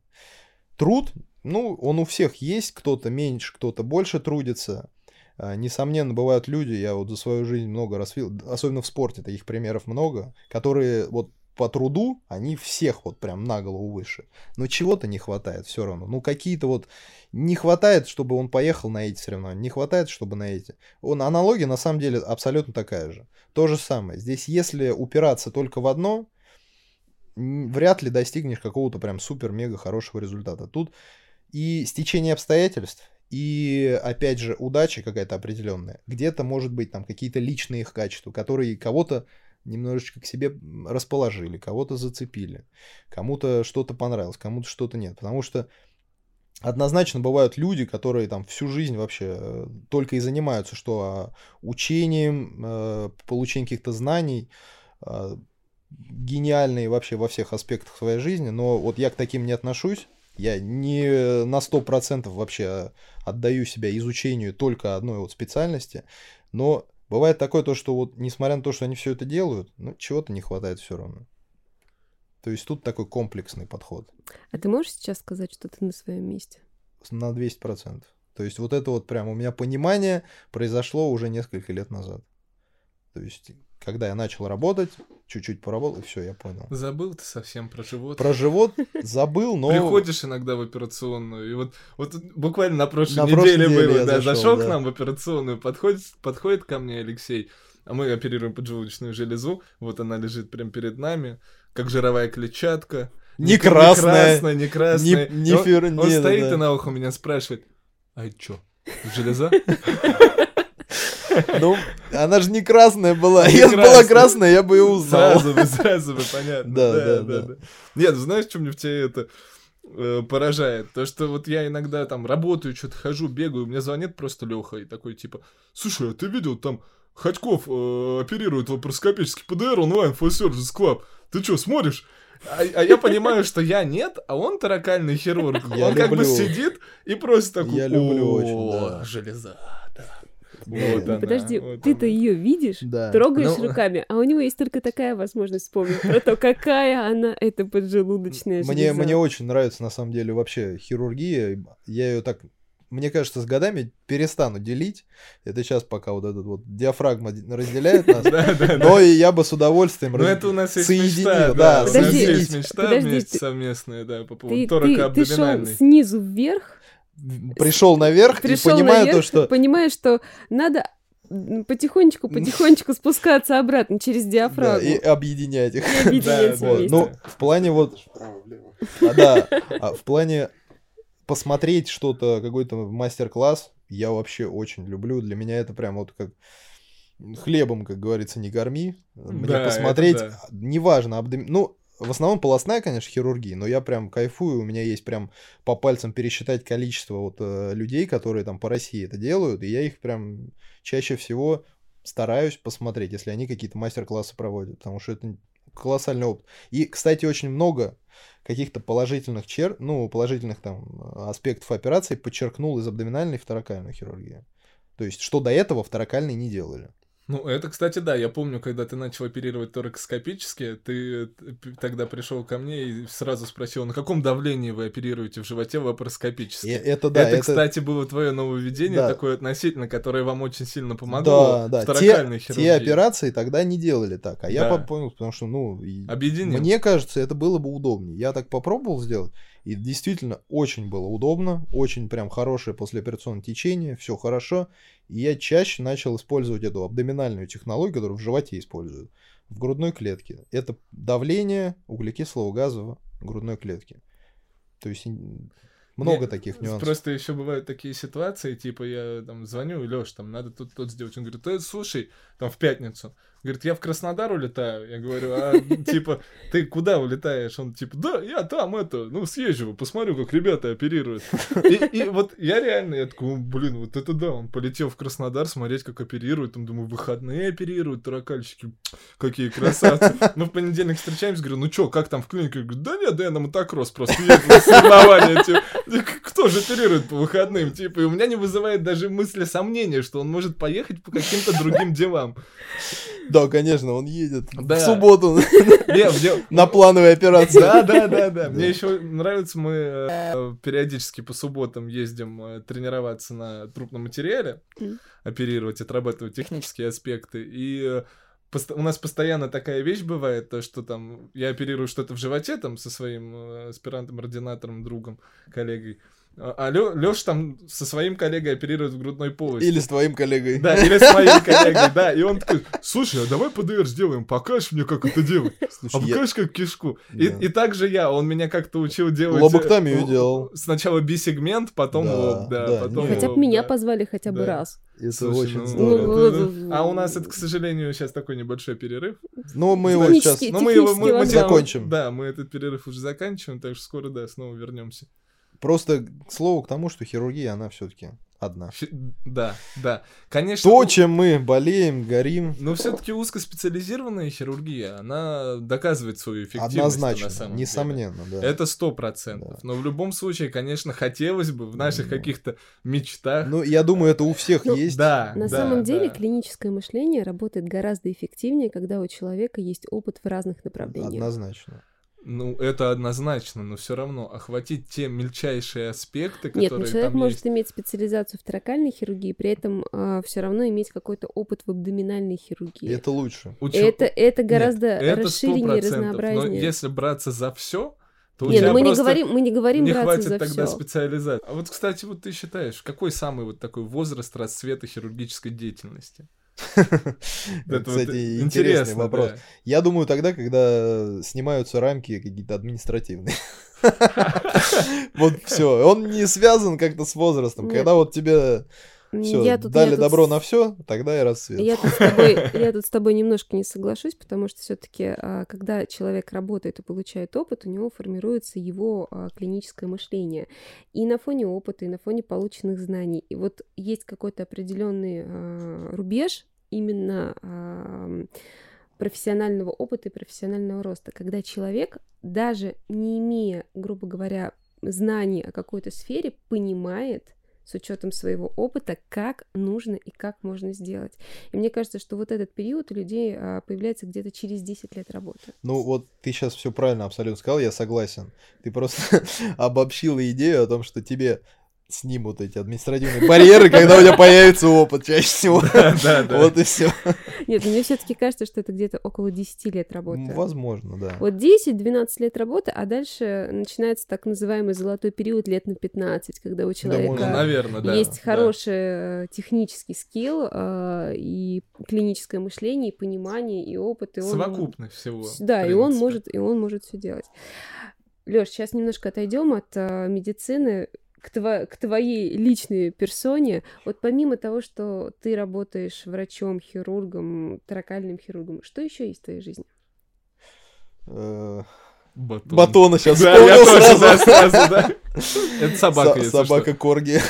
Speaker 2: Труд, ну, он у всех есть, кто-то меньше, кто-то больше трудится. А, Несомненно, бывают люди, я вот за свою жизнь много раз видел, особенно в спорте, таких примеров много, которые вот по труду, они всех вот прям на голову выше. Но чего-то не хватает все равно. Ну, какие-то вот... Не хватает, чтобы он поехал на эти соревнования. Не хватает, чтобы на эти. Он, аналогия, на самом деле, абсолютно такая же. То же самое. Здесь, если упираться только в одно, вряд ли достигнешь какого-то прям супер-мега хорошего результата. Тут и стечение обстоятельств, и, опять же, удача какая-то определенная. Где-то, может быть, там какие-то личные их качества, которые кого-то немножечко к себе расположили, кого-то зацепили, кому-то что-то понравилось, кому-то что-то нет. Потому что однозначно бывают люди, которые там всю жизнь вообще э, только и занимаются, что а, учением, э, получением каких-то знаний, э, гениальные вообще во всех аспектах своей жизни, но вот я к таким не отношусь. Я не на 100% вообще отдаю себя изучению только одной вот специальности, но бывает такое то, что вот несмотря на то, что они все это делают, ну, чего-то не хватает все равно. То есть тут такой комплексный подход
Speaker 3: А ты можешь сейчас сказать, что ты на своем месте?
Speaker 2: на 200%. То есть вот это вот прям у меня понимание произошло уже несколько лет назад. То есть когда я начал работать, чуть-чуть поработал, и все, я понял.
Speaker 1: Забыл ты совсем про живот.
Speaker 2: Про живот забыл, но...
Speaker 1: Приходишь иногда в операционную, и вот, вот буквально на прошлой
Speaker 2: На
Speaker 1: неделе
Speaker 2: неделе
Speaker 1: было, да,
Speaker 2: зашел,
Speaker 1: зашел
Speaker 2: да.
Speaker 1: к нам в операционную, подходит, подходит ко мне Алексей, а мы оперируем поджелудочную железу, вот она лежит прямо перед нами, как жировая клетчатка.
Speaker 2: Не красная,
Speaker 1: Не красная, не красная.
Speaker 2: не
Speaker 1: И он-
Speaker 2: фер-
Speaker 1: Он
Speaker 2: не,
Speaker 1: стоит
Speaker 2: да,
Speaker 1: и на ухо меня спрашивает, а чё, железа?
Speaker 2: Ну, она же не красная была.
Speaker 1: Не
Speaker 2: Если была
Speaker 1: красная.
Speaker 2: я бы ее узнал.
Speaker 1: Сразу бы, сразу бы, понятно.
Speaker 2: Да, да, да.
Speaker 1: Нет, знаешь, что мне в тебе это э, поражает? То, что вот я иногда там работаю, что-то хожу, бегаю, мне звонит просто Леха и такой, типа, слушай, а ты видел там Ходьков э, оперирует лапароскопический ПДР онлайн for Surgeons Club. Ты что, смотришь? А, а я понимаю, что я нет, а он таракальный хирург.
Speaker 2: Я
Speaker 1: он как бы
Speaker 2: люблю.
Speaker 1: сидит и просто такой,
Speaker 2: Я люблю
Speaker 1: «О,
Speaker 2: очень, да.
Speaker 1: железа, да.
Speaker 2: Блин.
Speaker 1: Вот она,
Speaker 3: Подожди,
Speaker 1: вот
Speaker 3: ты-то
Speaker 1: она.
Speaker 3: ее видишь,
Speaker 2: Да.
Speaker 3: трогаешь
Speaker 1: Ну-
Speaker 3: руками, а у него есть только такая возможность вспомнить про то, какая она, эта поджелудочная
Speaker 2: Мне,
Speaker 3: железа.
Speaker 2: мне очень нравится, на самом деле, вообще хирургия. Я ее так, мне кажется, с годами перестану делить. Это сейчас пока вот этот вот диафрагма разделяет нас. Но и я бы с удовольствием
Speaker 1: Ну,
Speaker 2: раз-
Speaker 1: это у нас есть
Speaker 2: соединил,
Speaker 1: мечта,
Speaker 2: да.
Speaker 1: У нас есть мечта совместная, да, по поводу
Speaker 3: ты, шел снизу вверх,
Speaker 2: пришел наверх и
Speaker 3: пришел
Speaker 2: понимаю
Speaker 3: наверх,
Speaker 2: то, что
Speaker 3: понимаешь, что надо м, потихонечку-потихонечку спускаться обратно через
Speaker 2: да,
Speaker 3: диафрагму.
Speaker 2: и объединять их.
Speaker 3: и объединяться
Speaker 1: Да, да.
Speaker 2: Вот. Ну, в плане вот, а, да, а в плане посмотреть что-то, какой-то мастер-класс, я вообще очень люблю. Для меня это прям вот как хлебом, как говорится, не корми. Мне
Speaker 1: Да, это
Speaker 2: посмотреть,
Speaker 1: да.
Speaker 2: неважно, абдом- ну, в основном полостная, конечно, хирургия, но я прям кайфую, у меня есть прям по пальцам пересчитать количество вот э, людей, которые там по России это делают, и я их прям чаще всего стараюсь посмотреть, если они какие-то мастер-классы проводят, потому что это колоссальный опыт. И, кстати, очень много каких-то положительных чер, ну, положительных там аспектов операции подчеркнул из абдоминальной в торакальную хирургию. То есть, что до этого в не делали.
Speaker 1: Ну, это, кстати, да, я помню, когда ты начал оперировать торакоскопически, ты тогда пришел ко мне и сразу спросил, на каком давлении вы оперируете в животе лапароскопически?
Speaker 2: И это, да,
Speaker 1: это,
Speaker 2: это,
Speaker 1: кстати, было твое нововведение,
Speaker 2: Да.
Speaker 1: такое относительно, которое вам очень сильно помогло
Speaker 2: да, да,
Speaker 1: в
Speaker 2: те,
Speaker 1: хирургии.
Speaker 2: те операции тогда не делали так, а я
Speaker 1: Да.
Speaker 2: понял, потому что, ну,
Speaker 1: Объединил.
Speaker 2: мне кажется, это было бы удобнее. Я так попробовал сделать, и действительно очень было удобно, очень прям хорошее послеоперационное течение, все хорошо, и я чаще начал использовать эту абдоминальную технологию, которую в животе используют, в грудной клетке. Это давление углекислого газа в грудной клетке. То есть много
Speaker 1: Не,
Speaker 2: таких нюансов.
Speaker 1: Просто еще бывают такие ситуации, типа я там звоню, Леш, там надо тут тут сделать. Он говорит, слушай, там в пятницу. Говорит, я в Краснодар улетаю. Я говорю, а типа, ты куда улетаешь? Он типа, да, я там это, ну съезжу, посмотрю, как ребята оперируют. И, и вот я реально, я такой, «О, блин, вот это да, он полетел в Краснодар смотреть, как оперируют. Там, думаю, выходные оперируют, таракальщики, какие красавцы. Мы в понедельник встречаемся, говорю, ну чё, как там в клинике? Говорю, да нет, да я на мотокросс просто ездил на соревнования. типа. Кто же оперирует по выходным? Типа, и у меня не вызывает даже мысли сомнения, что он может поехать по каким-то другим делам.
Speaker 2: Да, конечно, он едет
Speaker 1: Да.
Speaker 2: в субботу
Speaker 1: Не, мне-
Speaker 2: на плановой операции.
Speaker 1: Да, да, да, да. Мне еще нравится, мы э, периодически по субботам ездим э, тренироваться на трупном материале, оперировать, отрабатывать технические аспекты. И э, у нас постоянно такая вещь бывает, то, что там я оперирую что-то в животе там со своим аспирантом, ординатором, другом, коллегой. А а Лё- Лёш там со своим коллегой оперирует в грудной полости.
Speaker 2: Или с твоим коллегой.
Speaker 1: Да, или с моим коллегой, да. И он такой, слушай, а давай ПДР сделаем, покажешь мне, как это делать. А
Speaker 2: Слушай, я-
Speaker 1: покажешь, как кишку. И,
Speaker 2: Да.
Speaker 1: и так же я, он меня как-то учил делать...
Speaker 2: Лобоктомию
Speaker 1: э,
Speaker 2: делал.
Speaker 1: Сначала бисегмент, потом
Speaker 2: Да,
Speaker 1: лоб, да,
Speaker 2: да,
Speaker 1: потом
Speaker 2: не.
Speaker 3: Хотя бы меня
Speaker 1: да.
Speaker 3: позвали хотя бы
Speaker 1: Да.
Speaker 3: раз.
Speaker 2: Это
Speaker 1: Слушай,
Speaker 2: очень
Speaker 1: ну,
Speaker 2: здорово.
Speaker 1: это-
Speaker 3: Ну,
Speaker 1: А у нас это, к сожалению, сейчас такой небольшой перерыв.
Speaker 2: Ну, мы его сейчас
Speaker 1: Но мы его мы, мы
Speaker 2: закончим.
Speaker 1: Да, мы этот перерыв уже заканчиваем, так что скоро, да, снова вернемся.
Speaker 2: Просто к слову к тому, что хирургия, она все-таки одна.
Speaker 1: Да, да. Конечно.
Speaker 2: То,
Speaker 1: у-
Speaker 2: чем мы болеем, горим,
Speaker 1: Но все-таки узкоспециализированная хирургия, она доказывает свою эффективность.
Speaker 2: однозначно,
Speaker 1: на самом деле.
Speaker 2: несомненно, да.
Speaker 1: Это сто процентов.
Speaker 2: Да.
Speaker 1: Но в любом случае, конечно, хотелось бы в наших
Speaker 2: Ну.
Speaker 1: каких-то мечтах.
Speaker 2: Ну, я думаю, это у всех
Speaker 3: Ну,
Speaker 2: есть.
Speaker 1: да.
Speaker 3: На
Speaker 1: да,
Speaker 3: самом деле
Speaker 1: да.
Speaker 3: клиническое мышление работает гораздо эффективнее, когда у человека есть опыт в разных направлениях.
Speaker 2: Однозначно.
Speaker 1: Ну, это однозначно, но все равно охватить те мелчайшие аспекты,
Speaker 3: Нет, ну
Speaker 1: которые
Speaker 3: человек
Speaker 1: там
Speaker 3: может
Speaker 1: есть.
Speaker 3: иметь специализацию в торакальной хирургии, при этом все равно иметь какой-то опыт в абдоминальной хирургии.
Speaker 2: Это лучше.
Speaker 1: У чё-
Speaker 3: это, это
Speaker 1: Нет,
Speaker 3: гораздо
Speaker 1: это
Speaker 3: расширеннее и
Speaker 1: 100%,
Speaker 3: разнообразнее.
Speaker 1: Но если браться за все, то у
Speaker 3: Не,
Speaker 1: тебя
Speaker 3: ну мы не
Speaker 1: просто
Speaker 3: говорим, мы не говорим
Speaker 1: не
Speaker 3: браться
Speaker 1: хватит
Speaker 3: за
Speaker 1: тогда
Speaker 3: все.
Speaker 1: специализации. А вот, кстати, вот ты считаешь, какой самый вот такой возраст расцвета хирургической деятельности?
Speaker 2: Это,
Speaker 1: Это вот
Speaker 2: Кстати, интересный вопрос.
Speaker 1: да.
Speaker 2: Я думаю, тогда, когда снимаются рамки какие-то административные. Вот все. Он не связан как-то с возрастом. Когда вот тебе все
Speaker 3: Я тут-
Speaker 2: дали
Speaker 3: я тут
Speaker 2: добро
Speaker 3: с-
Speaker 2: на все, тогда и расцвет.
Speaker 3: Я тут, с тобой, я тут с тобой немножко не соглашусь, потому что все-таки, когда человек работает и получает опыт, у него формируется его а, клиническое мышление. И на фоне опыта, и на фоне полученных знаний. И вот есть какой-то определенный а, рубеж, именно а, профессионального опыта и профессионального роста, когда человек, даже не имея, грубо говоря, знаний о какой-то сфере, понимает, с учетом своего опыта, как нужно и как можно сделать. И мне кажется, что вот этот период у людей а, появляется где-то через 10 лет работы.
Speaker 2: Ну вот ты сейчас все правильно абсолютно сказал, я согласен. Ты просто обобщила идею о том, что тебе снимут эти административные барьеры, когда у тебя появится опыт чаще всего. Да, да. Вот и все.
Speaker 3: Нет, мне все-таки кажется, что это где-то около 10 лет работы.
Speaker 2: Возможно, да.
Speaker 3: Вот 10-12 лет работы, а дальше начинается так называемый золотой период лет на 15, когда у человека есть хороший э, технический скилл э, и клиническое мышление, и понимание, и опыт. И он...
Speaker 1: Совокупность всего.
Speaker 3: Да, и он может, и он может все делать. Лёш, сейчас немножко отойдем от э, медицины к, тво к твоей личной персоне, вот помимо того, что ты работаешь врачом, хирургом, таракальным хирургом, что еще есть в твоей жизни?
Speaker 2: Э,
Speaker 1: Батон.
Speaker 2: Батона сейчас
Speaker 1: Да, я тоже, да, сразу, да. Это собака,
Speaker 2: Со-
Speaker 1: если
Speaker 2: Собака. Корги.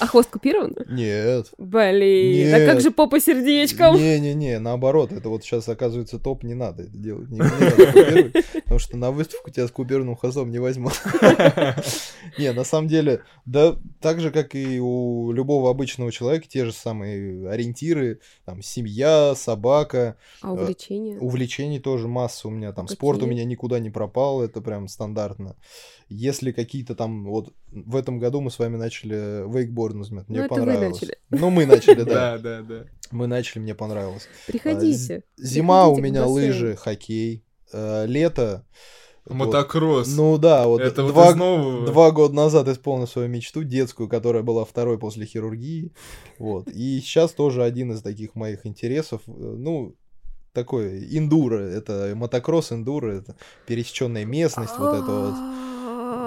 Speaker 3: А хвост купирован?
Speaker 2: Нет.
Speaker 3: Блин, а как же попа сердечком?
Speaker 2: Не-не-не, наоборот, это вот сейчас оказывается топ, не надо это делать. Не, не надо купировать, потому что на выставку тебя с купированным хвостом не возьмут. Не, на самом деле, да, так же, как и у любого обычного человека, те же самые ориентиры, там, семья, собака,
Speaker 3: А увлечение?
Speaker 2: увлечений тоже масса у меня, там, спорт у меня никуда не пропал, это прям стандартно. Если какие-то там, вот в этом году мы с вами начали вейкборд называть, мне
Speaker 3: Ну, это вы
Speaker 2: понравилось.
Speaker 3: начали.
Speaker 2: Ну, мы начали, да.
Speaker 1: Да, да, да.
Speaker 2: Мы начали, мне понравилось.
Speaker 3: Приходите.
Speaker 2: Зима у меня лыжи, хоккей. Э, Лето. вот.
Speaker 1: Мотокросс.
Speaker 2: Ну да, вот
Speaker 1: Это
Speaker 2: два,
Speaker 1: из нового.
Speaker 2: два года назад исполнил свою мечту детскую, которая была второй после хирургии. Вот. И сейчас тоже один из таких моих интересов. э, Ну, такой индуро. Это мотокросс, индуро, это пересеченная местность, вот это вот.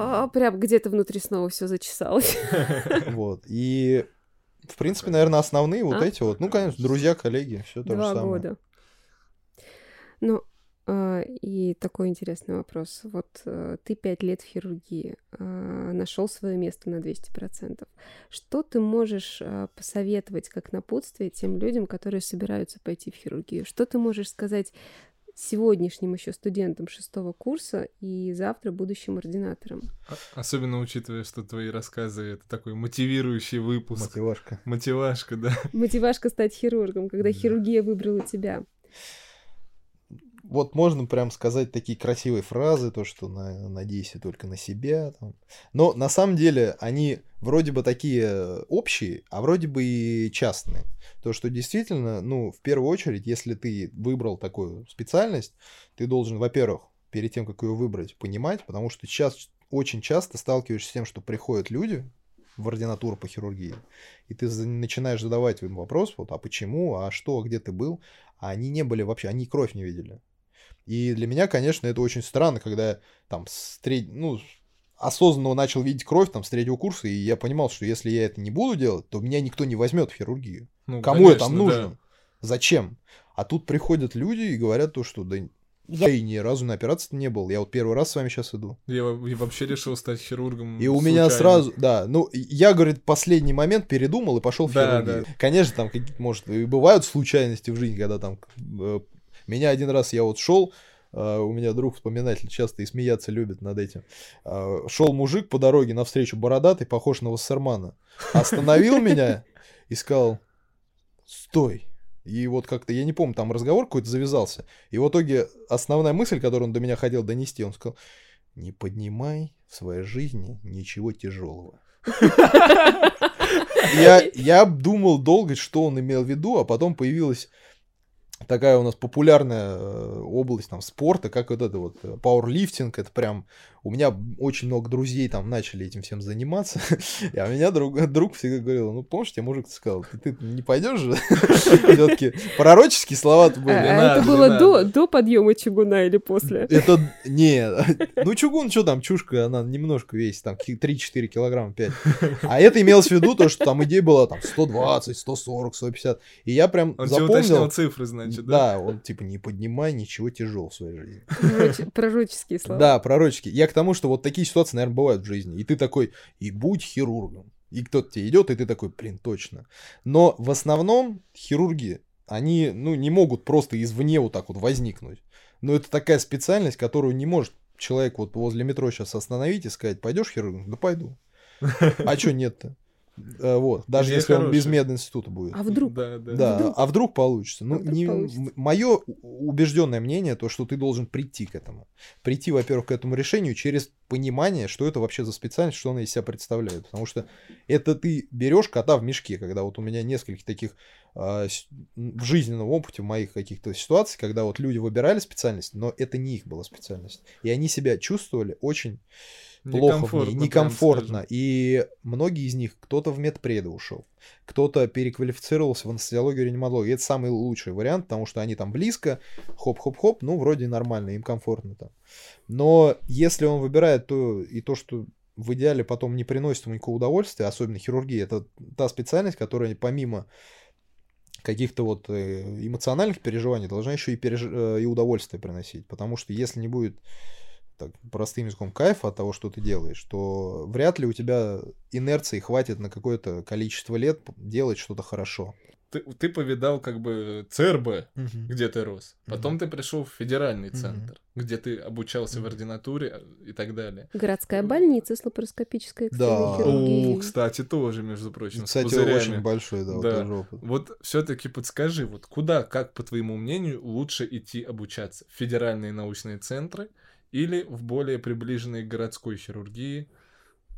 Speaker 3: А, Прям где-то внутри снова все зачесалось.
Speaker 2: Вот. И, в принципе, наверное, основные вот
Speaker 3: А?
Speaker 2: эти вот. Ну, конечно, друзья, коллеги, все то же
Speaker 3: Два
Speaker 2: самое.
Speaker 3: года. Ну, а, и такой интересный вопрос. Вот э, ты пять лет в хирургии, нашел свое место на 200%. Что ты можешь посоветовать как напутствие тем людям, которые собираются пойти в хирургию? Что ты можешь сказать сегодняшним еще студентам шестого курса и завтра будущим ординаторам?
Speaker 1: А- Особенно учитывая, что твои рассказы — это такой мотивирующий выпуск.
Speaker 2: Мотивашка.
Speaker 1: Мотивашка, да.
Speaker 3: Мотивашка стать хирургом, когда
Speaker 2: Да.
Speaker 3: хирургия выбрала тебя.
Speaker 2: Вот можно прям сказать такие красивые фразы, то, что на, надейся только на себя. Там. Но на самом деле они вроде бы такие общие, а вроде бы и частные. То, что действительно, ну, в первую очередь, если ты выбрал такую специальность, ты должен, во-первых, перед тем, как ее выбрать, понимать, потому что сейчас очень часто сталкиваешься с тем, что приходят люди в ординатуру по хирургии, и ты начинаешь задавать им вопрос, вот, а почему, а что, а где ты был, а они не были вообще, они кровь не видели. И для меня, конечно, это очень странно, когда я там с треть- ну, осознанно начал видеть кровь там с третьего курса, и я понимал, что если я это не буду делать, то меня никто не возьмет в хирургию.
Speaker 1: Ну,
Speaker 2: Кому я там
Speaker 1: конечно, да.
Speaker 2: нужен? Зачем? А тут приходят люди и говорят то, что да я и ни разу на операции не был. Я вот первый раз с вами сейчас иду.
Speaker 1: Я я вообще решил стать хирургом.
Speaker 2: И у меня сразу, да, ну, я, говорит, последний момент передумал и пошел в
Speaker 1: Да,
Speaker 2: хирургию. Конечно, там какие-то, может, и бывают случайности в жизни, когда там... меня один раз я вот шел, э, у меня друг вспоминатель часто и смеяться любит над этим. Шел мужик по дороге навстречу бородатый, похож на Вассермана. Остановил меня и сказал, стой. И вот как-то, я не помню, там разговор какой-то завязался. И в итоге основная мысль, которую он до меня хотел донести, он сказал, не поднимай в своей жизни ничего тяжелого. Я, я думал долго, что он имел в виду, а потом появилась такая у нас популярная э, область там спорта, как вот это вот э, пауэрлифтинг, это прям у меня очень много друзей там начали этим всем заниматься, и а меня друг, друг всегда говорил, ну помнишь, тебе мужик сказал, ты, ты не пойдешь же? Все-таки пророческие слова-то
Speaker 3: А,
Speaker 2: были.
Speaker 3: а
Speaker 1: надо,
Speaker 3: это было до, до подъема чугуна или после?
Speaker 2: Это, не, ну чугун, что там, чушка, она немножко весит, там, ки- 3-4 килограмма, 5. А это имелось в виду то, что там идея была там 120, 140, 150. И я прям
Speaker 1: Он
Speaker 2: запомнил,
Speaker 1: цифры, значит, да?
Speaker 2: да, он типа не поднимай ничего тяжелого в своей жизни.
Speaker 3: Пророч- Пророческие слова.
Speaker 2: Да, пророчески. Я к тому, что вот такие ситуации, наверное, бывают в жизни. И ты такой, и будь хирургом. И кто-то тебе идет, и ты такой, блин, точно. Но в основном хирурги, они, ну, не могут просто извне вот так вот возникнуть. Но это такая специальность, которую не может человек вот возле метро сейчас остановить и сказать, пойдешь хирургом? Да пойду. А что нет-то? Э, Вот. Даже
Speaker 1: Идея
Speaker 2: если он без мединститута будет.
Speaker 3: А вдруг?
Speaker 1: Да, да.
Speaker 2: Да,
Speaker 3: вдруг?
Speaker 2: а вдруг получится? Ну,
Speaker 3: А вдруг
Speaker 2: не,
Speaker 3: получится?
Speaker 2: мое убежденное мнение, то, что ты должен прийти к этому. Прийти, во-первых, к этому решению через понимание, что это вообще за специальность, что она из себя представляет. Потому что это ты берешь кота в мешке, когда вот у меня несколько таких с- в жизненном опыте, в моих каких-то ситуаций, когда вот люди выбирали специальность, но это не их была специальность. И они себя чувствовали очень плохо в ней, некомфортно. И многие из них, кто-то в медпреды ушел, кто-то переквалифицировался в анестезиологию, реаниматологию. Это самый лучший вариант, потому что они там близко, хоп-хоп-хоп, ну, вроде нормально, им комфортно там. Но если он выбирает то и то, что в идеале потом не приносит ему никакого удовольствия, особенно хирургия, это та специальность, которая помимо каких-то вот э, эмоциональных переживаний должна еще и, переж... э, и удовольствие приносить. Потому что если не будет так, простым языком кайфа от того, что ты делаешь, то вряд ли у тебя инерции хватит на какое-то количество лет делать что-то хорошо.
Speaker 1: Ты, ты повидал как бы ЦРБ, где ты рос. Потом ты пришел в федеральный центр, где ты обучался в
Speaker 2: Мгм.
Speaker 1: ординатуре э, и так далее.
Speaker 3: Городская больница с лапароскопической
Speaker 2: Да.
Speaker 3: хирургией.
Speaker 1: О, кстати, тоже, между прочим, с
Speaker 2: Кстати,
Speaker 1: пузырями.
Speaker 2: очень большой, да, вот
Speaker 1: Да.
Speaker 2: опыт.
Speaker 1: Вот все-таки подскажи, вот куда, как по твоему мнению, лучше идти обучаться? В федеральные научные центры или в более приближенные к городской хирургии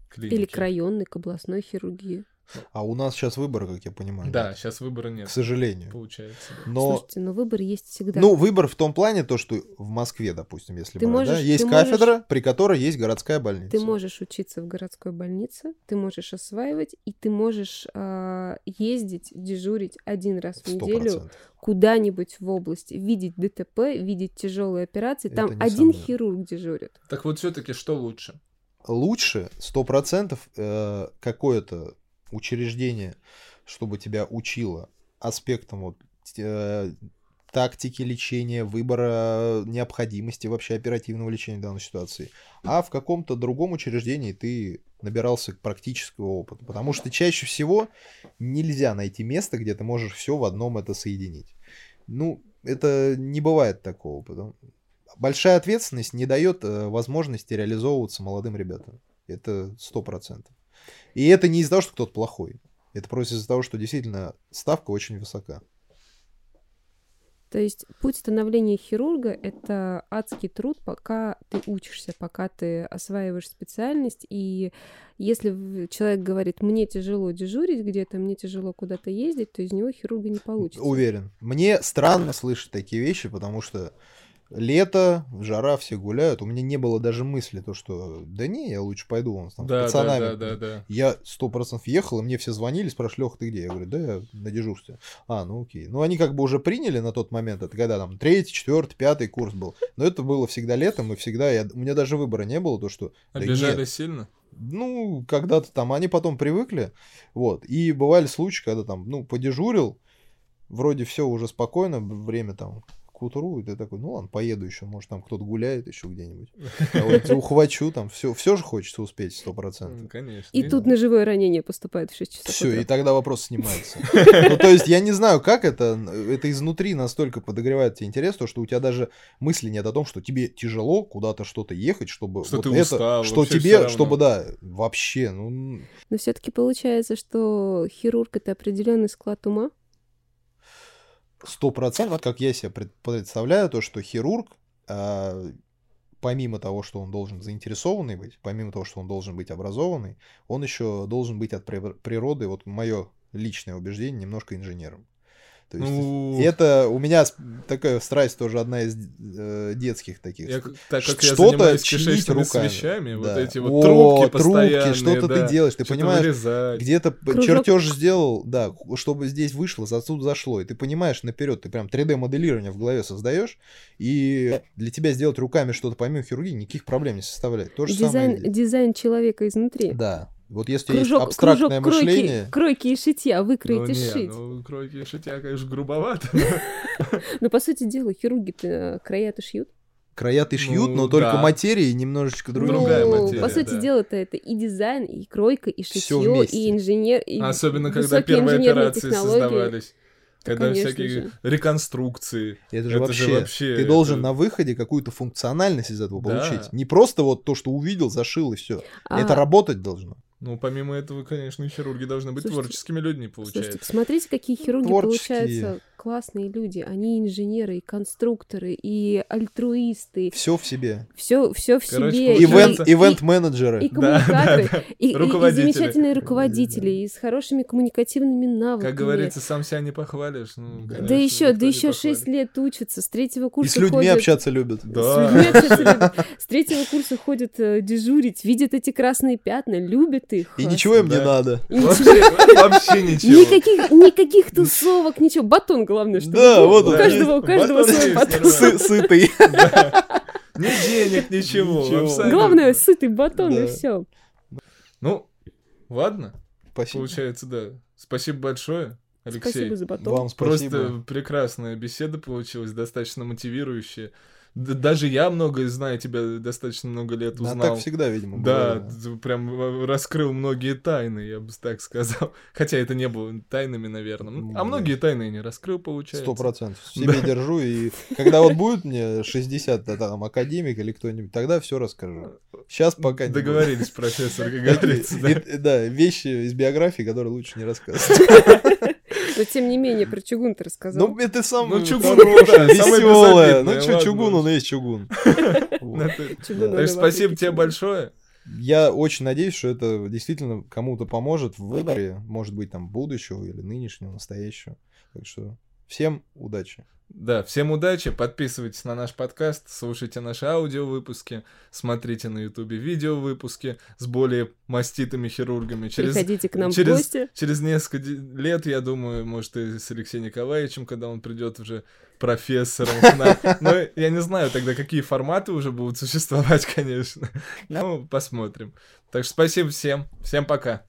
Speaker 1: клиники?
Speaker 3: Или к районной, к областной хирургии.
Speaker 2: А у нас сейчас выбора, как я понимаю.
Speaker 1: Да,
Speaker 2: нет?
Speaker 1: сейчас выбора нет,
Speaker 2: К сожалению.
Speaker 1: получается. да.
Speaker 2: Но,
Speaker 3: Слушайте, но выбор есть всегда.
Speaker 2: ну, выбор в том плане, то, что в Москве, допустим, если
Speaker 3: Ты
Speaker 2: брать, да,
Speaker 3: можешь-
Speaker 2: есть
Speaker 3: ты
Speaker 2: кафедра, при которой есть городская больница.
Speaker 3: Ты можешь учиться в городской больнице, ты можешь осваивать, и ты можешь а, ездить, дежурить один раз в
Speaker 2: Сто
Speaker 3: неделю
Speaker 2: процентов.
Speaker 3: куда-нибудь в области, видеть ДТП, видеть тяжелые операции. Там один
Speaker 2: несомненно.
Speaker 3: хирург дежурит.
Speaker 1: Так вот, все-таки что лучше?
Speaker 2: лучше сто процентов э, какое-то учреждение, чтобы тебя учило аспектам вот, э, тактики лечения, выбора необходимости вообще оперативного лечения данной ситуации. А в каком-то другом учреждении ты набирался практического опыта. Потому что чаще всего нельзя найти место, где ты можешь все в одном это соединить. Ну, это не бывает такого. Потому... Большая ответственность не дает э, возможности реализовываться молодым ребятам. Это сто процентов. И это не из-за того, что кто-то плохой. Это просто из-за того, что действительно ставка очень высока.
Speaker 3: То есть путь становления хирурга — это адский труд, пока ты учишься, пока ты осваиваешь специальность. И если человек говорит, мне тяжело дежурить где-то, мне тяжело куда-то ездить, то из него хирурга не получится.
Speaker 2: Уверен. Мне странно слышать такие вещи, потому что лето, жара, все гуляют. У меня не было даже мысли, то, что да не, я лучше пойду вон, там, с
Speaker 1: Да, да,
Speaker 2: пацанами.
Speaker 1: да, да, да.
Speaker 2: Я сто процентов ехал, и мне все звонили, спрашивали, Леха, ты где? Я говорю, да, я на дежурстве. А, ну окей. Ну, они как бы уже приняли на тот момент, это когда там третий, четвертый, пятый курс был. Но это было всегда летом, и всегда я... у меня даже выбора не было, то, что... да
Speaker 1: Обижали
Speaker 2: нет.
Speaker 1: сильно?
Speaker 2: Ну, когда-то там, они потом привыкли, вот. И бывали случаи, когда там, ну, подежурил, вроде все уже спокойно, время там к утру, и ты такой, ну ладно, поеду еще, может там кто-то гуляет еще где-нибудь. Я вот ухвачу, там все, все же хочется успеть сто процентов.
Speaker 1: Конечно.
Speaker 3: И тут ножевое ранение поступает в 6 часов
Speaker 2: Все,
Speaker 3: утра.
Speaker 2: и тогда вопрос снимается. Ну, то есть, я не знаю, как это, это изнутри настолько подогревает тебе интерес, то, что у тебя даже мысли нет о том, что тебе тяжело куда-то что-то ехать, чтобы
Speaker 1: Что
Speaker 2: вот
Speaker 1: ты
Speaker 2: это,
Speaker 1: устал,
Speaker 2: что тебе, чтобы, да, вообще, ну,
Speaker 3: Но все-таки получается, что хирург это определенный склад ума.
Speaker 2: Сто процентов, как я себе пред- представляю, то, что хирург, а, помимо того, что он должен заинтересованный быть, помимо того, что он должен быть образованный, он еще должен быть от при- природы, вот мое личное убеждение, немножко инженером. То есть
Speaker 1: Ну,
Speaker 2: это у меня такая страсть тоже одна из э, детских таких.
Speaker 1: я, так как я
Speaker 2: что-то
Speaker 1: занимаюсь
Speaker 2: чинить руками.
Speaker 1: свещами, вот
Speaker 2: Да.
Speaker 1: эти вот
Speaker 2: О,
Speaker 1: трубки
Speaker 2: трубки, что-то ты
Speaker 1: да,
Speaker 2: делаешь, ты
Speaker 1: что-то
Speaker 2: понимаешь,
Speaker 1: вырезать.
Speaker 2: Где-то чертеж сделал, да, чтобы здесь вышло, отсюда зашло. И ты понимаешь наперед, ты прям 3D-моделирование в голове создаешь, и для тебя сделать руками что-то помимо хирургии никаких проблем не составляет. То же самое.
Speaker 3: Дизайн,
Speaker 2: здесь.
Speaker 3: дизайн человека изнутри.
Speaker 2: Да. Вот если у тебя есть
Speaker 3: Кружок,
Speaker 2: абстрактное
Speaker 3: кружок кройки,
Speaker 2: мышление,
Speaker 3: кройки и шитья,
Speaker 1: Ну,
Speaker 3: выкроить и
Speaker 1: не,
Speaker 3: сшить.
Speaker 1: ну, кройки и шитья, конечно, грубовато.
Speaker 3: Но по сути дела, хирурги-то края-то шьют.
Speaker 2: Краят и шьют,
Speaker 1: Ну,
Speaker 2: но только материи немножечко.
Speaker 1: Другая
Speaker 3: ну,
Speaker 1: материя,
Speaker 3: по сути дела-то это и дизайн, и кройка, и шитье, и инженер, и
Speaker 1: Особенно, когда первые операции создавались. Когда
Speaker 3: конечно
Speaker 1: всякие
Speaker 3: же.
Speaker 1: реконструкции.
Speaker 2: Это же
Speaker 1: Это
Speaker 2: вообще,
Speaker 1: же вообще,
Speaker 2: ты должен
Speaker 1: это-
Speaker 2: на выходе какую-то функциональность из этого
Speaker 1: Да.
Speaker 2: получить. Не просто вот то, что увидел, зашил и все.
Speaker 3: А,
Speaker 2: Это работать должно.
Speaker 1: Ну, помимо этого, конечно, и хирурги должны быть
Speaker 3: Слушайте,
Speaker 1: творческими людьми,
Speaker 3: Слушайте,
Speaker 1: получается.
Speaker 3: посмотрите, какие хирурги
Speaker 2: Творческие.
Speaker 3: получаются классные люди. Они инженеры, и конструкторы, и альтруисты.
Speaker 2: Все в себе.
Speaker 3: Все, все в
Speaker 1: Короче,
Speaker 3: себе. И-
Speaker 2: Ивент,
Speaker 3: и-
Speaker 2: ивент-менеджеры.
Speaker 3: И
Speaker 1: Да,
Speaker 3: коммуникаторы,
Speaker 1: да, да.
Speaker 3: и, и- и
Speaker 1: Руководители.
Speaker 3: замечательные руководители, и с хорошими коммуникативными навыками.
Speaker 1: Как говорится, сам себя не похвалишь. Ну,
Speaker 3: да
Speaker 1: конечно,
Speaker 3: еще,
Speaker 1: никто
Speaker 3: да еще. 6 лет учатся, с третьего
Speaker 2: И
Speaker 3: курса
Speaker 2: с людьми
Speaker 3: ходят-
Speaker 2: общаться любят.
Speaker 1: Да.
Speaker 3: С людьми общаться любят. С третьего курса ходят э, дежурить, видят эти красные пятна, любят их.
Speaker 2: И ничего им не надо.
Speaker 1: Вообще, ничего.
Speaker 3: Никаких, никаких тусовок, ничего. Батон, главное, что
Speaker 2: Да, вот
Speaker 3: у
Speaker 2: он
Speaker 3: каждого, у каждого свой батон.
Speaker 2: Сытый.
Speaker 1: Да. Ни денег, ничего.
Speaker 3: Главное, сытый батон, и все.
Speaker 1: Ну, ладно,
Speaker 2: Спасибо.
Speaker 1: получается, да. Спасибо большое, Алексей.
Speaker 3: Спасибо за батон.
Speaker 2: Вам спасибо.
Speaker 1: Просто прекрасная беседа получилась, достаточно мотивирующая. Даже я многое знаю, тебя достаточно много лет
Speaker 2: Да,
Speaker 1: узнал.
Speaker 2: так всегда, видимо,
Speaker 1: Да, ты прям в- раскрыл многие тайны, я бы так сказал. Хотя это не было тайнами, наверное.
Speaker 2: Ну,
Speaker 1: А
Speaker 2: да.
Speaker 1: многие тайны я не раскрыл, получается.
Speaker 2: Сто процентов. Себе держу, и когда вот будет мне 60, да, там, академик или кто-нибудь, тогда все расскажу. Сейчас пока не.
Speaker 1: Договорились, профессор, как говорится. да.
Speaker 2: Да, вещи из биографии, которые лучше не рассказывать.
Speaker 3: Но тем не менее, про чугун ты рассказал.
Speaker 2: Ну, это самое
Speaker 1: Ну, чугун,
Speaker 2: хорошее, веселое. Ну, что, чугун, он есть чугун.
Speaker 1: Ну, Так спасибо тебе большое.
Speaker 2: Я очень надеюсь, что это действительно кому-то поможет в выборе, может быть, там, будущего или нынешнего, настоящего. Так что всем удачи.
Speaker 1: Да, всем удачи, подписывайтесь на наш подкаст, слушайте наши аудиовыпуски, смотрите на ютубе видео-выпуски с более маститыми хирургами. Через,
Speaker 3: Приходите к нам
Speaker 1: через-
Speaker 3: в гости.
Speaker 1: через несколько лет, я думаю, может, и с Алексеем Николаевичем, когда он придет уже профессором. Но я не знаю тогда, какие форматы уже будут существовать, конечно. Ну, посмотрим. Так что спасибо всем. Всем пока.